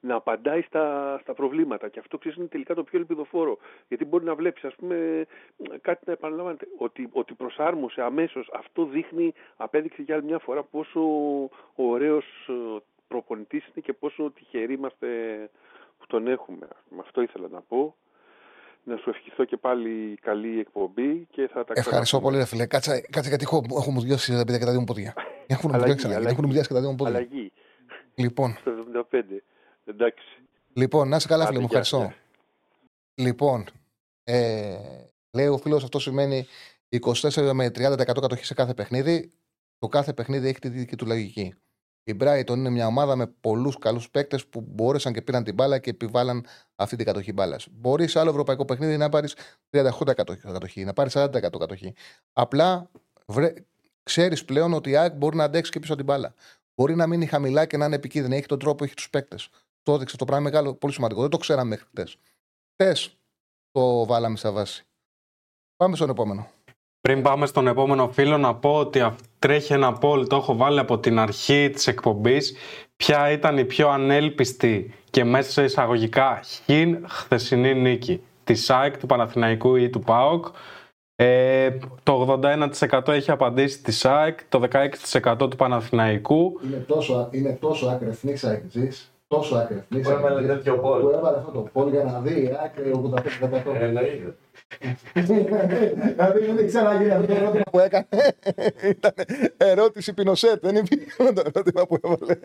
να απαντάει στα, στα προβλήματα. Και αυτό ξέρεις είναι τελικά το πιο ελπιδοφόρο. Γιατί μπορεί να βλέπεις, ας πούμε, κάτι να επαναλαμβάνεται. Ότι, ότι προσάρμοσε αμέσως. Αυτό δείχνει, απέδειξε για άλλη μια φορά πόσο ωραίος προπονητής είναι και πόσο τυχεροί είμαστε που τον έχουμε. Με αυτό ήθελα να πω. Να σου ευχηθώ και πάλι καλή εκπομπή και θα τα Ευχαριστώ ξαναπούμε. πολύ, ρε φίλε. Κάτσε, κάτσε γιατί έχω, έχω μου διώσει τα παιδιά και τα δύο μου πόδια. Έχουν μου Αλλαγή, διώσει ξανά, αλλαγή. έχουν μου διώσει και τα δύο μου πόδια. Αλλαγή. Λοιπόν, Στο 75. Εντάξει. λοιπόν, να είσαι καλά, Άντε, φίλε μου. γεια, Ευχαριστώ. Λοιπόν, ε, λέει ο φίλος, αυτό σημαίνει 24 με 30% κατοχή σε κάθε παιχνίδι. Το κάθε παιχνίδι έχει τη δική του λογική. Η Brighton είναι μια ομάδα με πολλούς καλούς παίκτες που μπόρεσαν και πήραν την μπάλα και επιβάλλαν αυτή την κατοχή μπάλας. Μπορείς σε άλλο ευρωπαϊκό παιχνίδι να πάρεις 38% κατοχή, να πάρεις 40% κατοχή. Απλά βρε... ξέρεις πλέον ότι η ΑΕΚ μπορεί να αντέξει και πίσω από την μπάλα. Μπορεί να μείνει χαμηλά και να είναι επικίνδυνη. Έχει τον τρόπο, έχει τους παίκτες. Το έδειξε το πράγμα μεγάλο, πολύ σημαντικό. Δεν το ξέραμε μέχρι χτες. Χτες το βάλαμε στα βάση. Πάμε στον επόμενο. Πριν πάμε στον επόμενο φίλο να πω ότι αυ- τρέχει ένα poll, το έχω βάλει από την αρχή της εκπομπής, ποια ήταν η πιο ανέλπιστη και μέσα σε εισαγωγικά χιν χθεσινή νίκη; Της ΑΕΚ, του Παναθηναϊκού ή του ΠΑΟΚ; Ε, το 81% έχει απαντήσει τη ΑΕΚ, το 16% του Παναθηναϊκού. Είναι τόσο, είναι τόσο ακρεφνή αεκτζή, τόσο ακρεφνή Που έβαλε τέτοιο πόλ. που έβαλε αυτό το πόλ για να δει η άκρη 85%. Εννοείται. Δηλαδή δεν ξαναγίνει αυτό το ερώτημα που έκανε. Ήταν ερώτηση Πινοσέτ, δεν είναι το ερώτημα που έβαλε.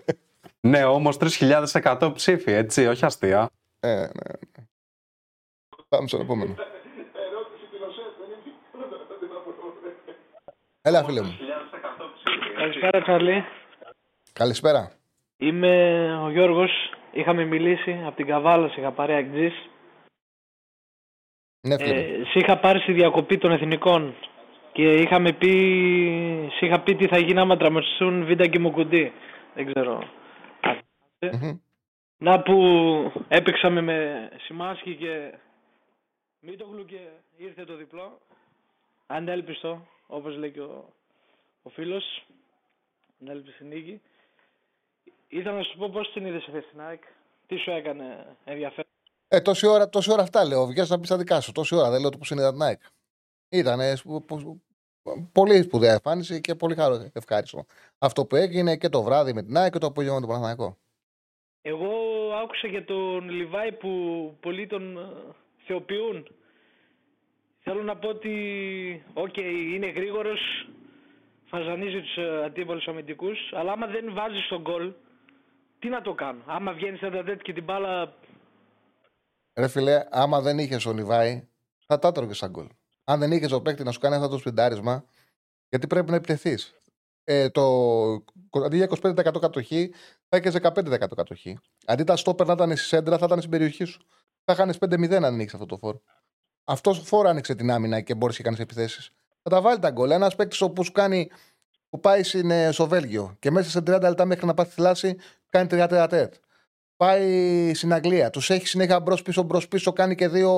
Ναι, όμως 3.100 ψήφοι, έτσι, όχι αστεία. Ε, ναι, ναι. Πάμε στον επόμενο. Έλα, φίλε μου. Καλησπέρα, Τσαρλί. Καλησπέρα. Είμαι ο Γιώργος. Είχαμε μιλήσει από την Καβάλα, σε είχα πάρει αγκτζής. Ναι, φίλε. μου. Ε, σε είχα πάρει στη διακοπή των εθνικών και είχαμε πει, σε είχα πει τι θα γίνει άμα τραυματιστούν Βίντα και Μουκουντή. Δεν ξέρω. Μμμ. Να που έπαιξαμε με Σιμάσκι και Μίτογλου και ήρθε το διπλό. Ανέλπιστο, όπως λέει και ο, ο φίλος. Ανέλπιστη νίκη. Ήθελα να σου πω πώς την είδες αυτή την ΑΕΚ. Τι σου έκανε ενδιαφέρον; Ε, τόση ώρα, τόση ώρα αυτά λέω. Βγαίνεις να πεις τα δικά σου. Τόση ώρα δεν λέω το πώ είναι η Νάικ. Ήταν πολύ σπουδαία εμφάνιση και πολύ χαρό, ευχάριστο. Αυτό που έγινε και το βράδυ με την ΑΕΚ και το απόγευμα με τον Παναθηναϊκό. Εγώ άκουσα για τον Λιβάι που πολλοί τον ε, θεοποιούν. Θέλω να πω ότι, οκ, είναι γρήγορος, βασανίζει τους ε, αντίπαλους αμυντικούς, αλλά άμα δεν βάζεις το γκολ, τι να το κάνω. Άμα βγαίνεις στα τετατέτ και την μπάλα, Ρε φιλέ, άμα δεν είχες ο Λιβάι, θα τα έτρωγες σαν γκολ. Αν δεν είχες ο παίκτη να σου κάνει αυτό το σπιντάρισμα, γιατί πρέπει να επιτεθείς. Ε, το, αντί για 25% κατοχή, θα είχες 15% κατοχή. Αντί τα στόπερ να ήταν στη σέντρα, θα ήταν στην περιοχή σου. Θα χάνεις 5-0 αν ανοίξεις αυτό το φόρο. Αυτός φόρο άνοιξε την άμυνα και μπορεί και κάνει επιθέσεις. Θα τα βάλει τα γκολ. Ένας παίκτης όπου σου κάνει που πάει στην, ε, στο Βέλγιο και μέσα σε 30 λεπτά μέχρι να πάθει θλάση κάνει 30 τερατέτ. Πάει στην Αγγλία, τους έχει συνέχεια μπρος πίσω, μπρος πίσω, κάνει και δύο,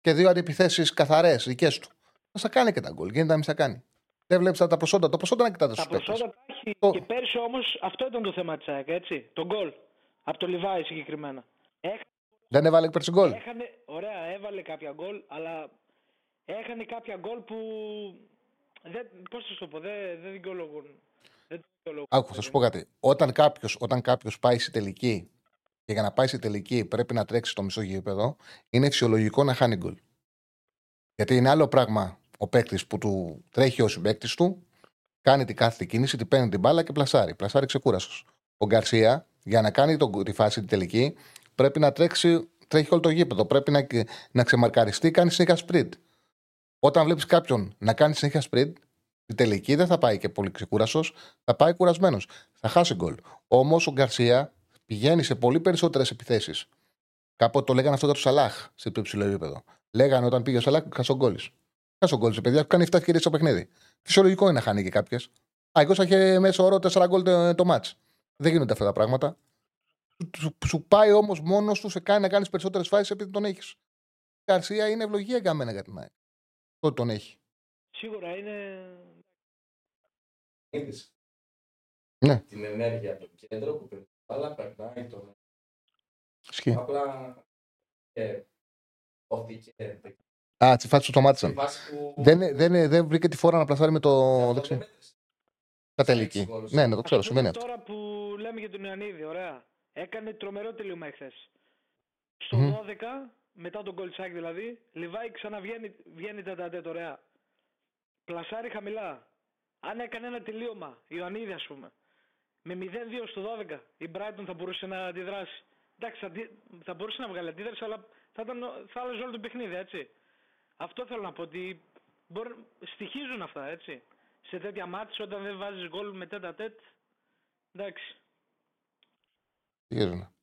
και δύο αντιπιθέσεις καθαρές δικές του. Θα στα κάνει και τα γκολ. Γίνεται να μην στα κάνει. Δεν βλέπεις τα προσόντα. Το προσόντα να κοιτάτε Τα στους παίκτες. προσόντα τα έχει. Το- Και πέρσι όμως αυτό ήταν το θέμα της ΑΕΚ, έτσι. Το γκολ. Από το Λιβάη συγκεκριμένα. Έχ- Δεν έβαλε πέρσι γκολ. Έχανε, ωραία, έβαλε κάποια γκολ, αλλά έχανε κάποια γκολ που. Δεν, πώς θα σου το πω, δεν, δεν δικαιολογούν. Δεν δικαιολογούν. Άκου, θα σου πω κάτι. Όταν κάποιος όταν κάποιος πάει στη τελική και για να πάει στη τελική πρέπει να τρέξει στο μισό γήπεδο, είναι φυσιολογικό να χάνει γκολ. Γιατί είναι άλλο πράγμα ο παίκτης που του τρέχει ο συμπαίκτης του, κάνει την κάθε κίνηση, την παίρνει την μπάλα και πλασάρει. Πλασάρει ξεκούραστος. Ο Γκαρσία, για να κάνει τον, τη φάση την τελική, πρέπει να τρέξει, τρέχει όλο το γήπεδο. Πρέπει να, να ξεμαρκαριστεί, κάνει συνέχεια sprint. Όταν βλέπεις κάποιον να κάνει συνέχεια sprint, την τελική δεν θα πάει και πολύ ξεκούραστο, θα πάει κουρασμένος. Θα χάσει γκολ. Όμως ο Γκαρσία πηγαίνει σε πολύ περισσότερες επιθέσεις. Κάποτε το λέγανε αυτό για το Σαλάχ σε πιο ψηλό επίπεδο. Λέγανε όταν πήγε ο Σαλάχ, χάσο γκολ. Χάσο γκολ, παιδιά, που κάνει 7 ευκαιρίε στο παιχνίδι. Φυσιολογικό είναι να χάνει και κάποιες. Α, εγώ είχε μέσω όρο 4 γκολ το, το μάτ. Δεν γίνονται αυτά τα πράγματα. Σου, σου πάει όμως μόνος του σε κάνει να κάνεις περισσότερες φάσεις επειδή τον έχεις. Η Γκαρσία είναι ευλογία για μένα για την ΑΕΚ. Ότι τον έχει. Σίγουρα είναι. Είδες Ναι. την ενέργεια από το κέντρο που περνάει, αλλά περνάει τον. Ισχύει. Απλά και οθήκε. Α, τη φάση του Στη σταμάτησαν. φάση που. Δεν, δεν, δεν βρήκε τη φορά να πλασάρει με το Αυτό δεξί. δεν μέτρησε. Τα τελική. έξι γκολ. Ναι, ναι, το ξέρω, Ας συμβαίνει πούμε αυτό. Τώρα που λέμε για τον Ιωαννίδη, ωραία. Έκανε τρομερό τελείωμα εχθές. Στο Μμμ. 12, μετά τον γκολτσάκι δηλαδή, Λιβάη ξαναβγαίνει βγαίνει τα τατέτ, ωραία. Πλασάρει χαμηλά. Αν έκανε ένα τελείωμα, Ιωαννίδη ας πούμε, με 0-2 στο 12, η Brighton θα μπορούσε να αντιδράσει. Εντάξει, αντι... θα μπορούσε να βγάλει αντίδραση, αλλά θα, ήταν... θα άλλαζε όλο το παιχνίδι, έτσι. Αυτό θέλω να πω, ότι μπορεί... στοιχίζουν αυτά, έτσι. Σε τέτοια μάτια, όταν δεν βάζεις γκολ με τέτα τέτ, εντάξει. Συγχύζουν.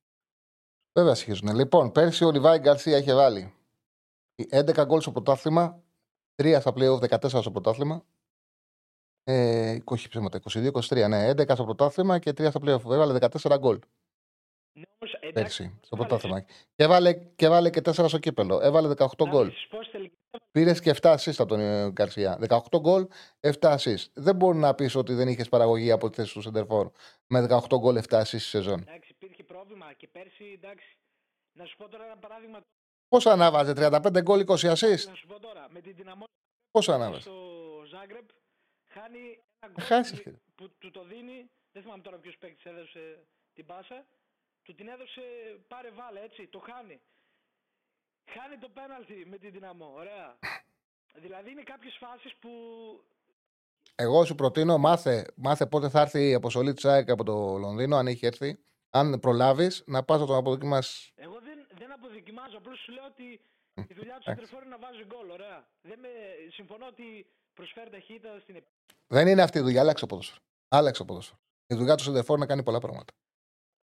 Βέβαια συγχύζουν. Λοιπόν, πέρσι ο Λιβάη Γκαρσία είχε βάλει 11 γκολ στο πρωτάθλημα, 3 στα playoff, 14 στο πρωτάθλημα. Ε, 20 ψέματα, 22-23, ναι, 11 στο πρωτάθλημα και 3 στα playoff. Έβαλε 14 γκολ Ναι, όμως, εντάξει, πέρσι στο έβαλες- πρωτάθλημα. Και έβαλε, και έβαλε και 4 στο κύπελο. Έβαλε 18 γκολ. έβαλες πώς τελικά- Πήρες και 7 assist από τον ε, Γκαρσία. 18 γκολ, 7 assist. Δεν μπορεί να πεις ότι δεν είχες παραγωγή από τη θέση του Σεντερφόρ με 18 γκολ, 7 assist στη σεζόν. Εντάξει, υπήρχε πρόβλημα και πέρσι, εντάξει. Να σου πω τώρα ένα παράδειγμα. Πόσα ανάβαζε, 35 γκολ, 20 assist. Να σου πω τώρα, με την δυναμό Πόσα ανάβαζε; στο Ζάγκρεπ, χάνει ένα γκολ Χάσει. που, που του το δίνει, δεν θυμάμαι τώρα ποιος παίκτης έδωσε την πάσα, του την έδωσε πάρε βάλε, έτσι, το χάνει. Χάνει το πέναλτι με την δυναμό, ωραία. δηλαδή είναι κάποιες φάσεις που Εγώ σου προτείνω, μάθε, μάθε πότε θα έρθει η αποστολή της ΑΕΚ από το Λονδίνο, αν έχει έρθει. Αν προλάβεις, να πας να τον αποδοκιμάσεις. Εγώ δεν, δεν αποδοκιμάζω, απλώς σου λέω ότι η δουλειά του εντάξει. Σεντερφόρ είναι να βάζει γκολ, ωραία. Δεν με, συμφωνώ ότι προσφέρει ταχύτητα στην επίθεση. Δεν είναι αυτή η δουλειά, άλλαξε το ποδόσφαιρο. Άλλαξε το ποδόσφαιρο. Η δουλειά του Σεντερφόρ είναι να κάνει πολλά πράγματα.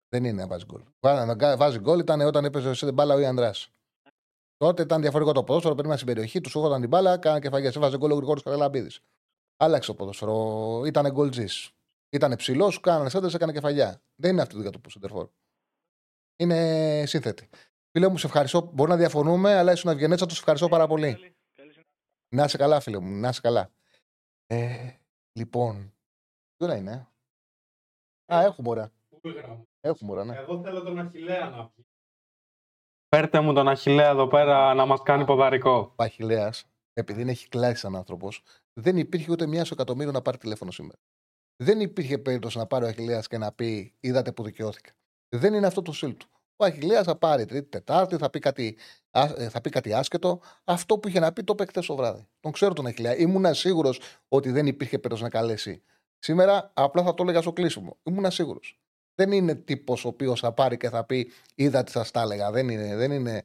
Δεν είναι να βάζει γκολ. Βά- Να κα- βάζει γκολ ήταν όταν έπαιζε σε μπάλα ο Ιανδράς. Τότε ήταν διαφορετικό το ποδόσφαιρο, περίμενε στην περιοχή, του σούγονταν την μπάλα, κάνανε κεφαλιά. Έβαζε γκολ ο Γρηγόρης Καραλαμπίδης. Άλλαξε το ποδόσφαιρο. Ήταν γκολτζή. Ήταν ψηλό, σου κάνανε σέντε, έκανε κεφαλιά. Δεν είναι αυτή η δουλειά του Σεντερφόρ. Είναι σύνθετη. Φίλε μου, σε ευχαριστώ. Μπορεί να διαφωνούμε, αλλά ήσουν ευγενέτσα, τους ευχαριστώ πάρα πολύ. Καλή, καλή συνέχεια. Να είσαι καλά, φίλε μου. Να είσαι καλά. Ε, λοιπόν. Ποιο να είναι. ε; Α, έχουμε ώρα. Έχουμε ώρα, ναι. Εγώ θέλω τον Αχιλέα να πει. Φέρτε μου τον Αχιλέα εδώ πέρα να μας κάνει ποδαρικό. Ο Αχηλέα, επειδή είναι έχει κλάσεις σαν άνθρωπος, δεν υπήρχε ούτε μία στο εκατομμύριο να πάρει τηλέφωνο σήμερα. Δεν υπήρχε περίπτωση να πάρει ο Αχηλέα και να πει: Είδατε που δικαιώθηκα. Δεν είναι αυτό το στυλ του. Ο Αχηλέα θα πάρει Τρίτη, Τετάρτη, θα πει, κάτι, α- ε, θα πει κάτι άσχετο. Αυτό που είχε να πει το είπε χθες το βράδυ. Τον ξέρω τον Αχηλέα. Ήμουνα σίγουρος ότι δεν υπήρχε περίπτωση να καλέσει. Σήμερα απλά θα το έλεγα στο κλείσιμο. Ήμουνα σίγουρος. Δεν είναι τύπος ο οποίος θα πάρει και θα πει: Είδα τι σας τα έλεγα. Δεν είναι, δεν είναι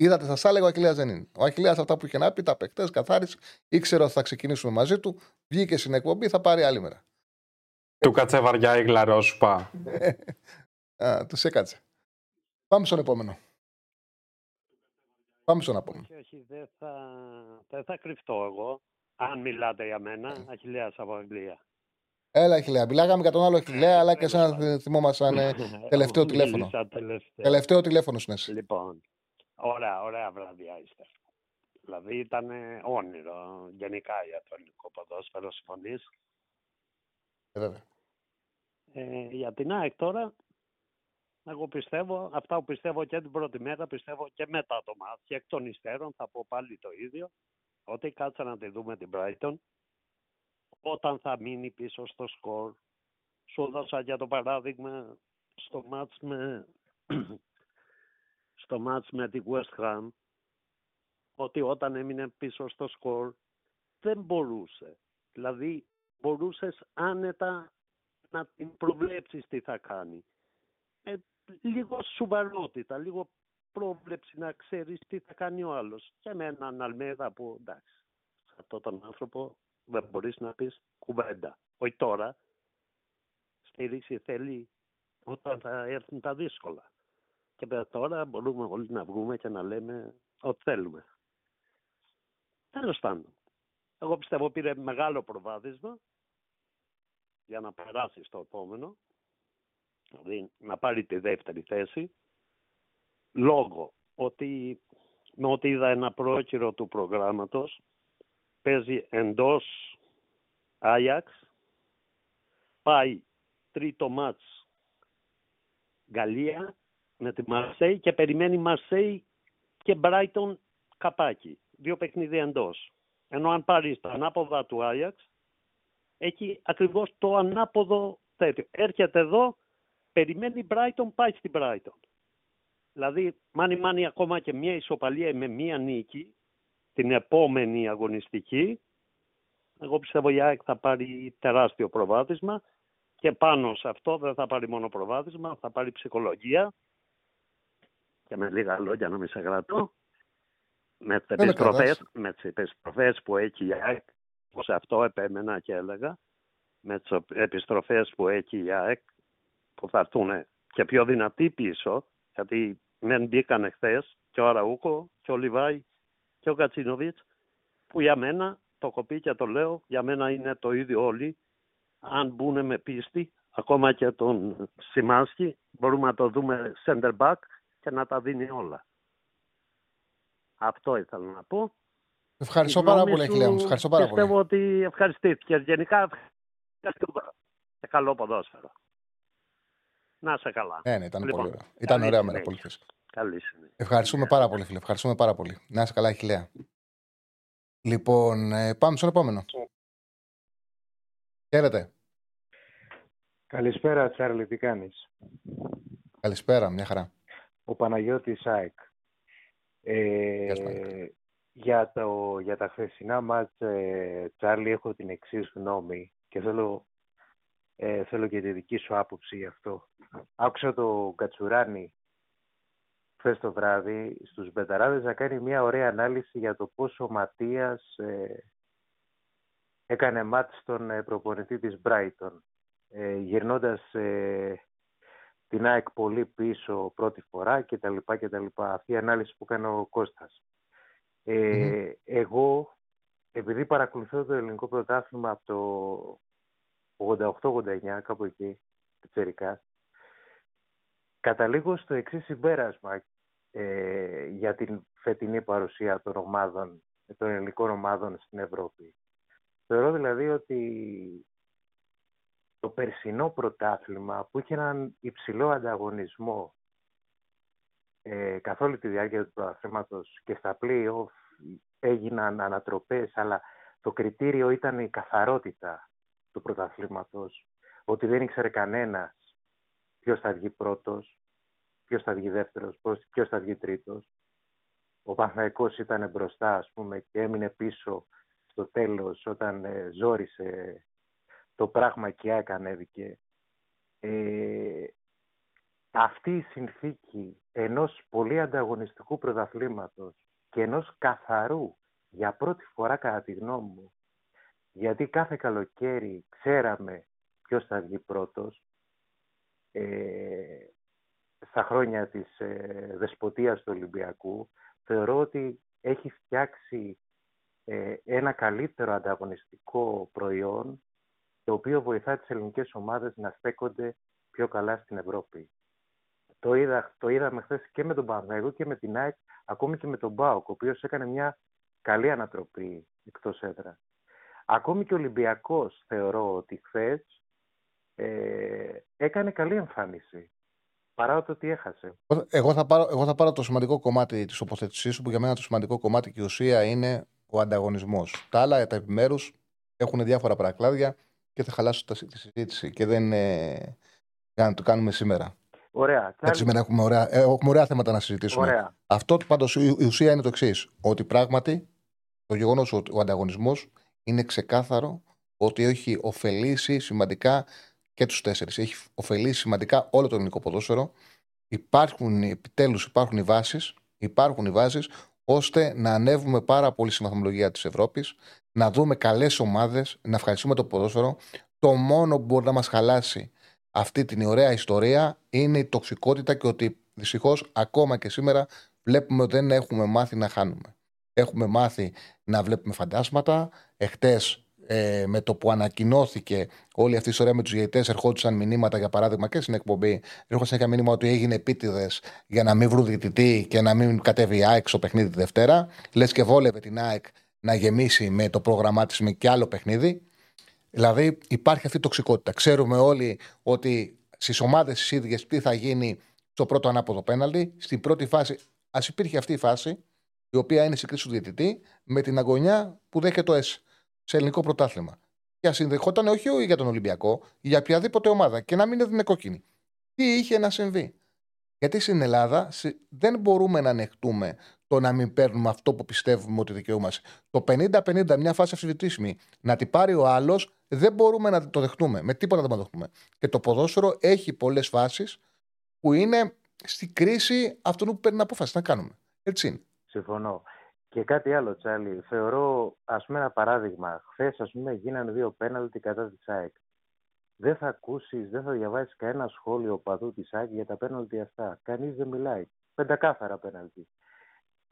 Είδατε, σας έλεγα, ο Αχηλέα δεν είναι. Ο Αχηλέα αυτά που είχε να πει, τα παιχτέ, καθάρισε, ήξερε ότι θα ξεκινήσουμε μαζί του, βγήκε στην εκπομπή, θα πάρει άλλη μέρα. Του κάτσε βαριά η γλαρόσουπα. Α, τους έκατσε. Πάμε στον επόμενο. Πάμε στον επόμενο. Όχι, όχι, δεν θα, δεν θα κρυφτώ εγώ. Αν μιλάτε για μένα, Αχιλέας από Αγγλία. Έλα, Αχηλέα. Μιλάγαμε για τον άλλο Αχηλέα, αλλά και εσένα θυμόμασταν ε, τελευταίο τηλέφωνο. Μίλησα τελευταίο. Τελευταίο τηλέφωνο σου είναι εσύ. Λοιπόν, ωραία, ωραία βραδιά είστε. Δηλαδή ήταν όνειρο γενικά για το ελληνικό ποδόσφαιρο, συμφωνείς; Ε, βέβαια. Ε, για την ΑΕΚ τώρα, εγώ πιστεύω, αυτά που πιστεύω και την πρώτη μέρα, πιστεύω και μετά το μάτι και εκ των υστέρων θα πω πάλι το ίδιο, ότι κάτσα να τη δούμε την Brighton, όταν θα μείνει πίσω στο σκορ. Σου δώσα για το παράδειγμα στο μάτς με, στο μάτς με τη West Ham, ότι όταν έμεινε πίσω στο σκορ δεν μπορούσε. Δηλαδή μπορούσες άνετα να την προβλέψεις τι θα κάνει. Ε, λίγο σοβαρότητα, λίγο πρόβλεψη να ξέρεις τι θα κάνει ο άλλος. Και με έναν Αλμέδα που εντάξει, σε αυτόν τον άνθρωπο δεν μπορείς να πεις κουβέντα. Όχι τώρα. Στήριξη θέλει όταν θα έρθουν τα δύσκολα. Και τώρα μπορούμε όλοι να βγούμε και να λέμε ό,τι θέλουμε. Τέλος πάντων. Εγώ πιστεύω πήρε μεγάλο προβάδισμα για να περάσει στο επόμενο. Δηλαδή να πάρει τη δεύτερη θέση. Λόγω ότι με ό,τι είδα ένα πρόκειρο του προγράμματος παίζει εντός Άγιαξ, πάει τρίτο μάτς Γαλλία με τη Μαρσέη και περιμένει Μαρσέη και Μπράιτον καπάκι δύο παιχνίδια εντός. Ενώ αν πάρεις τα ανάποδα του Άγιαξ, έχει ακριβώς το ανάποδο τέτοιο. Έρχεται εδώ, περιμένει Brighton, πάει στην Brighton. Δηλαδή, μάνι μάνι ακόμα και μια ισοπαλία με μια νίκη, την επόμενη αγωνιστική, εγώ πιστεύω η ΑΕΚ θα πάρει τεράστιο προβάδισμα και πάνω σε αυτό δεν θα πάρει μόνο προβάδισμα, θα πάρει ψυχολογία και με λίγα λόγια να μην σε κρατώ με τις επιστροφές, με τις επιστροφές που έχει η ΑΕΚ, σε αυτό επέμενα και έλεγα, με τις επιστροφές που έχει η ΑΕΚ, που θα έρθουν και πιο δυνατοί πίσω, γιατί δεν μπήκαν χθες και ο Αραούκο και ο Λιβάη και ο Κατσίνοβιτς, που για μένα, το κοπεί και το λέω, για μένα είναι το ίδιο όλοι, αν μπουν με πίστη, ακόμα και τον Σιμάνσκι, μπορούμε να το δούμε center back και να τα δίνει όλα. Αυτό ήθελα να πω. Ευχαριστώ πάρα πολύ, Αχιλέα μου. Ευχαριστώ πάρα πιστεύω πολύ. ότι ευχαριστήθηκε. Γενικά, και καλό ποδόσφαιρο. Να σε καλά. Ναι, ναι, ήταν λοιπόν, πολύ ωραία. Ήταν ωραία μέρα. Πολύ Καλή συνέχεια. Ευχαριστούμε πάρα πολύ, φίλε. Ευχαριστούμε πάρα πολύ. Να είσαι καλά, Αχιλέα. Λοιπόν, ε, πάμε στον επόμενο. Χαίρετε. Καλησπέρα, Τσάρλι, τι κάνεις; Καλησπέρα, μια χαρά. Ο Παναγιώτης Σάικ. Ε, για, το, για τα χθεσινά μάτς, ε, Τσάρλι, έχω την εξής γνώμη και θέλω, ε, θέλω και τη δική σου άποψη γι' αυτό. Άκουσα το Κατσουράνη χθες το βράδυ στους Μπεταράδες να κάνει μια ωραία ανάλυση για το πόσο ο Ματίας ε, έκανε ματ στον ε, προπονητή της Brighton. Ε, γυρνώντας την ΑΕΚ πολύ πίσω πρώτη φορά και τα λοιπά και τα λοιπά. Αυτή η ανάλυση που κάνει ο Κώστας. Ε, Εγώ, επειδή παρακολουθώ το ελληνικό πρωτάθλημα από το 88-89, κάπου εκεί, πιτσερικά, καταλήγω στο εξής συμπέρασμα ε, για την φετινή παρουσία των ομάδων, των ελληνικών ομάδων στην Ευρώπη. Θεωρώ δηλαδή ότι το περσινό πρωτάθλημα που είχε έναν υψηλό ανταγωνισμό ε, καθ' όλη τη διάρκεια του πρωταθλήματος και στα play-off έγιναν ανατροπές, αλλά το κριτήριο ήταν η καθαρότητα του πρωταθλήματος, ότι δεν ήξερε κανένας ποιος θα βγει πρώτος, ποιος θα βγει δεύτερος, ποιος θα βγει τρίτος. Ο Παναθηναϊκός ήταν μπροστά, ας πούμε, και έμεινε πίσω στο τέλος όταν ε, ζόρισε το πράγμα και έκανεδικε. Ε, αυτή η συνθήκη ενός πολύ ανταγωνιστικού πρωταθλήματος και ενός καθαρού για πρώτη φορά κατά τη γνώμη μου, γιατί κάθε καλοκαίρι ξέραμε ποιος θα βγει πρώτος, ε, στα χρόνια της ε, δεσποτείας του Ολυμπιακού, θεωρώ ότι έχει φτιάξει ε, ένα καλύτερο ανταγωνιστικό προϊόν το οποίο βοηθά τις ελληνικές ομάδες να στέκονται πιο καλά στην Ευρώπη. Το, είδα, το είδαμε χθες και με τον Παναγιώτο και με την ΑΕΚ, ακόμη και με τον Μπάουκ, ο οποίος έκανε μια καλή ανατροπή εκτός έδρας. Ακόμη και ο Ολυμπιακός θεωρώ ότι χθες ε, έκανε καλή εμφάνιση παρά το ότι έχασε. Εγώ θα, πάρω, εγώ θα πάρω το σημαντικό κομμάτι της τοποθέτησής σου, που για μένα το σημαντικό κομμάτι και η ουσία είναι ο ανταγωνισμός. Τα άλλα, τα επιμέρους, έχουν διάφορα παρακλάδια και θα χαλάσουν τη συζήτηση και δεν ε, να το κάνουμε σήμερα. Ωραία. Έτσι, σήμερα έχουμε ωραία, ε, έχουμε ωραία θέματα να συζητήσουμε. Ωραία. Αυτό πάντως η ουσία είναι το εξής. Ότι πράγματι το γεγονός ότι ο ανταγωνισμός είναι ξεκάθαρο ότι έχει ωφελήσει σημαντικά και τους τέσσερις. Έχει ωφελήσει σημαντικά όλο το ελληνικό ποδόσφαιρο. Υπάρχουν επιτέλους υπάρχουν οι βάσεις, υπάρχουν οι βάσεις ώστε να ανέβουμε πάρα πολύ στη βαθμολογία της Ευρώπης, να δούμε καλές ομάδες, να ευχαριστούμε το ποδόσφαιρο. Το μόνο που μπορεί να μας χαλάσει αυτή την ωραία ιστορία είναι η τοξικότητα και ότι δυστυχώς ακόμα και σήμερα βλέπουμε ότι δεν έχουμε μάθει να χάνουμε. Έχουμε μάθει να βλέπουμε φαντάσματα. Εχθές ε, με το που ανακοινώθηκε όλη αυτή η ιστορία με τους διαιτητές, ερχόντουσαν μηνύματα για παράδειγμα και στην εκπομπή. Έρχονταν ένα μήνυμα ότι έγινε επίτηδες για να μην βρουν διαιτητή και να μην κατέβει η ΑΕΚ στο παιχνίδι τη Δευτέρα. Λες και βόλευε την ΑΕΚ να γεμίσει με το πρόγραμμά της με κι άλλο παιχνίδι. Δηλαδή υπάρχει αυτή η τοξικότητα. Ξέρουμε όλοι ότι στις ομάδες τις ίδιες τι θα γίνει στο πρώτο ανάποδο πέναλτι. Στην πρώτη φάση, ας υπήρχε αυτή η φάση, η οποία είναι στην κρίση του διαιτητή, με την αγωνιά που δέχεται το ΕΣ σε ελληνικό πρωτάθλημα. Και ας συνδεχόταν όχι για τον Ολυμπιακό, για οποιαδήποτε ομάδα και να μην έδινε κόκκινη. Τι είχε να συμβεί; Γιατί στην Ελλάδα δεν μπορούμε να ανεχτούμε το να μην παίρνουμε αυτό που πιστεύουμε ότι δικαιούμαστε. Το 50-50, μια φάση αμφισβητήσιμη, να την πάρει ο άλλος, δεν μπορούμε να το δεχτούμε. Με τίποτα δεν το δεχτούμε. Και το ποδόσφαιρο έχει πολλές φάσεις που είναι στη κρίση αυτού που παίρνει απόφαση να κάνουμε. Έτσι είναι. Συμφωνώ. Και κάτι άλλο, Τσάλι. Θεωρώ, ας πούμε, ένα παράδειγμα. Χθες, ας πούμε, γίνανε δύο πέναλτι κατά της ΑΕΚ. Δεν θα ακούσεις, δεν θα διαβάσεις κανένα σχόλιο παδού της ΑΕΚ για τα πέναλτι αυτά. Κανείς δεν μιλάει. Πεντακάθαρα πέναλτι.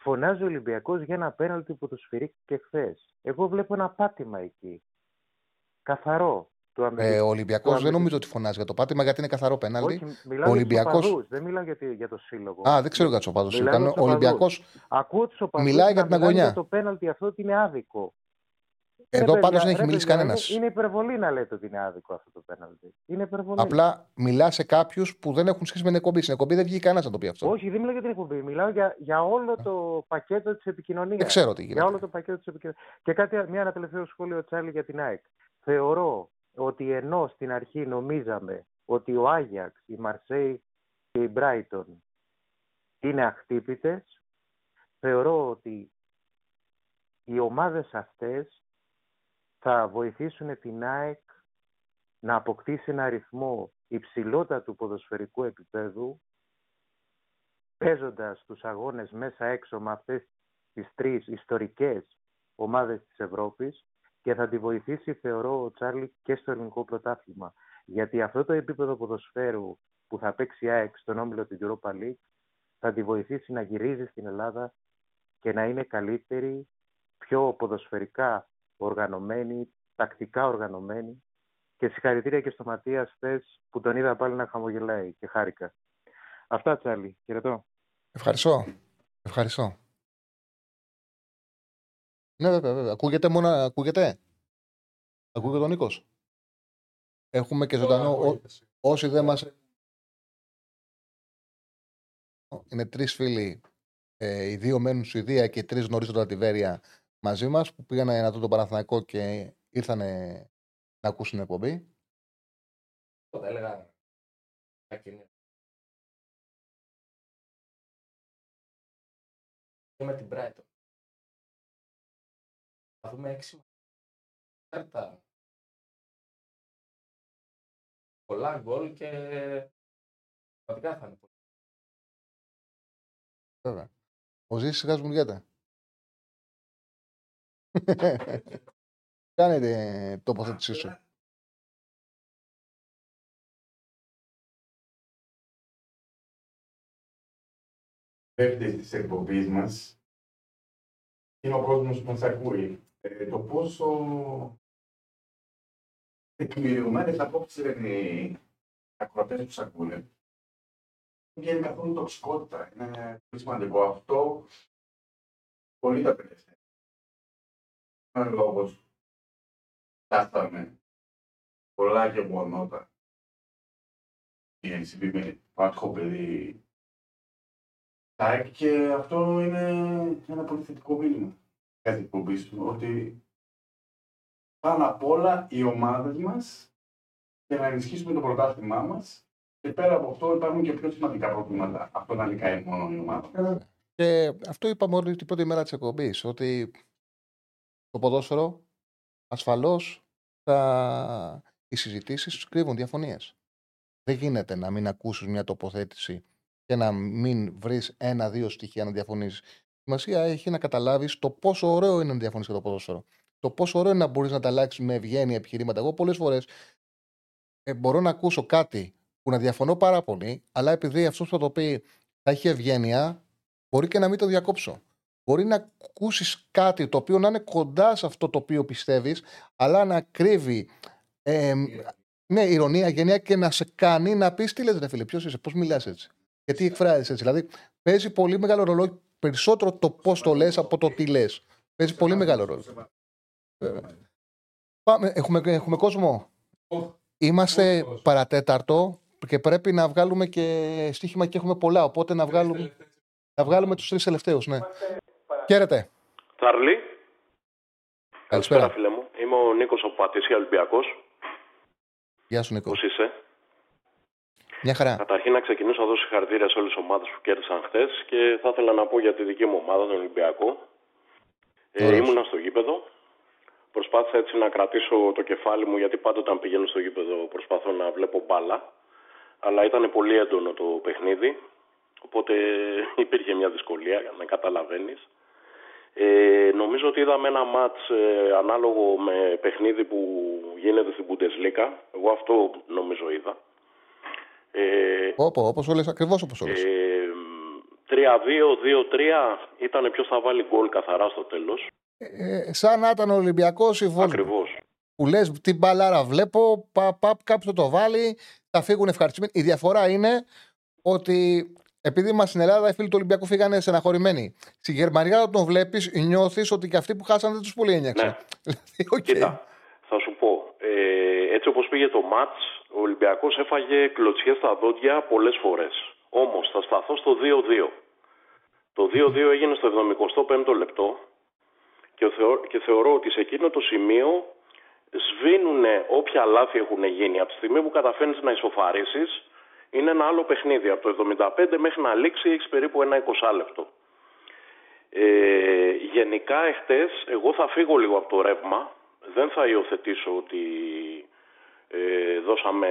Φωνάζει ο Ολυμπιακός για ένα πέναλτι που του σφυρίχθηκε χθες. Εγώ βλέπω ένα πάτημα εκεί. Καθαρό. Ε, ο Ολυμπιακός δεν νομίζω ότι φωνάζει για το πάτημα γιατί είναι καθαρό πέναλτι. Όχι, μιλάω Ολυμπιακός... για τους δεν μιλάω για, για το σύλλογο. Α, δεν ξέρω για τους οπαδούς. Ο Ολυμπιακός μιλάει για την αγωνιά. Για το πέναλτι αυτό ότι είναι άδικο. Εδώ πάντως δεν έχει μιλήσει κανένας. Είναι υπερβολή να λέτε ότι είναι άδικο αυτό το πέναλτι. Είναι υπερβολή. Απλά μιλά σε κάποιους που δεν έχουν σχέση με την εκπομπή. Στην εκπομπή δεν βγήκε κανένας να το πει αυτό. Όχι, δεν μιλάω για την εκπομπή. Μιλάω για, για όλο το πακέτο της επικοινωνίας. Δεν ξέρω τι γίνεται. Για όλο το πακέτο της επικοινωνίας. Και κάτι, μια ένα τελευταίο σχόλιο, Τσάλι, για την ΑΕΚ. Θεωρώ ότι ενώ στην αρχή νομίζαμε ότι ο Άγιαξ, η Μαρσέη και η Μπράιτον είναι αχτύπητες, θεωρώ ότι οι ομάδες αυτές θα βοηθήσουν την ΑΕΚ να αποκτήσει ένα αριθμό υψηλότατου ποδοσφαιρικού επίπεδου παίζοντας τους αγώνες μέσα έξω με αυτές τις τρεις ιστορικές ομάδες της Ευρώπης και θα τη βοηθήσει, θεωρώ, ο Τσάρλι και στο ελληνικό πρωτάθλημα. Γιατί αυτό το επίπεδο ποδοσφαίρου που θα παίξει η ΑΕΚ στον όμιλο του Europa League θα τη βοηθήσει να γυρίζει στην Ελλάδα και να είναι καλύτερη, πιο ποδοσφαιρικά οργανωμένη, τακτικά οργανωμένη. Και συγχαρητήρια και στο Ματίας χθε που τον είδα πάλι να χαμογελάει και χάρηκα. Αυτά, Τσάρλι. Χαιρετώ. Ευχαριστώ. Ευχαριστώ. Ναι, βέβαια, βέβαια. Ακούγεται μόνο. Ακούγεται; Ακούγεται ο Νίκος; Έχουμε και ζωντανό. όσοι δεν μα. Είναι τρεις φίλοι. Ε, οι δύο μένουν στη Σουηδία και οι τρει γνωρίζοντα τη Βέρεια μαζί μας που πήγαν να δουν τον Παναθηναϊκό και ήρθαν να ακούσουν την εκπομπή. Θα έλεγα. με την Brighton θα δούμε έξι κάρτα. Πολλά γκολ και πραγματικά θα είναι πολύ. Βέβαια. Ο Ζήσης σιγά σμουργιέται. Κάνε τοποθέτησή σου. Πέμπτη της εκπομπής μας είναι ο κόσμος που μας ακούει ε, το πόσο εκμηριωμένε απόψεις είναι οι ακροατές που σας ακούνε. Δεν βγαίνει καθόλου τοξικότητα. Είναι πολύ σημαντικό αυτό. Πολύ τα τελευταία. Είναι λόγος φτάσαμε πολλά γεγονότα. Η NCP με άτυχο παιδί ΑΕΚ και αυτό είναι ένα πολύ θετικό μήνυμα. Κάτι εκπομπή σου, ότι πάνω απ' όλα οι ομάδε μας και να ενισχύσουμε το πρωτάθλημά μας. Και πέρα από αυτό υπάρχουν και πιο σημαντικά προβλήματα. Αυτό να νικάει μόνο η ομάδα. Και αυτό είπαμε όλη την πρώτη μέρα της εκπομπής. Ότι το ποδόσφαιρο ασφαλώς θα... οι συζητήσεις κρύβουν διαφωνίες. Δεν γίνεται να μην ακούσεις μια τοποθέτηση και να μην βρεις ένα-δύο στοιχεία να διαφωνήσει. Σημασία έχει να καταλάβεις το πόσο ωραίο είναι να διαφωνείς για το ποδόσφαιρο. Το πόσο ωραίο είναι να μπορείς να τα αλλάξεις με ευγένεια επιχειρήματα. Εγώ πολλές φορές ε, μπορώ να ακούσω κάτι που να διαφωνώ πάρα πολύ, αλλά επειδή αυτός που θα το πει θα έχει ευγένεια, μπορεί και να μην το διακόψω. Μπορεί να ακούσεις κάτι το οποίο να είναι κοντά σε αυτό το οποίο πιστεύεις, αλλά να κρύβει ε, ναι, ηρωνία, γενία και να σε κάνει να πεις τι λες, ρε φίλε, ποιος είσαι, πώς μιλάς έτσι. Γιατί εκφράζεις έτσι. Δηλαδή, παίζει πολύ μεγάλο ρόλο περισσότερο το πώς το λες από το τι λες. Παίζει πολύ μεγάλο ρόλο. Πάμε, έχουμε, έχουμε κόσμο; Είμαστε παρατέταρτο και πρέπει να βγάλουμε και στοίχημα και έχουμε πολλά. Οπότε να βγάλουμε, να βγάλουμε τους τρεις τελευταίους. Ναι. Χαίρετε. Τσάρλι. Καλησπέρα. φίλε μου. Είμαι ο Νίκος από Πατήσια Ολυμπιακός. Γεια σου, Νίκος. Πώς είσαι; Μια χαρά. Καταρχήν να ξεκινήσω να δώσω συγχαρητήρια σε όλες τις ομάδες που κέρδισαν χθες και θα ήθελα να πω για τη δική μου ομάδα, τον Ολυμπιακό. Ε, ήμουνα στο γήπεδο. Προσπάθησα έτσι να κρατήσω το κεφάλι μου γιατί πάντα όταν πηγαίνω στο γήπεδο προσπαθώ να βλέπω μπάλα. Αλλά ήταν πολύ έντονο το παιχνίδι. Οπότε υπήρχε μια δυσκολία, να καταλαβαίνεις. Ε, νομίζω ότι είδαμε ένα μάτς ε, ανάλογο με παιχνίδι που γίνεται στην Bundesliga. Εγώ αυτό νομίζω είδα. Ε, Όπω, όπως όλες, ακριβώς όπως όλες. ε, 3-2, 2-3 ήταν ποιος θα βάλει γκολ καθαρά στο τέλος. Ε, σαν να ήταν ο Ολυμπιακός ή Βόλο. Ακριβώς. Που λες, την μπαλάρα βλέπω, πα, πα, κάποιος το βάλει, θα φύγουν ευχαριστημένοι. Η διαφορά είναι ότι επειδή μας στην Ελλάδα οι φίλοι του Ολυμπιακού φύγανε στεναχωρημένοι. Στη Γερμανία, όταν τον βλέπεις, νιώθεις ότι και αυτοί που χάσανε δεν τους πολύ ένιωξαν. Ναι. Κοίτα, θα σου πω. Ε, έτσι όπως πήγε το μάτς, ο Ολυμπιακός έφαγε κλωτσιές στα δόντια πολλές φορές. Όμως θα σταθώ στο 2-2. Το 2-2 έγινε στο 75ο λεπτό και, θεω- και θεωρώ ότι σε εκείνο το σημείο σβήνουν όποια λάθη έχουν γίνει. Από τη στιγμή που καταφέρνεις να ισοφαρίσεις, είναι ένα άλλο παιχνίδι. Από το 75 μέχρι να λήξει έχεις περίπου ένα 20 λεπτό. Ε, γενικά εχθές εγώ θα φύγω λίγο από το ρεύμα. Δεν θα υιοθετήσω ότι ε, δώσαμε,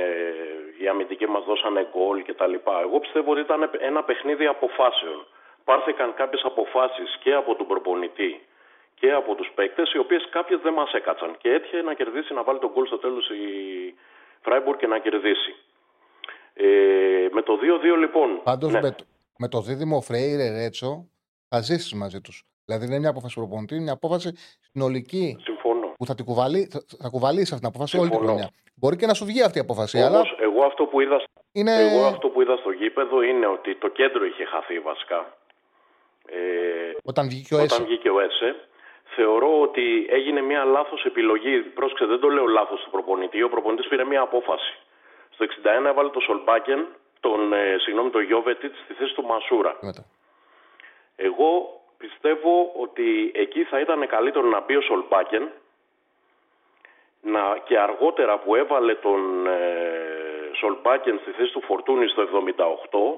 οι αμυντικοί μας δώσανε γκολ και τα λοιπά. Εγώ πιστεύω ότι ήταν ένα παιχνίδι αποφάσεων. Πάρθηκαν κάποιες αποφάσεις και από τον προπονητή και από τους παίκτες, οι οποίες κάποιες δεν μας έκατσαν. Και έτυχε να κερδίσει, να βάλει τον γκολ στο τέλος η Φράιμπουργκ και να κερδίσει. Ε, με το 2-2 λοιπόν. Πάντως ναι. με, το- με το δίδυμο Φρέιρε Ρέτσο θα ζήσεις μαζί τους. Δηλαδή δεν είναι μια απόφαση προπονητή, είναι μια απόφαση συνολική Συμφωνώ. που θα, την κουβαλεί, θα, θα κουβαλήσει αυτή την απόφαση όλη την Συμφωνώ. χρονιά. Μπορεί και να σου βγει αυτή η απόφαση, αλλά Όμως, εγώ αυτό που είδα είναι. Εγώ αυτό που είδα στο γήπεδο είναι ότι το κέντρο είχε χαθεί βασικά. Ε, Όταν βγήκε ο όταν Έσε. βγήκε ο Έσε. Θεωρώ ότι έγινε μια λάθος επιλογή. Πρόσεξε, δεν το λέω λάθος του προπονητή. Ο προπονητής πήρε μια απόφαση. Στο 61 έβαλε το Σολμπάκεν, τον, ε, συγγνώμη, τον Γιώβετιτς στη θέση του Μασούρα. Εγώ πιστεύω ότι εκεί θα ήταν καλύτερο να μπει ο Σολμπάκεν να, και αργότερα που έβαλε τον ε, Σολμπάκεν στη θέση του Φορτούνη στο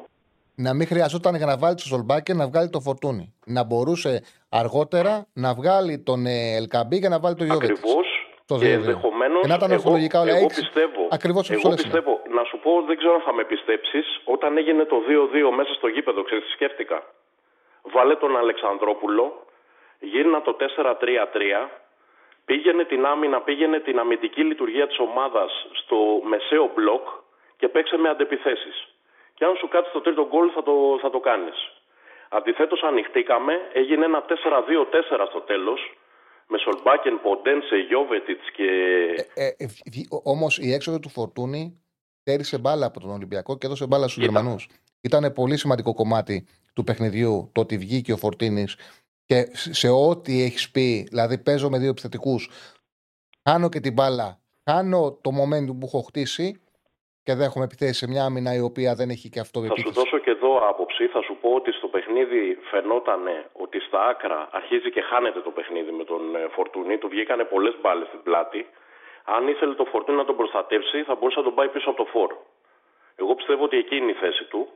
78 Να μην χρειαζόταν για να βάλει το Σολμπάκερ να βγάλει το φορτούνι. Να μπορούσε αργότερα να βγάλει τον ε, Ελκαμπή και να βάλει το Γιώβετ. Ακριβώς. Το Και 2-2. ενδεχομένως. Και να ήταν ορθολογικά όλα. Εγώ Έχεις- πιστεύω. Ακριβώς όπως εγώ το λες, ναι. πιστεύω. Να σου πω, δεν ξέρω αν θα με πιστέψεις. Όταν έγινε το 2-2 μέσα στο γήπεδο, ξέρεις τι σκέφτηκα. Βάλε τον Αλεξανδρόπουλο, γύρνα το 4-3-3, πήγαινε την άμυνα, πήγαινε την αμυντική λειτουργία της ομάδας στο μεσαίο μπλοκ και παίξε με αντεπιθέσεις. Και αν σου κάτσει το τρίτο γκολ θα το, θα το κάνεις. Αντιθέτως ανοιχτήκαμε, έγινε ένα 4-2-4 στο τέλος, με Σολμπάκεν, Ποντένσε, Γιώβετιτς και... Ε, Όμως η έξοδο του Φορτούνη στέρισε μπάλα από τον Ολυμπιακό και έδωσε μπάλα στους Γερμανούς. Ήταν πολύ σημαντικό κομμάτι του παιχνιδιού το ότι βγήκε ο Φορτίνης και σε ό,τι έχεις πει, δηλαδή παίζω με δύο επιθετικούς, χάνω και την μπάλα, χάνω το momentum που έχω χτίσει και δέχομαι επιθέσει σε μια άμυνα η οποία δεν έχει και αυτό Θα σου δώσω και εδώ άποψη. Θα σου πω ότι στο παιχνίδι φαινόταν ότι στα άκρα αρχίζει και χάνεται το παιχνίδι με τον ε, Φορτούνη. Του βγήκανε πολλές μπάλες στην πλάτη. Αν ήθελε το Φορτούνη να τον προστατεύσει, θα μπορούσε να τον πάει πίσω από το φόρ. Εγώ πιστεύω ότι εκεί είναι η θέση του.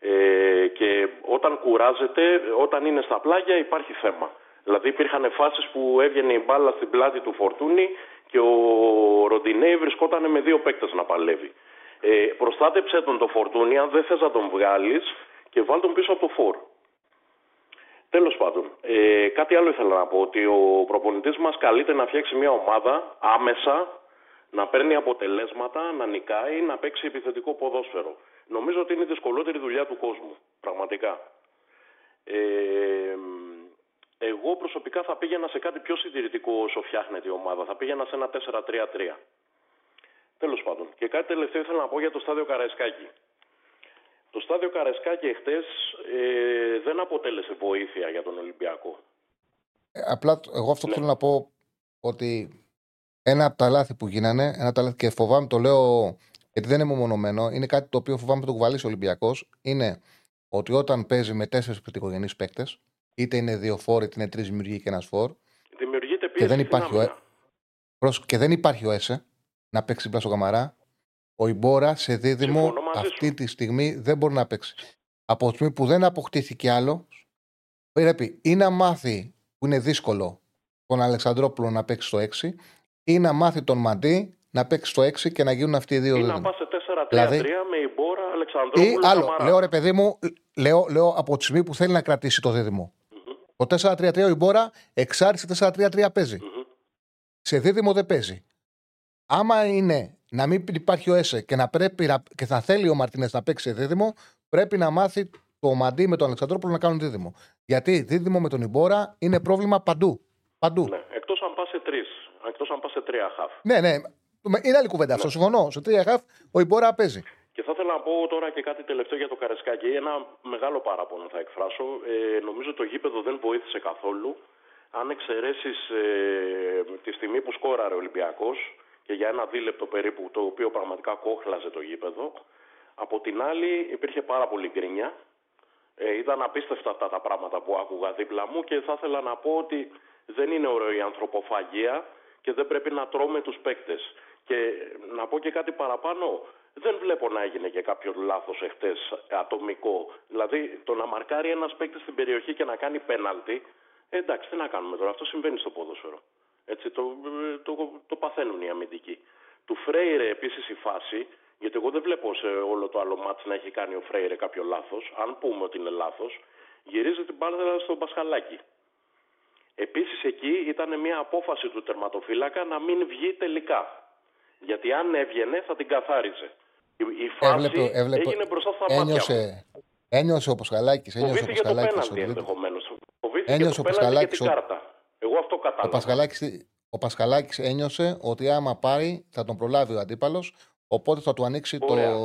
Ε, και όταν κουράζεται, όταν είναι στα πλάγια υπάρχει θέμα. Δηλαδή υπήρχαν φάσεις που έβγαινε η μπάλα στην πλάτη του Φορτούνη και ο Ροντινέη βρισκόταν με δύο παίκτες να παλεύει. Ε, προστάτεψε τον το Φορτούνη αν δεν θες να τον βγάλεις και βάλ τον πίσω από το φόρ. Τέλος πάντων, ε, κάτι άλλο ήθελα να πω, ότι ο προπονητής μας καλείται να φτιάξει μια ομάδα άμεσα, να παίρνει αποτελέσματα, να νικάει, να παίξει επιθετικό ποδόσφαιρο. Νομίζω ότι είναι η δυσκολότερη δουλειά του κόσμου, πραγματικά. Ε, εγώ προσωπικά θα πήγαινα σε κάτι πιο συντηρητικό όσο φτιάχνεται η ομάδα. Θα πήγαινα σε ένα 4-3-3. Τέλος πάντων. Και κάτι τελευταίο ήθελα να πω για το στάδιο Καραϊσκάκη. Το στάδιο Καραϊσκάκη εχθές ε, δεν αποτέλεσε βοήθεια για τον Ολυμπιακό. Ε, απλά εγώ αυτό Ναι. θέλω να πω ότι ένα από τα λάθη που γίνανε, ένα από τα λάθη και φοβάμαι, το λέω γιατί δεν είναι μονομένο, είναι κάτι το οποίο φοβάμαι το κουβαλήσει ο Ολυμπιακός. Είναι ότι όταν παίζει με τέσσερις πρωτικογενείς παίκτες, είτε είναι δύο φόρ, είτε είναι τρεις δημιουργοί και ένας φόρ, Δημιουργείται και πίεση δεν, στην υπάρχει ο, άμυνα. Ε- πρόσ- και δεν υπάρχει ο ΕΣΕ να παίξει δίπλα στο Καμαρά, ο Ιμπόρα σε δίδυμο Συμφωνώ μαζί αυτή τη στιγμή δεν μπορεί να παίξει. Από τη στιγμή που δεν αποκτήθηκε άλλο, πρέπει ή να μάθει που είναι δύσκολο τον Αλεξανδρόπουλο να παίξει στο 6 ή να μάθει τον Μαντί να παίξει στο 6 και να γίνουν αυτοί οι δύο Ή να δίδυμοι. πας σε 4-3-3 Δηλαδή- με Ιμπόρα, Αλεξανδρόπουλο, Ή άλλο, Καμαρά. λέω ρε παιδί μου, λέω, λέω από τη στιγμή που θέλει να κρατήσει το δίδυμο. Το 4-3-3 ο Ιμπόρα εξάρτηση 4-3-3 παίζει. Σε δίδυμο δεν παίζει. Άμα είναι να μην υπάρχει ο Έσε και να πρέπει να- και θα θέλει ο Μαρτίνες να παίξει σε δίδυμο, πρέπει να μάθει το Μαντί με τον Αλεξανδρόπουλο να κάνουν δίδυμο. Γιατί δίδυμο με τον Ιμπόρα είναι πρόβλημα παντού. Παντού. Ναι, εκτός αν πας σε 3. Εκτός αν πας σε 3 χαφ. Ναι, ναι. Είναι άλλη κουβέντα αυτό. Συμφωνώ. Σε τρία χαφ ο Ιμπόρα παίζει. Και θα ήθελα να πω τώρα και κάτι τελευταίο για το Καρεσκάκι. Ένα μεγάλο παράπονο θα εκφράσω. Ε, νομίζω το γήπεδο δεν βοήθησε καθόλου. Αν εξαιρέσεις ε, τη στιγμή που σκόραρε ο Ολυμπιακός και για ένα δίλεπτο περίπου, το οποίο πραγματικά κόχλαζε το γήπεδο. Από την άλλη υπήρχε πάρα πολύ γκρίνια. Ε, ήταν απίστευτα αυτά τα πράγματα που άκουγα δίπλα μου και θα ήθελα να πω ότι δεν είναι ωραίο η ανθρωποφαγία και δεν πρέπει να τρώμε τους παίκτες. Και να πω και κάτι παραπάνω, δεν βλέπω να έγινε και κάποιο λάθος εχθές ατομικό. Δηλαδή το να μαρκάρει ένας παίκτης στην περιοχή και να κάνει πέναλτι, ε, εντάξει τι να κάνουμε τώρα, αυτό συμβαίνει στο ποδόσφαιρο. Έτσι, το, το, το παθαίνουν οι αμυντικοί. Του Φρέιρε επίσης η φάση, γιατί εγώ δεν βλέπω σε όλο το άλλο μάτς να έχει κάνει ο Φρέιρε κάποιο λάθος. Αν πούμε ότι είναι λάθος, γυρίζει την μπάλα στον Πασχαλάκη. Επίσης εκεί ήταν μια απόφαση του τερματοφύλακα να μην βγει τελικά. Γιατί αν έβγαινε θα την καθάριζε. Η, η φάση Έβλεπε, έβλεπε, έγινε μπροστά στα μάτια μου. ένιωσε, ένιωσε ο Πασχαλάκης. Ένιωσε ο Φοβήθηκε το Πασχαλάκης πέναλτι ότι- ενδεχομένως. Φοβήθηκε Ένιωσε το ο πέναλτι και Πασχαλάκης την ότι- κάρτα. Εγώ αυτό Ο κατάλαβα. Πασχαλάκης, ο Πασχαλάκης ένιωσε ότι άμα πάρει θα τον προλάβει ο αντίπαλος οπότε θα του ανοίξει, το, Ωραία.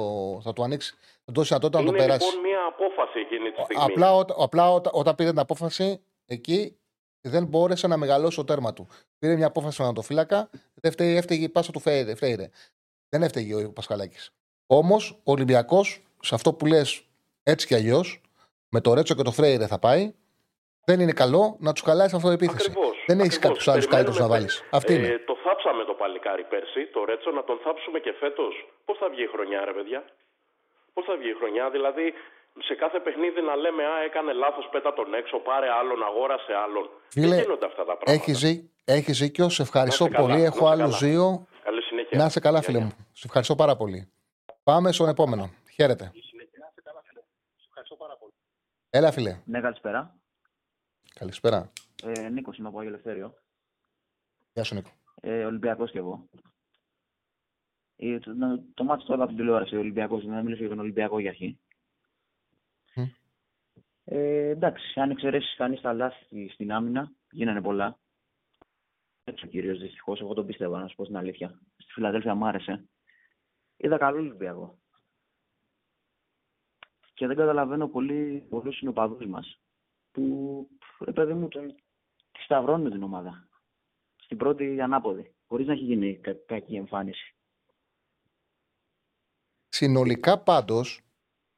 θα του ανοίξει θα του δώσει δυνατότητα να Είναι τον περάσει. λοιπόν μια απόφαση εκείνη τη στιγμή. Απλά, ό- απλά όταν, όταν πήρε την απόφαση εκεί δεν μπόρεσε να μεγαλώσει το τέρμα του. Πήρε μια απόφαση στον Ανατοφύλακα, δεν φταίει, έφταιγε η πάσα του Φέιρε. Φέιρε. Δεν έφταιγε ο Πασχαλάκης. Όμως ο Ολυμπιακός, σε αυτό που λες έτσι κι αλλιώς, με το Ρέτσο και το Φρέιρε θα πάει, δεν είναι καλό να τους χαλάσεις αυτοεπίθεση. Ακριβώς, Δεν έχεις ακριβώς. κάποιου άλλους καλύτερους να βάλεις. Περιμένουμε, Αυτή ε, είναι. Το θάψαμε το παλικάρι πέρσι, το Ρέτσο, να τον θάψουμε και φέτος. Πώς θα βγει η χρονιά, ρε παιδιά; Πώς θα βγει η χρονιά, δηλαδή σε κάθε παιχνίδι να λέμε Α, έκανε λάθος, πέτα τον έξω, πάρε άλλον, αγόρασε άλλον. Φίλε, Δεν γίνονται αυτά τα πράγματα. Έχεις ζή- έχεις δίκιο. Σε ευχαριστώ Να είσαι καλά, πολύ. να Έχω είσαι άλλου καλά. δύο. Καλή συνέχεια. Να είσαι καλά, Γεια, φίλε γεια. μου. Σε ευχαριστώ πάρα πολύ. Πάμε στον επόμενο. Χαίρετε. Έλα, φίλε. Ναι, καλησπέρα. Καλησπέρα. Ε, Νίκος είμαι από Άγιο Ελευθέριο. Γεια σου, Νίκο. Ε, Ολυμπιακός κι εγώ. Ε, το, το, το μάτι τώρα από την τηλεόραση, ο Ολυμπιακός, να μιλήσω για τον Ολυμπιακό για αρχή. Μμ. Ε, εντάξει, αν εξαιρέσεις κανείς τα λάθη στην άμυνα, γίνανε πολλά. Έτσι ο κύριο δυστυχώς, εγώ τον πίστευα, να σου πω την αλήθεια. Στη Φιλαδέλφια μ' άρεσε. Είδα καλό Ολυμπιακό. Και δεν καταλαβαίνω πολύ πολλούς συνοπαδού μας που ρε παιδί μου, τον... τη σταυρώνουμε την ομάδα. Στην πρώτη ανάποδη, χωρίς να έχει γίνει κα- κακή εμφάνιση. Συνολικά πάντως,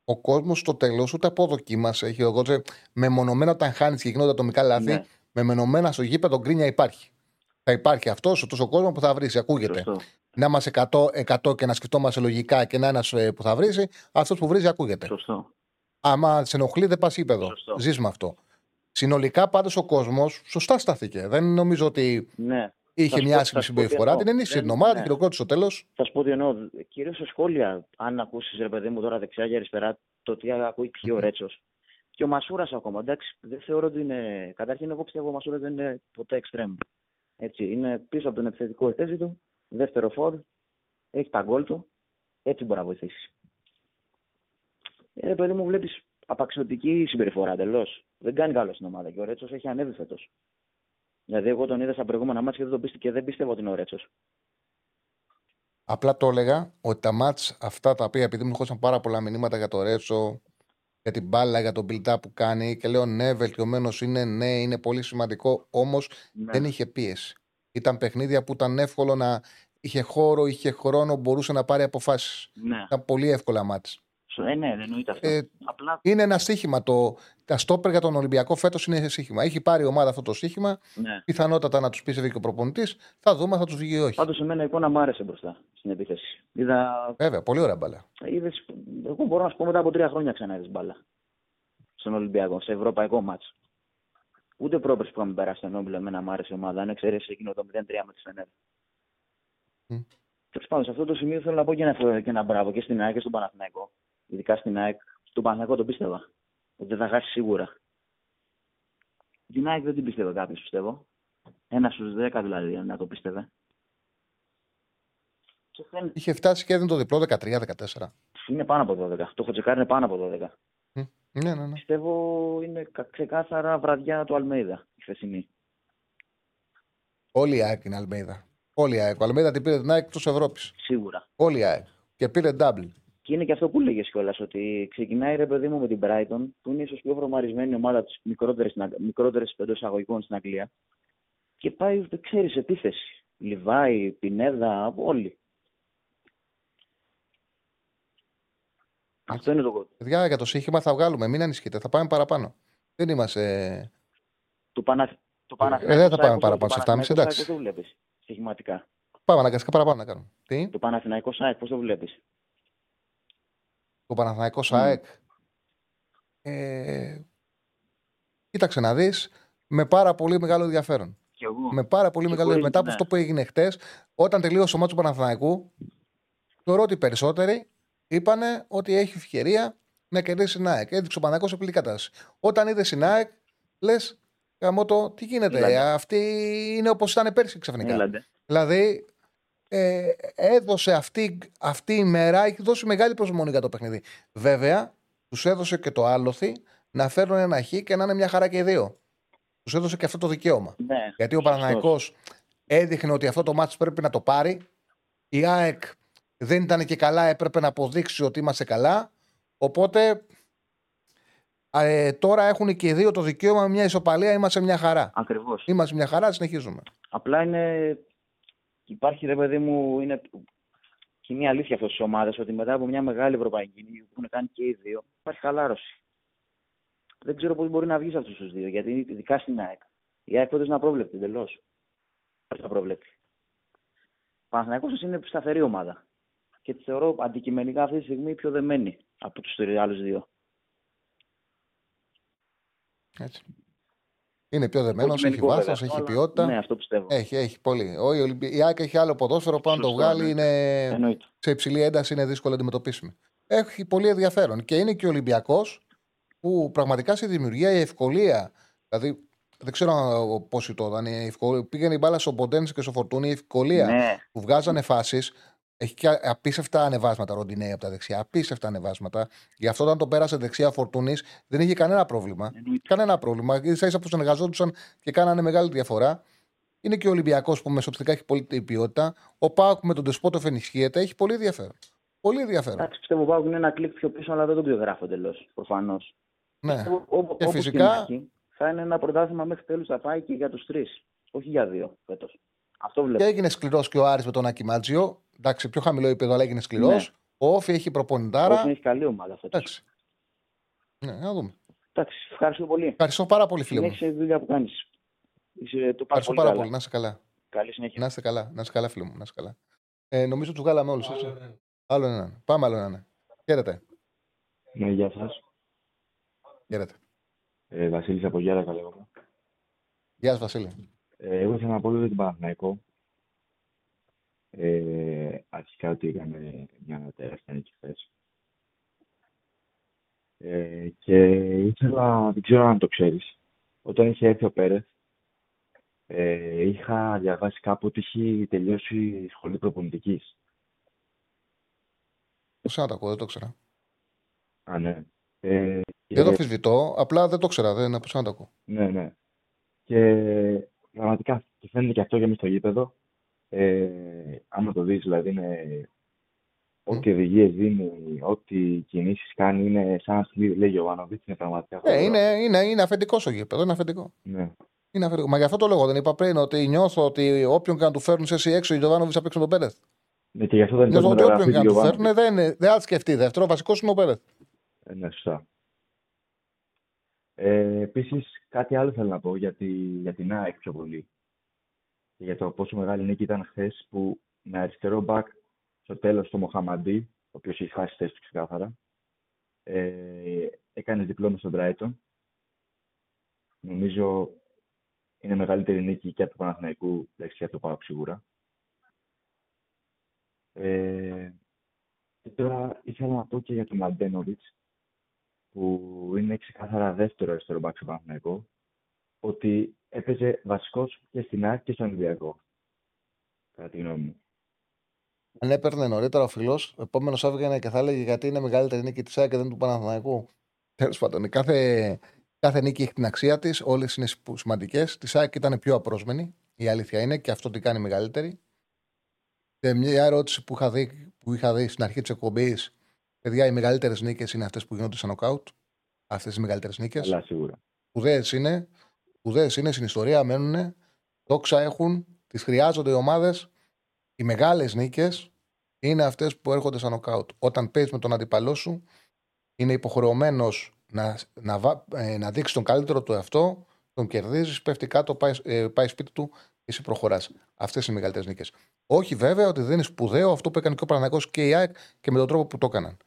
ο κόσμος στο τέλος ούτε απόδοκι μας έχει. Εγώ ξέρω, μεμονωμένα όταν χάνεις και γίνονται ατομικά λάθη, Ναι. μεμονωμένα στο γήπεδο γκρίνια υπάρχει. Θα υπάρχει αυτός ο τόσο κόσμο που θα βρεις, ακούγεται. Σωστό. Να είμαστε 100, 100 και να σκεφτόμαστε λογικά και να ένας που θα βρεις, αυτός που βρίζει ακούγεται. Σωστό. Άμα σε ενοχλεί, δεν πας γήπεδο. Ζεις με αυτό. Συνολικά πάντως ο κόσμος σωστά στάθηκε. Δεν νομίζω ότι Ναι. είχε Θα σου μια πω- άσχημη θα σου πω τι συμπεριφορά. εννοώ. Την ενίσχυσε Δεν- την ομάδα, ναι. την χειροκρότησε στο τέλος. Θα σου πω τι εννοώ. Κυρίως σε σχόλια, αν ακούσεις ρε παιδί μου τώρα δεξιά και αριστερά, το τι ακούει πιο ο Ρέτσος. Και ο Μασούρας ακόμα. Εντάξει, δεν θεωρώ ότι είναι. Καταρχήν, εγώ πιστεύω ο Μασούρας δεν είναι ποτέ εξτρέμ. Έτσι, είναι πίσω από τον επιθετικό θέση του, δεύτερο φόρ, έχει τα γκολ του, έτσι μπορεί να βοηθήσει. Ε, ρε παιδί μου, βλέπεις απαξιωτική συμπεριφορά εντελώς. Δεν κάνει καλό στην ομάδα και ο Ρέτσος έχει ανέβει φέτος. Δηλαδή, εγώ τον είδα στα προηγούμενα μάτια και δεν, τον πίστε, και δεν πιστεύω ότι είναι ο Ρέτσος. Απλά το έλεγα ότι τα μάτς αυτά τα οποία επειδή μου έρχονταν πάρα πολλά μηνύματα για το Ρέτσο, για την μπάλα, για τον build που κάνει και λέω ναι, βελτιωμένος είναι, ναι, είναι πολύ σημαντικό, όμως Ναι. δεν είχε πίεση. Ήταν παιχνίδια που ήταν εύκολο να είχε χώρο, είχε χρόνο, μπορούσε να πάρει αποφάσεις. Ναι. Ήταν πολύ εύκολα μάτς. Ε, ναι, δεν εννοείται αυτό. Ε, Απλά Είναι ένα στοίχημα. Το, τα στόπερ για τον Ολυμπιακό φέτος είναι στοίχημα. Έχει πάρει η ομάδα αυτό το στοίχημα. Ναι. Πιθανότατα να τους πίστευε και ο προπονητής. Θα δούμε, θα τους βγει ή όχι. Πάντως εμένα η εικόνα μου άρεσε μπροστά στην επίθεση. Είδα, Βέβαια, πολύ ωραία μπαλά. είδες, εγώ μπορώ να σου πω μετά από τρία χρόνια ξανά είδες μπάλα. Στον Ολυμπιακό, σε ευρωπαϊκό μάτς. Ούτε πρόπερς που είχαμε περάσει στον Όμπιλο, εμένα μου άρεσε η ομάδα. Αν εξαιρέσεις εκείνο το 0-3 με τη Φενέρ. Μμ. Τέλος πάντων, σε αυτό το σημείο θέλω να πω και ένα, και ένα μπράβο και στην ΑΕΚ και στον Παναθηναϊκό. Ειδικά στην ΑΕΚ. Στον Παναθηναϊκό τον πίστευα. Ότι δεν θα χάσει σίγουρα. Την ΑΕΚ δεν την πίστευε κάποιος, πιστεύω. Ένα στους 10 δηλαδή, να το πίστευε. Και δεν- Είχε φτάσει και έδινε το διπλό 13-14. Είναι πάνω από 12. Το έχω τσεκάρει, είναι πάνω από 12. Ναι, ναι, ναι. Πιστεύω είναι κα- ξεκάθαρα βραδιά του Αλμέιδα η χθεσινή. Όλη η ΑΕΚ είναι Αλμέιδα. Όλη η ΑΕΚ. Ο Αλμέιδα την πήρε την ΑΕΚ εκτός Ευρώπης. Σίγουρα. Όλη η ΑΕΚ. Και πήρε double. Και είναι και αυτό που λέγες κιόλας, ότι ξεκινάει ρε παιδί μου με την Brighton, που είναι ίσως πιο βρωμαρισμένη ομάδα της μικρότερης εντός εισαγωγικών στην Αγγλία. Και πάει, δεν ξέρεις, επίθεση. Λιβάη, Πινέδα, όλοι. Αυτό είναι το Παιδιά, για το σύγχυμα θα βγάλουμε. Μην ανησυχείτε. Θα πάμε παραπάνω. Δεν είμαστε. Το, Πανα... το Ε, Παναθηναϊκό δεν θα πάμε Σάικος, παραπάνω το σε 7,5, Παναθηναϊκός εντάξει. Σάικος, το βλέπεις στοιχηματικά. Πάμε αναγκαστικά παραπάνω να κάνουμε. Τι; Το Παναθηναϊκός ΣΑΕΚ, πώς το βλέπεις; Το Παναθηναϊκό ΣΑΕΚ. Ε, κοίταξε να δεις. Με πάρα πολύ μεγάλο ενδιαφέρον. Κι εγώ. Με πάρα πολύ Και μεγάλο χωρίς- Μετά από ναι. αυτό που έγινε χτες, όταν τελείωσε ο μάτσο του Παναθηναϊκού, θεωρώ ότι οι περισσότεροι είπαν ότι έχει ευκαιρία να κερδίσει την ΑΕΚ. Έδειξε ο Παναθηναϊκός σε πλήρη κατάσταση. Όταν είδε την ΑΕΚ, λες, το τι γίνεται. Έλαντε. Αυτή είναι όπως ήταν πέρσι ξαφνικά. Έλαντε. Δηλαδή, ε, έδωσε αυτή, αυτή η μέρα, έχει δώσει μεγάλη προσμονή για το παιχνίδι. Βέβαια, τους έδωσε και το άλοθη να φέρουν ένα χ και να είναι μια χαρά και οι δύο. Τους έδωσε και αυτό το δικαίωμα. Ναι, Γιατί ο σωστός. Παναναϊκός έδειχνε ότι αυτό το μάτς πρέπει να το πάρει. Η ΑΕΚ δεν ήταν και καλά, έπρεπε να αποδείξει ότι είμαστε καλά. Οπότε ε, τώρα έχουν και οι δύο το δικαίωμα με μια ισοπαλία, είμαστε μια χαρά. Ακριβώς. Είμαστε μια χαρά, συνεχίζουμε. Απλά είναι. Υπάρχει ρε παιδί μου, είναι και μια αλήθεια αυτό τη ομάδα ότι μετά από μια μεγάλη ευρωπαϊκή νίκη που έχουν κάνει και οι δύο, υπάρχει χαλάρωση. Δεν ξέρω πώς μπορεί να βγεις σε αυτούς τους δύο, γιατί ειδικά στην ΑΕΚ. Η ΑΕΚ τότε είναι απρόβλεπτη εντελώς. Όχι απρόβλεπτη. Ο Παναθηναϊκός είναι σταθερή ομάδα. Και τη θεωρώ αντικειμενικά αυτή τη στιγμή πιο δεμένη από τους άλλους δύο. Έτσι. Είναι πιο δεμένος, έχει Υποκειμενικό βάθος, βέβαια έχει αυτό, αλλά- ποιότητα. Ναι, αυτό πιστεύω. Έχει, έχει πολύ. Ο, η Ολυμπι- η ΑΕΚ έχει άλλο ποδόσφαιρο, πάνω να το Σωστό, βγάλει ναι. είναι Εννοείται. σε υψηλή ένταση, είναι δύσκολο να αντιμετωπίσιμη. Έχει πολύ ενδιαφέρον. Και είναι και ο Ολυμπιακός που πραγματικά στη δημιουργία η ευκολία. Δηλαδή, δεν ξέρω πώ το είδαν. η ευκολία- Πήγαινε η μπάλα στο Ποντένse και στο Φορτούνι. Η ευκολία Ναι. που βγάζανε φάσεις. Έχει και απίστευτα ανεβάσματα ροντινέη από τα δεξιά. Απίστευτα ανεβάσματα. Γι' αυτό όταν το πέρασε δεξιά Φορτούνης δεν είχε κανένα πρόβλημα. Κανένα πρόβλημα. σα ίσα που συνεργαζόντουσαν και κάνανε μεγάλη διαφορά. Είναι και ο Ολυμπιακός που μεσοπιστικά έχει πολύ ποιότητα. Ο Πάουκ με τον Τεσπότοφ ενισχύεται. Έχει πολύ ενδιαφέρον. Πολύ ενδιαφέρον. Εντάξει, πιστεύω ότι είναι ένα κλικ πιο πίσω, αλλά δεν τον ξεγράφω εντελώς. Προφανώς. Ναι. Όπω Και και φυσικά να έχει, θα είναι ένα πρωτάθλημα μέχρι τέλους θα πάει και για τους τρεις. Όχι για δύο φέτος. Αυτό βλέπω. Και έγινε σκληρός και ο Άρης με τον Άκη Μάτζιο. Εντάξει, πιο χαμηλό επίπεδο, αλλά έγινε σκληρός. Ναι. Ο Όφη έχει προπονητάρα. Όχι, έχει καλή ομάδα φέτος. Εντάξει. Ναι, να δούμε. Εντάξει, ευχαριστώ πολύ. Ευχαριστώ πάρα πολύ, φίλε μου. Συνέχισε τη δουλειά που κάνεις. Το πας Ευχαριστώ πολύ πάρα καλά. πολύ. Να είσαι καλά. Καλή συνέχεια. Να είστε καλά, να είστε καλά, φίλε μου. Να είστε καλά. Ε, νομίζω τους βγάλαμε όλους. Άλλο έναν. Πάμε άλλο έναν. Χαίρετε. Ναι, γεια σας. Χαίρετε. Ε, Βασίλης από Γιάρα, λέγομαι. Γεια σας, Βασίλη. Ε, εγώ ήθελα να πω για την Παναθηναϊκό. Ε, αρχικά ότι έκανε μια τεράστια νίκη χθες. Ε, και ήθελα, δεν ξέρω αν το ξέρεις, όταν είχε έρθει ο Πέρεθ, ε, είχα διαβάσει κάπου ότι έχει τελειώσει η σχολή προπονητικής. Πώ να το ακούω, δεν το ξέρα. Α, ναι. Ε, Δεν το και- αμφισβητώ, απλά δεν το ξέρα. Δεν πώ να το ακούω. Ναι, ναι. Και πραγματικά και φαίνεται και αυτό για μες στο γήπεδο. Ε, άμα το δεις, δηλαδή είναι ό,τι οδηγίες δίνει, ό,τι κινήσεις κάνει, είναι σαν να στείλει, λέει Γιωβάνοβιτς, είναι πραγματικά Ναι, φοβερό. είναι, είναι, είναι αφεντικός στο γήπεδος. Είναι αφεντικό. Ναι. Είναι αφεντικό. Μα γι' αυτό το λόγο δεν είπα πριν ότι νιώθω ότι όποιον και να του φέρουν σε εσύ έξω, η Τζοβάνοβιτ θα παίξουν τον Πέρεθ. Ναι, και γι' αυτό δεν Νιώθω το ότι όποιον μεταγραφή και να του Γιωβάνοβιτς. φέρουν δεν, είναι- δεν θα τη σκεφτεί δεύτερο. Ο βασικός είναι ο Πέρεθ. Ε, ναι, σωστά. Ε, επίσης, κάτι άλλο θέλω να πω για, τη, για την ΑΕΚ πιο πολύ. Και για το πόσο μεγάλη νίκη ήταν χθες που με αριστερό μπακ στο τέλος το Μοχαμαντή, ο οποίος έχει χάσει τη θέση του ξεκάθαρα, ε, έκανε διπλό μες στον Brighton. Νομίζω είναι μεγαλύτερη νίκη και από του Παναθηναϊκού, εντάξει, και από το ΠΑΟΚ σίγουρα. Ε, και τώρα ήθελα να πω και για τον Μαντένοβιτς, που είναι ξεκάθαρα δεύτερο αριστερό μπακ στο Παναθηναϊκό, ότι έπαιζε βασικός και στην ΑΕΚ και στον Ολυμπιακό. Κατά τη γνώμη μου. Αν έπαιρνε νωρίτερα ο φιλό, ο επόμενος έβγαινε και θα έλεγε γιατί είναι μεγαλύτερη νίκη της ΑΕΚ και δεν του Παναθηναϊκού. Τέλος πάντων, η κάθε, κάθε νίκη έχει την αξία της, όλες είναι σημαντικές. Της ΑΕΚ ήταν πιο απρόσμενη, η αλήθεια είναι, και αυτό την κάνει μεγαλύτερη. Και μια ερώτηση που είχα δει, που είχα δει στην αρχή της εκπομπής, παιδιά, οι μεγαλύτερες νίκες είναι αυτές που γίνονται σαν νοκάουτ. Αυτές οι μεγαλύτερες νίκες. Αλλά σίγουρα. Σπουδαίε είναι, σπουδαίε είναι στην ιστορία, μένουν, δόξα έχουν, τις χρειάζονται οι ομάδες. Οι μεγάλες νίκες είναι αυτές που έρχονται σαν νοκάουτ. Όταν παίζεις με τον αντίπαλό σου, είναι υποχρεωμένος να, να, βα- ε, να δείξεις τον καλύτερο του εαυτό, τον κερδίζεις, πέφτει κάτω, πάει, ε, πάει σπίτι του και εσύ προχωράς. Αυτές είναι οι μεγαλύτερες νίκες. Όχι βέβαια ότι δεν είναι σπουδαίο αυτό που έκανε και ο Παναγιώ και η ΑΕΚ και με τον τρόπο που το έκαναν.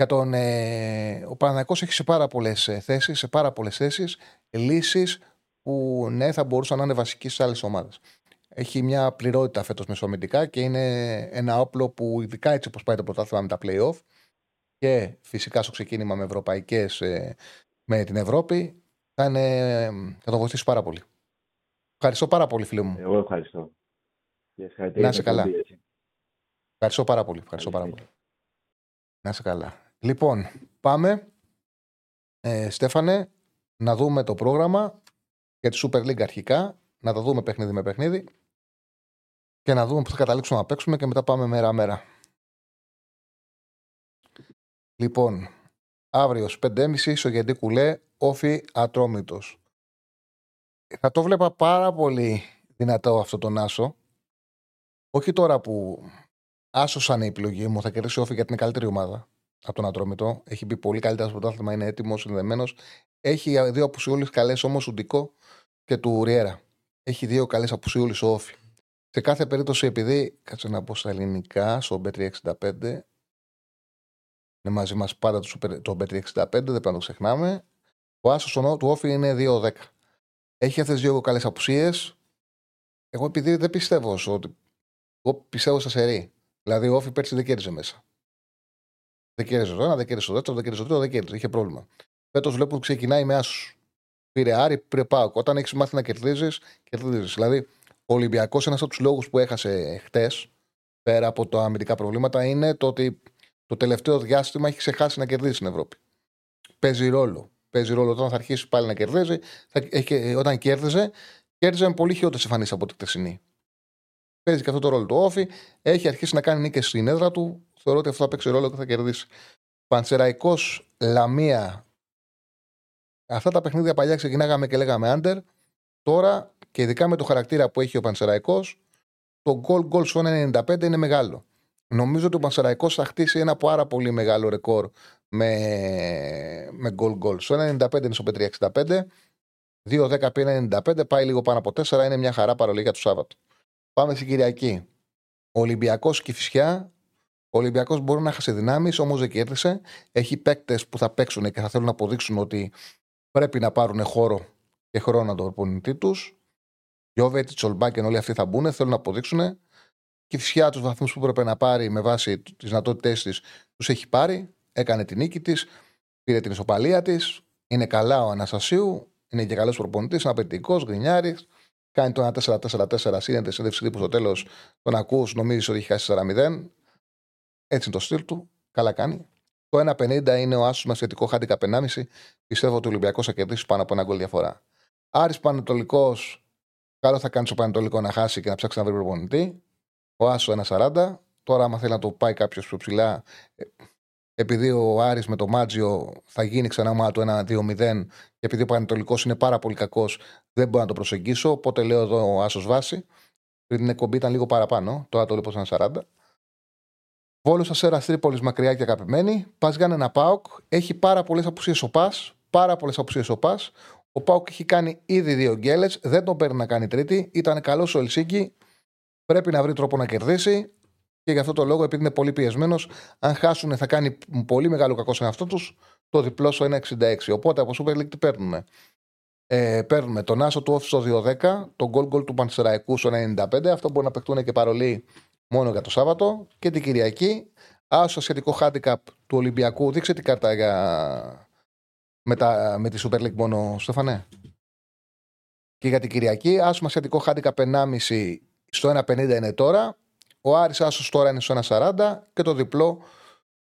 Για τον, ε, ο Παναγιώ έχει σε πάρα πολλές θέσεις, σε πάρα πολλές θέσεις λύσεις που ναι, θα μπορούσαν να είναι βασικοί σε άλλες ομάδες. Έχει μια πληρότητα φέτος μεσοαμυντικά και είναι ένα όπλο που ειδικά έτσι όπως πάει το πρωτάθλημα με τα playoff και φυσικά στο ξεκίνημα με ευρωπαϊκές με την Ευρώπη θα, είναι, θα το βοηθήσει πάρα πολύ. Ευχαριστώ πάρα πολύ, φίλε μου. Εγώ ευχαριστώ. Και συγχαρητήρια Να είσαι για την καλά. εκπομπή, έτσι. Ευχαριστώ πάρα πολύ. Ευχαριστώ πάρα πολύ. Να είσαι καλά. Λοιπόν, πάμε. Ε, Στέφανε, να δούμε το πρόγραμμα για τη Super League αρχικά. Να τα δούμε παιχνίδι με παιχνίδι. Και να δούμε που θα καταλήξουμε να παίξουμε και μετά πάμε μέρα-μέρα. Λοιπόν, αύριο στις 5.30 στο Γεντή Κουλέ, όφι ατρόμητος. Θα το βλέπα πάρα πολύ δυνατό αυτό τον Άσο. Όχι τώρα που Άσο σαν η επιλογή μου, θα κερδίσει όφη γιατί είναι καλύτερη ομάδα από τον Ατρόμητο. Έχει μπει πολύ καλύτερα στο πρωτάθλημα, είναι έτοιμος, συνδεμένος. Έχει δύο απουσιούλε καλές όμως, ο Ντικό και του Ριέρα. Έχει δύο καλές απουσιούλε ο Όφη. Σε κάθε περίπτωση, επειδή. Κάτσε να πω στα ελληνικά, στο B365. Είναι μαζί μας πάντα το, Super- το B365, δεν πρέπει να το ξεχνάμε. Ο Άσος του Όφη είναι 2-10. Έχει αυτές δύο καλές απουσίες. Εγώ επειδή δεν πιστεύω στο ότι. Εγώ πιστεύω στα σερή. Δηλαδή, ο Όφη πέρσι δεν κέρδιζε μέσα. Δεν κέρδιζε το ένα, δεν κέρδιζε το δεύτερο, δεν κέρδιζε το τρίτο, δεν κέρδιζε. Είχε πρόβλημα. Φέτος βλέπω ότι ξεκινάει με άσους. Πήρε Άρη, πήρε Πάοκ. Όταν έχεις μάθει να κερδίζεις, κερδίζεις. Δηλαδή, ο Ολυμπιακός, ένας από τους λόγους που έχασε χτες, πέρα από τα αμυντικά προβλήματα, είναι το ότι το τελευταίο διάστημα έχει ξεχάσει να κερδίσει στην Ευρώπη. Παίζει ρόλο. Παίζει ρόλο όταν θα αρχίσει πάλι να κερδίζει. Θα, έχει, όταν κέρδιζε, κέρδιζε με πολύ χειρότερες εμφανίσεις από τη χτεσινή. Παίζει και αυτό το ρόλο του Όφη. Έχει αρχίσει να κάνει νίκες στην έδρα του. Θεωρώ ότι αυτό θα παίξει ρόλο και θα κερδίσει. Πανσεραϊκός Λαμία. αυτά τα παιχνίδια παλιά ξεκινάγαμε και λέγαμε under. Τώρα και ειδικά με το χαρακτήρα που έχει ο Πανσεραϊκός, το goal goal στο 1,95 είναι μεγάλο. Νομίζω ότι ο Πανσεραϊκός θα χτίσει ένα πάρα πολύ μεγάλο ρεκόρ με, με goal goal. Στο 1,95 είναι στο 5,65. 2-10 πει 95, πάει λίγο πάνω από 4, είναι μια χαρά παρολίγα για το Σάββατο. Πάμε στην Κυριακή. Ολυμπιακός και φυσιά. Ο Ολυμπιακός μπορεί να χάσει δυνάμεις, όμως δεν κέρδισε. Έχει παίκτες που θα παίξουν και θα θέλουν να αποδείξουν ότι πρέπει να πάρουν χώρο και χρόνο τον προπονητή τους. Γιώβετ, Τσολμπάκεν, όλοι αυτοί θα μπουν, θέλουν να αποδείξουν. Και φυσικά τους βαθμούς που πρέπει να πάρει με βάση τις δυνατότητές της, τους έχει πάρει. Έκανε την νίκη της, πήρε την ισοπαλία της. Είναι καλά ο Αναστασίου, είναι και καλός προπονητής, είναι απαιτητικός, γκρινιάρης. Κάνει το 1-4-4-4, σύνδεται συνέντευξη τύπου στο τέλος. Τον ακούς, νομίζεις ότι έχει χάσει 4-0. Έτσι είναι το στυλ του. Καλά κάνει. Το 1-50 είναι ο άσος με σχετικό χάντικα 1,5. Πιστεύω ότι ο Ολυμπιακός θα κερδίσει πάνω από ένα γκολ διαφορά. Άρης Πανετολικός, καλό θα κάνει στο Πανετολικό να χάσει και να ψάξει να βρει προπονητή. Ο Άσος 1,40. Τώρα, άμα θέλει να το πάει κάποιος πιο ψηλά, ε, επειδή ο Άρης με το Μάτζιο θα γίνει ξανά ομάδα του 1-2-0 και επειδή ο Πανετολικός είναι πάρα πολύ κακός, δεν μπορώ να το προσεγγίσω. Οπότε λέω εδώ ο Άσος βάση. Πριν την εκπομπή ήταν λίγο παραπάνω. Τώρα το λέω ένα 40. Βόλο Αστέρα Τρίπολης μακριά και αγαπημένη. Πας ένα Πάοκ. Έχει πάρα πολλές απουσίες ο Πας. Πάρα πολλές απουσίες ο Πας. Ο Πάοκ έχει κάνει ήδη δύο γκέλες. Δεν τον παίρνει να κάνει τρίτη. Ήταν καλός ο Ελσίγκη. Πρέπει να βρει τρόπο να κερδίσει. Και γι' αυτό το λόγο, επειδή είναι πολύ πιεσμένος, αν χάσουν θα κάνει πολύ μεγάλο κακό σε αυτό τους. Το διπλό στο 1,66. Οπότε από Super League τι παίρνουμε. Ε, παίρνουμε τον Άσο του Όφη στο 2,10, τον γκολ γκολ του Πανσεραϊκού στο 95. Αυτό μπορεί να παιχτούν και παρολί μόνο για το Σάββατο. Και την Κυριακή, άσο σχετικό handicap του Ολυμπιακού. Δείξε την κάρτα για... με, τα... με τη Super League μόνο, Στεφανέ. Και για την Κυριακή, άσο σχετικό handicap 1,5 στο 1,50 είναι τώρα. Ο Άρης Άσος τώρα είναι στο 1,40 και το διπλό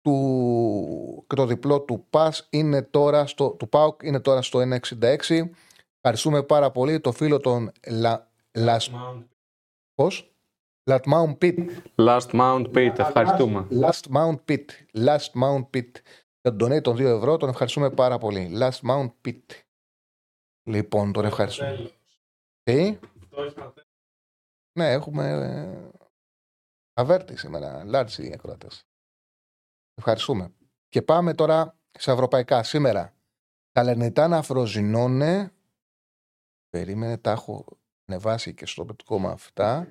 του, και το διπλό του ΠΑΣ είναι τώρα στο, του ΠΑΟΚ είναι τώρα στο 1,66. Ευχαριστούμε πάρα πολύ το φίλο των Λα, Last, πώς; Last Mount Pit. Last Mount Pit, ευχαριστούμε. Last Mount Pit. Last Mount Pit. Για τον donate των 2 ευρώ τον ευχαριστούμε πάρα πολύ. Last Mount Pit. Λοιπόν, τον ευχαριστούμε. Τι; Ναι, έχουμε ε, αβέρτη σήμερα. Λάρτσι ακροατές. Ευχαριστούμε. Και πάμε τώρα σε ευρωπαϊκά. Σήμερα τα Λερνιτάνα Φροζινώνε. Περίμενε, τα έχω ανεβάσει και στο πετικό μου αυτά.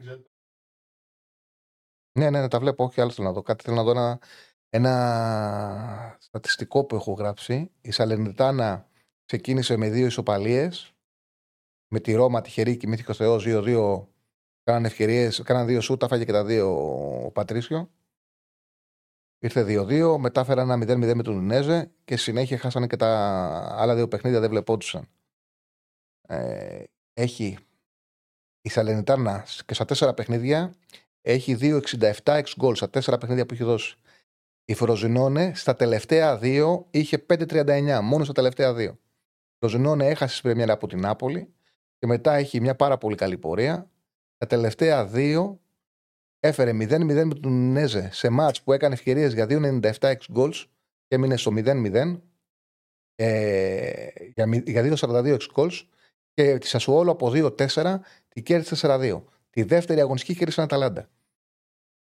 Ναι, ναι, ναι, τα βλέπω. Όχι άλλο θέλω να δω. Κάτι θέλω να δω ένα, ένα στατιστικό που έχω γράψει. Η Σαλερνιτάνα ξεκίνησε με δύο ισοπαλίες. Με τη Ρώμα, τη Χερίκη, Μύθικος Θεός 2-2 Κάναν ευκαιρίες, κάναν δύο σούτ, τα φάγε και τα δύο ο Πατρίσιο. Ήρθε 2-2, μετά φέραν ένα 0-0 με τον Ινέζε και συνέχεια χάσανε και τα άλλα δύο παιχνίδια, δεν βλεπόντουσαν. Ε, έχει η Σαλενιτάνα και στα τέσσερα παιχνίδια έχει 2,67 εξ γκολ στα τέσσερα παιχνίδια που έχει δώσει. Η Φροζινόνε στα τελευταία δύο είχε 5,39 μόνο στα τελευταία δύο. Η Φροζινόνε έχασε στην Πρεμιέρα από την Νάπολη και μετά έχει μια πάρα πολύ καλή πορεία. Τα τελευταία δύο έφερε 0-0 με τον Νέζε σε μάτς που έκανε ευκαιρίες για 2,97 εξ goals και έμεινε στο 0-0 ε, για 2,42 εξ goals και τη Σασουόλο από 2-4 τη κέρδισε 4-2. Τη δεύτερη αγωνιστική κέρδισε ένα ταλάντα.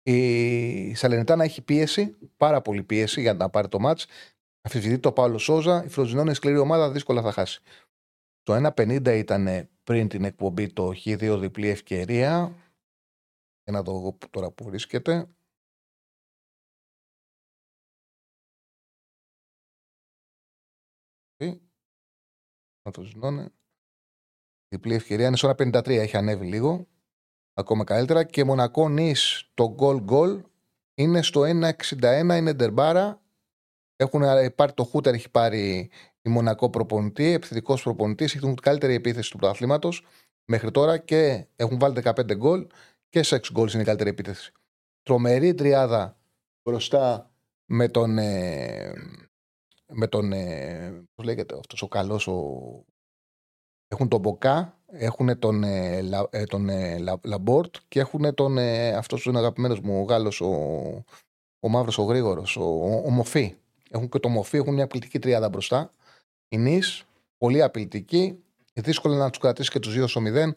Η Σαλενιτάνα έχει πίεση, πάρα πολύ πίεση για να πάρει το μάτς. Αφιβητεί το Παύλο Σόζα. Η Φροζινόνη σκληρή ομάδα δύσκολα θα χάσει. Το 1.50 ήταν πριν την εκπομπή το Χ2 διπλή ευκαιρία. Για να δω τώρα που βρίσκεται. Να το ζητώνε. Διπλή ευκαιρία είναι στο 1.53, έχει ανέβει λίγο. Ακόμα καλύτερα. Και Μονακό Νης το γκολ γκολ είναι στο 1.61, είναι ντερμπάρα. Έχουν πάρει το Χούτερ, έχει πάρει η Μονακό προπονητή, επιθετικός προπονητής, έχουν την καλύτερη επίθεση του πρωταθλήματος μέχρι τώρα και έχουν βάλει 15 γκολ και σε 6 γκολ είναι η καλύτερη επίθεση. Τρομερή τριάδα μπροστά με τον. Ε, με τον. Ε, πώς λέγεται αυτός ο καλός. Ο... Έχουν τον Μπογκά, έχουν τον, ε, ε τον ε, Λαμπόρντ και έχουν τον. Ε, αυτός που είναι αγαπημένος μου, ο Γάλλος, ο, ο Μαύρος, ο Γρήγορος, ο, ο, ο Μοφί. Έχουν και το Μοφί, έχουν μια επιθετική τριάδα μπροστά. Η Νις, Πολύ απειλητική. Δύσκολο να τους κρατήσει και τους δύο στο 0.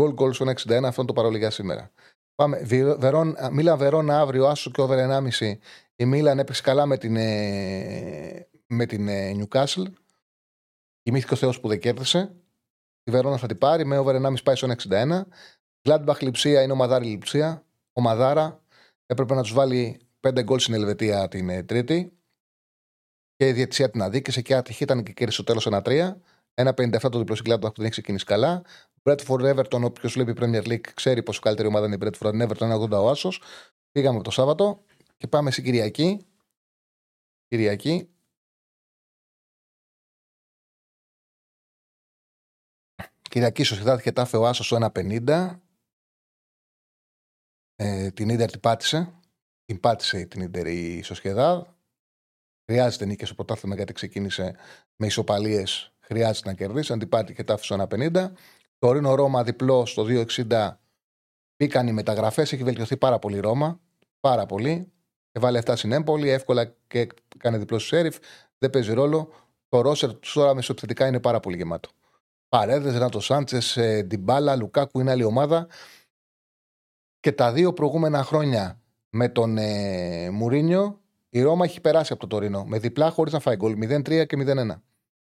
Γκολ γκολ στο 61. Αυτό είναι το παρολί για σήμερα. Πάμε. Βερόν, Μίλαν Βερόνα αύριο, άσο και over 1,5. Η Μίλαν έπαιξε καλά με την, ε, με την ε, Newcastle. Κοιμήθηκε ο Θεός που δεν κέρδισε. Η Βερόνα θα την πάρει με over 1,5 πάει στο 61. Γκλάντμπαχ λειψία είναι ομαδάρη λειψία. Ομαδάρα έπρεπε να τους βάλει 5 γκολ στην Ελβετία την ε, Τρίτη. Και η διαιτησία την αδίκησε και άτυχη ήταν και κέρδισε στο τέλος 1-3. 1-57 το διπλό στην Gladbach που δεν έχει ξεκινήσει καλά. Bradford Everton, όποιος βλέπει Premier League, ξέρει πόσο καλύτερη ομάδα είναι η Bradford Everton, 80 ο Άσος. Πήγαμε το Σάββατο και πάμε στην Κυριακή. Κυριακή. Κυριακή Σοσιαδάδ και τάφε ο Άσος στο 1,50. Ε, την Ίντερ την πάτησε. Την πάτησε την Ίντερ η Σοσιαδάδ. Χρειάζεται νίκη στο πρωτάθλημα γιατί ξεκίνησε με ισοπαλίες. Χρειάζεται να κερδίσει. Αντιπάτη και τάφε στο 1,50. Το Ρήνο Ρώμα διπλό στο 2,60. Μπήκαν οι μεταγραφές. Έχει βελτιωθεί πάρα πολύ η Ρώμα. Πάρα πολύ. Έβαλε 7 στην Έμπολη. Εύκολα και κάνει διπλό στο Σέριφ. Δεν παίζει ρόλο. Το ρόσερ του τώρα μεσοεπιθετικά είναι πάρα πολύ γεμάτο. Παρέδες, Ράτο Σάντσες, Ντιμπάλα, Λουκάκου είναι άλλη ομάδα. Και τα δύο προηγούμενα χρόνια με τον ε, Μουρίνιο, η Ρώμα έχει περάσει από το Τωρίνο με διπλά χωρίς να φάει γκολ 0-3 και 0-1.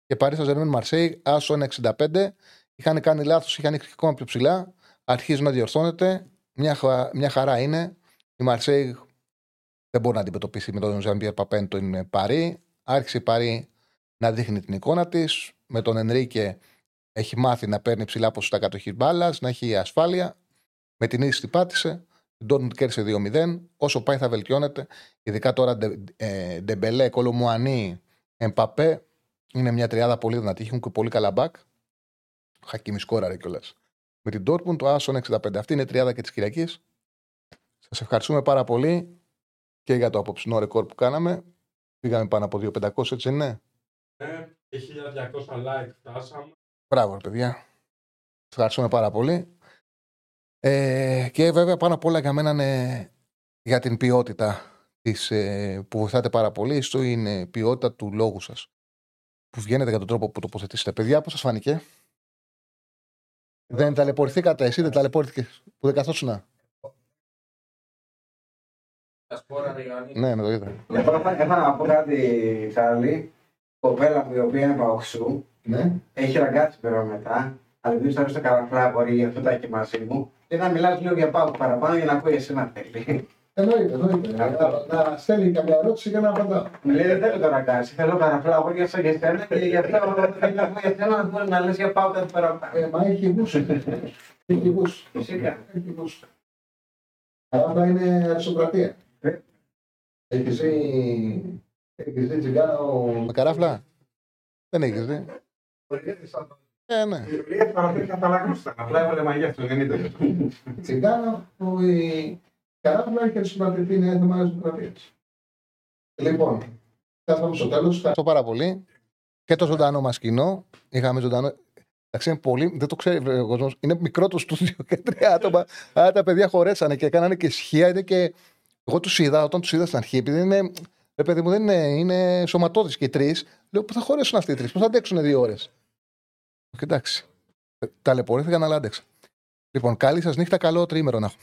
Και Παρίσι Ζερμέν Μαρσέη, άσο 1-65. Είχαν κάνει λάθος, είχαν ανοίξει ακόμα πιο ψηλά. Αρχίζουν να διορθώνεται. Μια, μια χαρά είναι. Η Μαρσέη δεν μπορεί να αντιμετωπίσει με τον Ζαν Πιερ Παπέν την Παρί. Άρχισε η Παρί να δείχνει την εικόνα της. Με τον Ενρίκε έχει μάθει να παίρνει ψηλά ποσοστά κατοχής μπάλας, να έχει ασφάλεια. Με τη Νις την πάτησε. Την Ντόρτ κέρδισε 2-0. Όσο πάει θα βελτιώνεται. Ειδικά τώρα ε, Ντεμπελέ, Κολομουανί, Εμπαπέ. Είναι μια τριάδα πολύ δυνατή. Έχουν και πολύ καλά μπακ. Χακίμι σκόραρε κιόλας. Με την Dortmund, το Άσον 65. Αυτή είναι η τριάδα και της Κυριακής. Σας ευχαριστούμε πάρα πολύ και για το απόψινό ρεκόρ που κάναμε. Πήγαμε πάνω από 2.500, έτσι είναι. Ναι, και 1.200 like φτάσαμε. Μπράβο, παιδιά. Σας ευχαριστούμε πάρα πολύ. Ε, και βέβαια πάνω απ' όλα για μένα είναι για την ποιότητα της, ε, που βοηθάτε πάρα πολύ στο είναι η ποιότητα του λόγου σας που βγαίνετε για τον τρόπο που τοποθετήσετε. Παιδιά, πώς σας φάνηκε; Δεν ταλαιπωρηθήκατε, εσύ δεν ταλαιπωρηθήκες που δεν καθόσουνα. Ναι, με το είδα. Έχω να πω κάτι, Τσάρλι. Κοπέλα μου η οποία είναι παοξού, ναι. έχει ραγκάτσει πέρα μετά, αλλά δεν στο καραφλά μπορεί γι' αυτό τα έχει μαζί μου. Και να μιλάς λίγο για πάω παραπάνω για να ακούει εσύ να θέλει. Εννοείται, εννοείται. Να στέλνει καμιά ερώτηση και να απαντά. Μου λέει δεν θέλω το ραγκάτσι, θέλω καραφλά εγώ για εσένα και γι' αυτό θέλω να ακούει για σένα να μπορεί να λες για πάω κάτι παραπάνω. Ε, μα έχει γούσου. Έχει γούσου. Φυσικά. Έχει γούσου. Αλλά είναι αριστοκρατία. Έχει ζει. Έχεις ζει τσιγκάνο. Με καράφλα; Δεν έχεις ζει. Ε, ναι. Απλά έβαλε μαγιά στο 90. Τσιγκάνο που η καράφλα και αριστοκρατική είναι θέμα αριστοκρατία. Λοιπόν, φτάσαμε στο τέλος. Ευχαριστώ πάρα πολύ. Και το ζωντανό μας κοινό. Είχαμε ζωντανό. Εντάξει, είναι πολύ, δεν το ξέρει ο κόσμος. Είναι μικρό το στούντιο και τρία άτομα. Αλλά τα παιδιά χωρέσανε και κάνανε και ισχύα. Είναι και. Εγώ τους είδα, όταν τους είδα στην αρχή, επειδή είναι. Ρε παιδί μου, δεν είναι, είναι σωματώδης και οι τρεις. Λέω που θα χωρέσουν αυτοί οι τρεις, πώς θα αντέξουν δύο ώρες; Εντάξει. Ταλαιπωρήθηκαν, αλλά άντεξα. Λοιπόν, καλή σας νύχτα, καλό τρίμερο να έχουμε.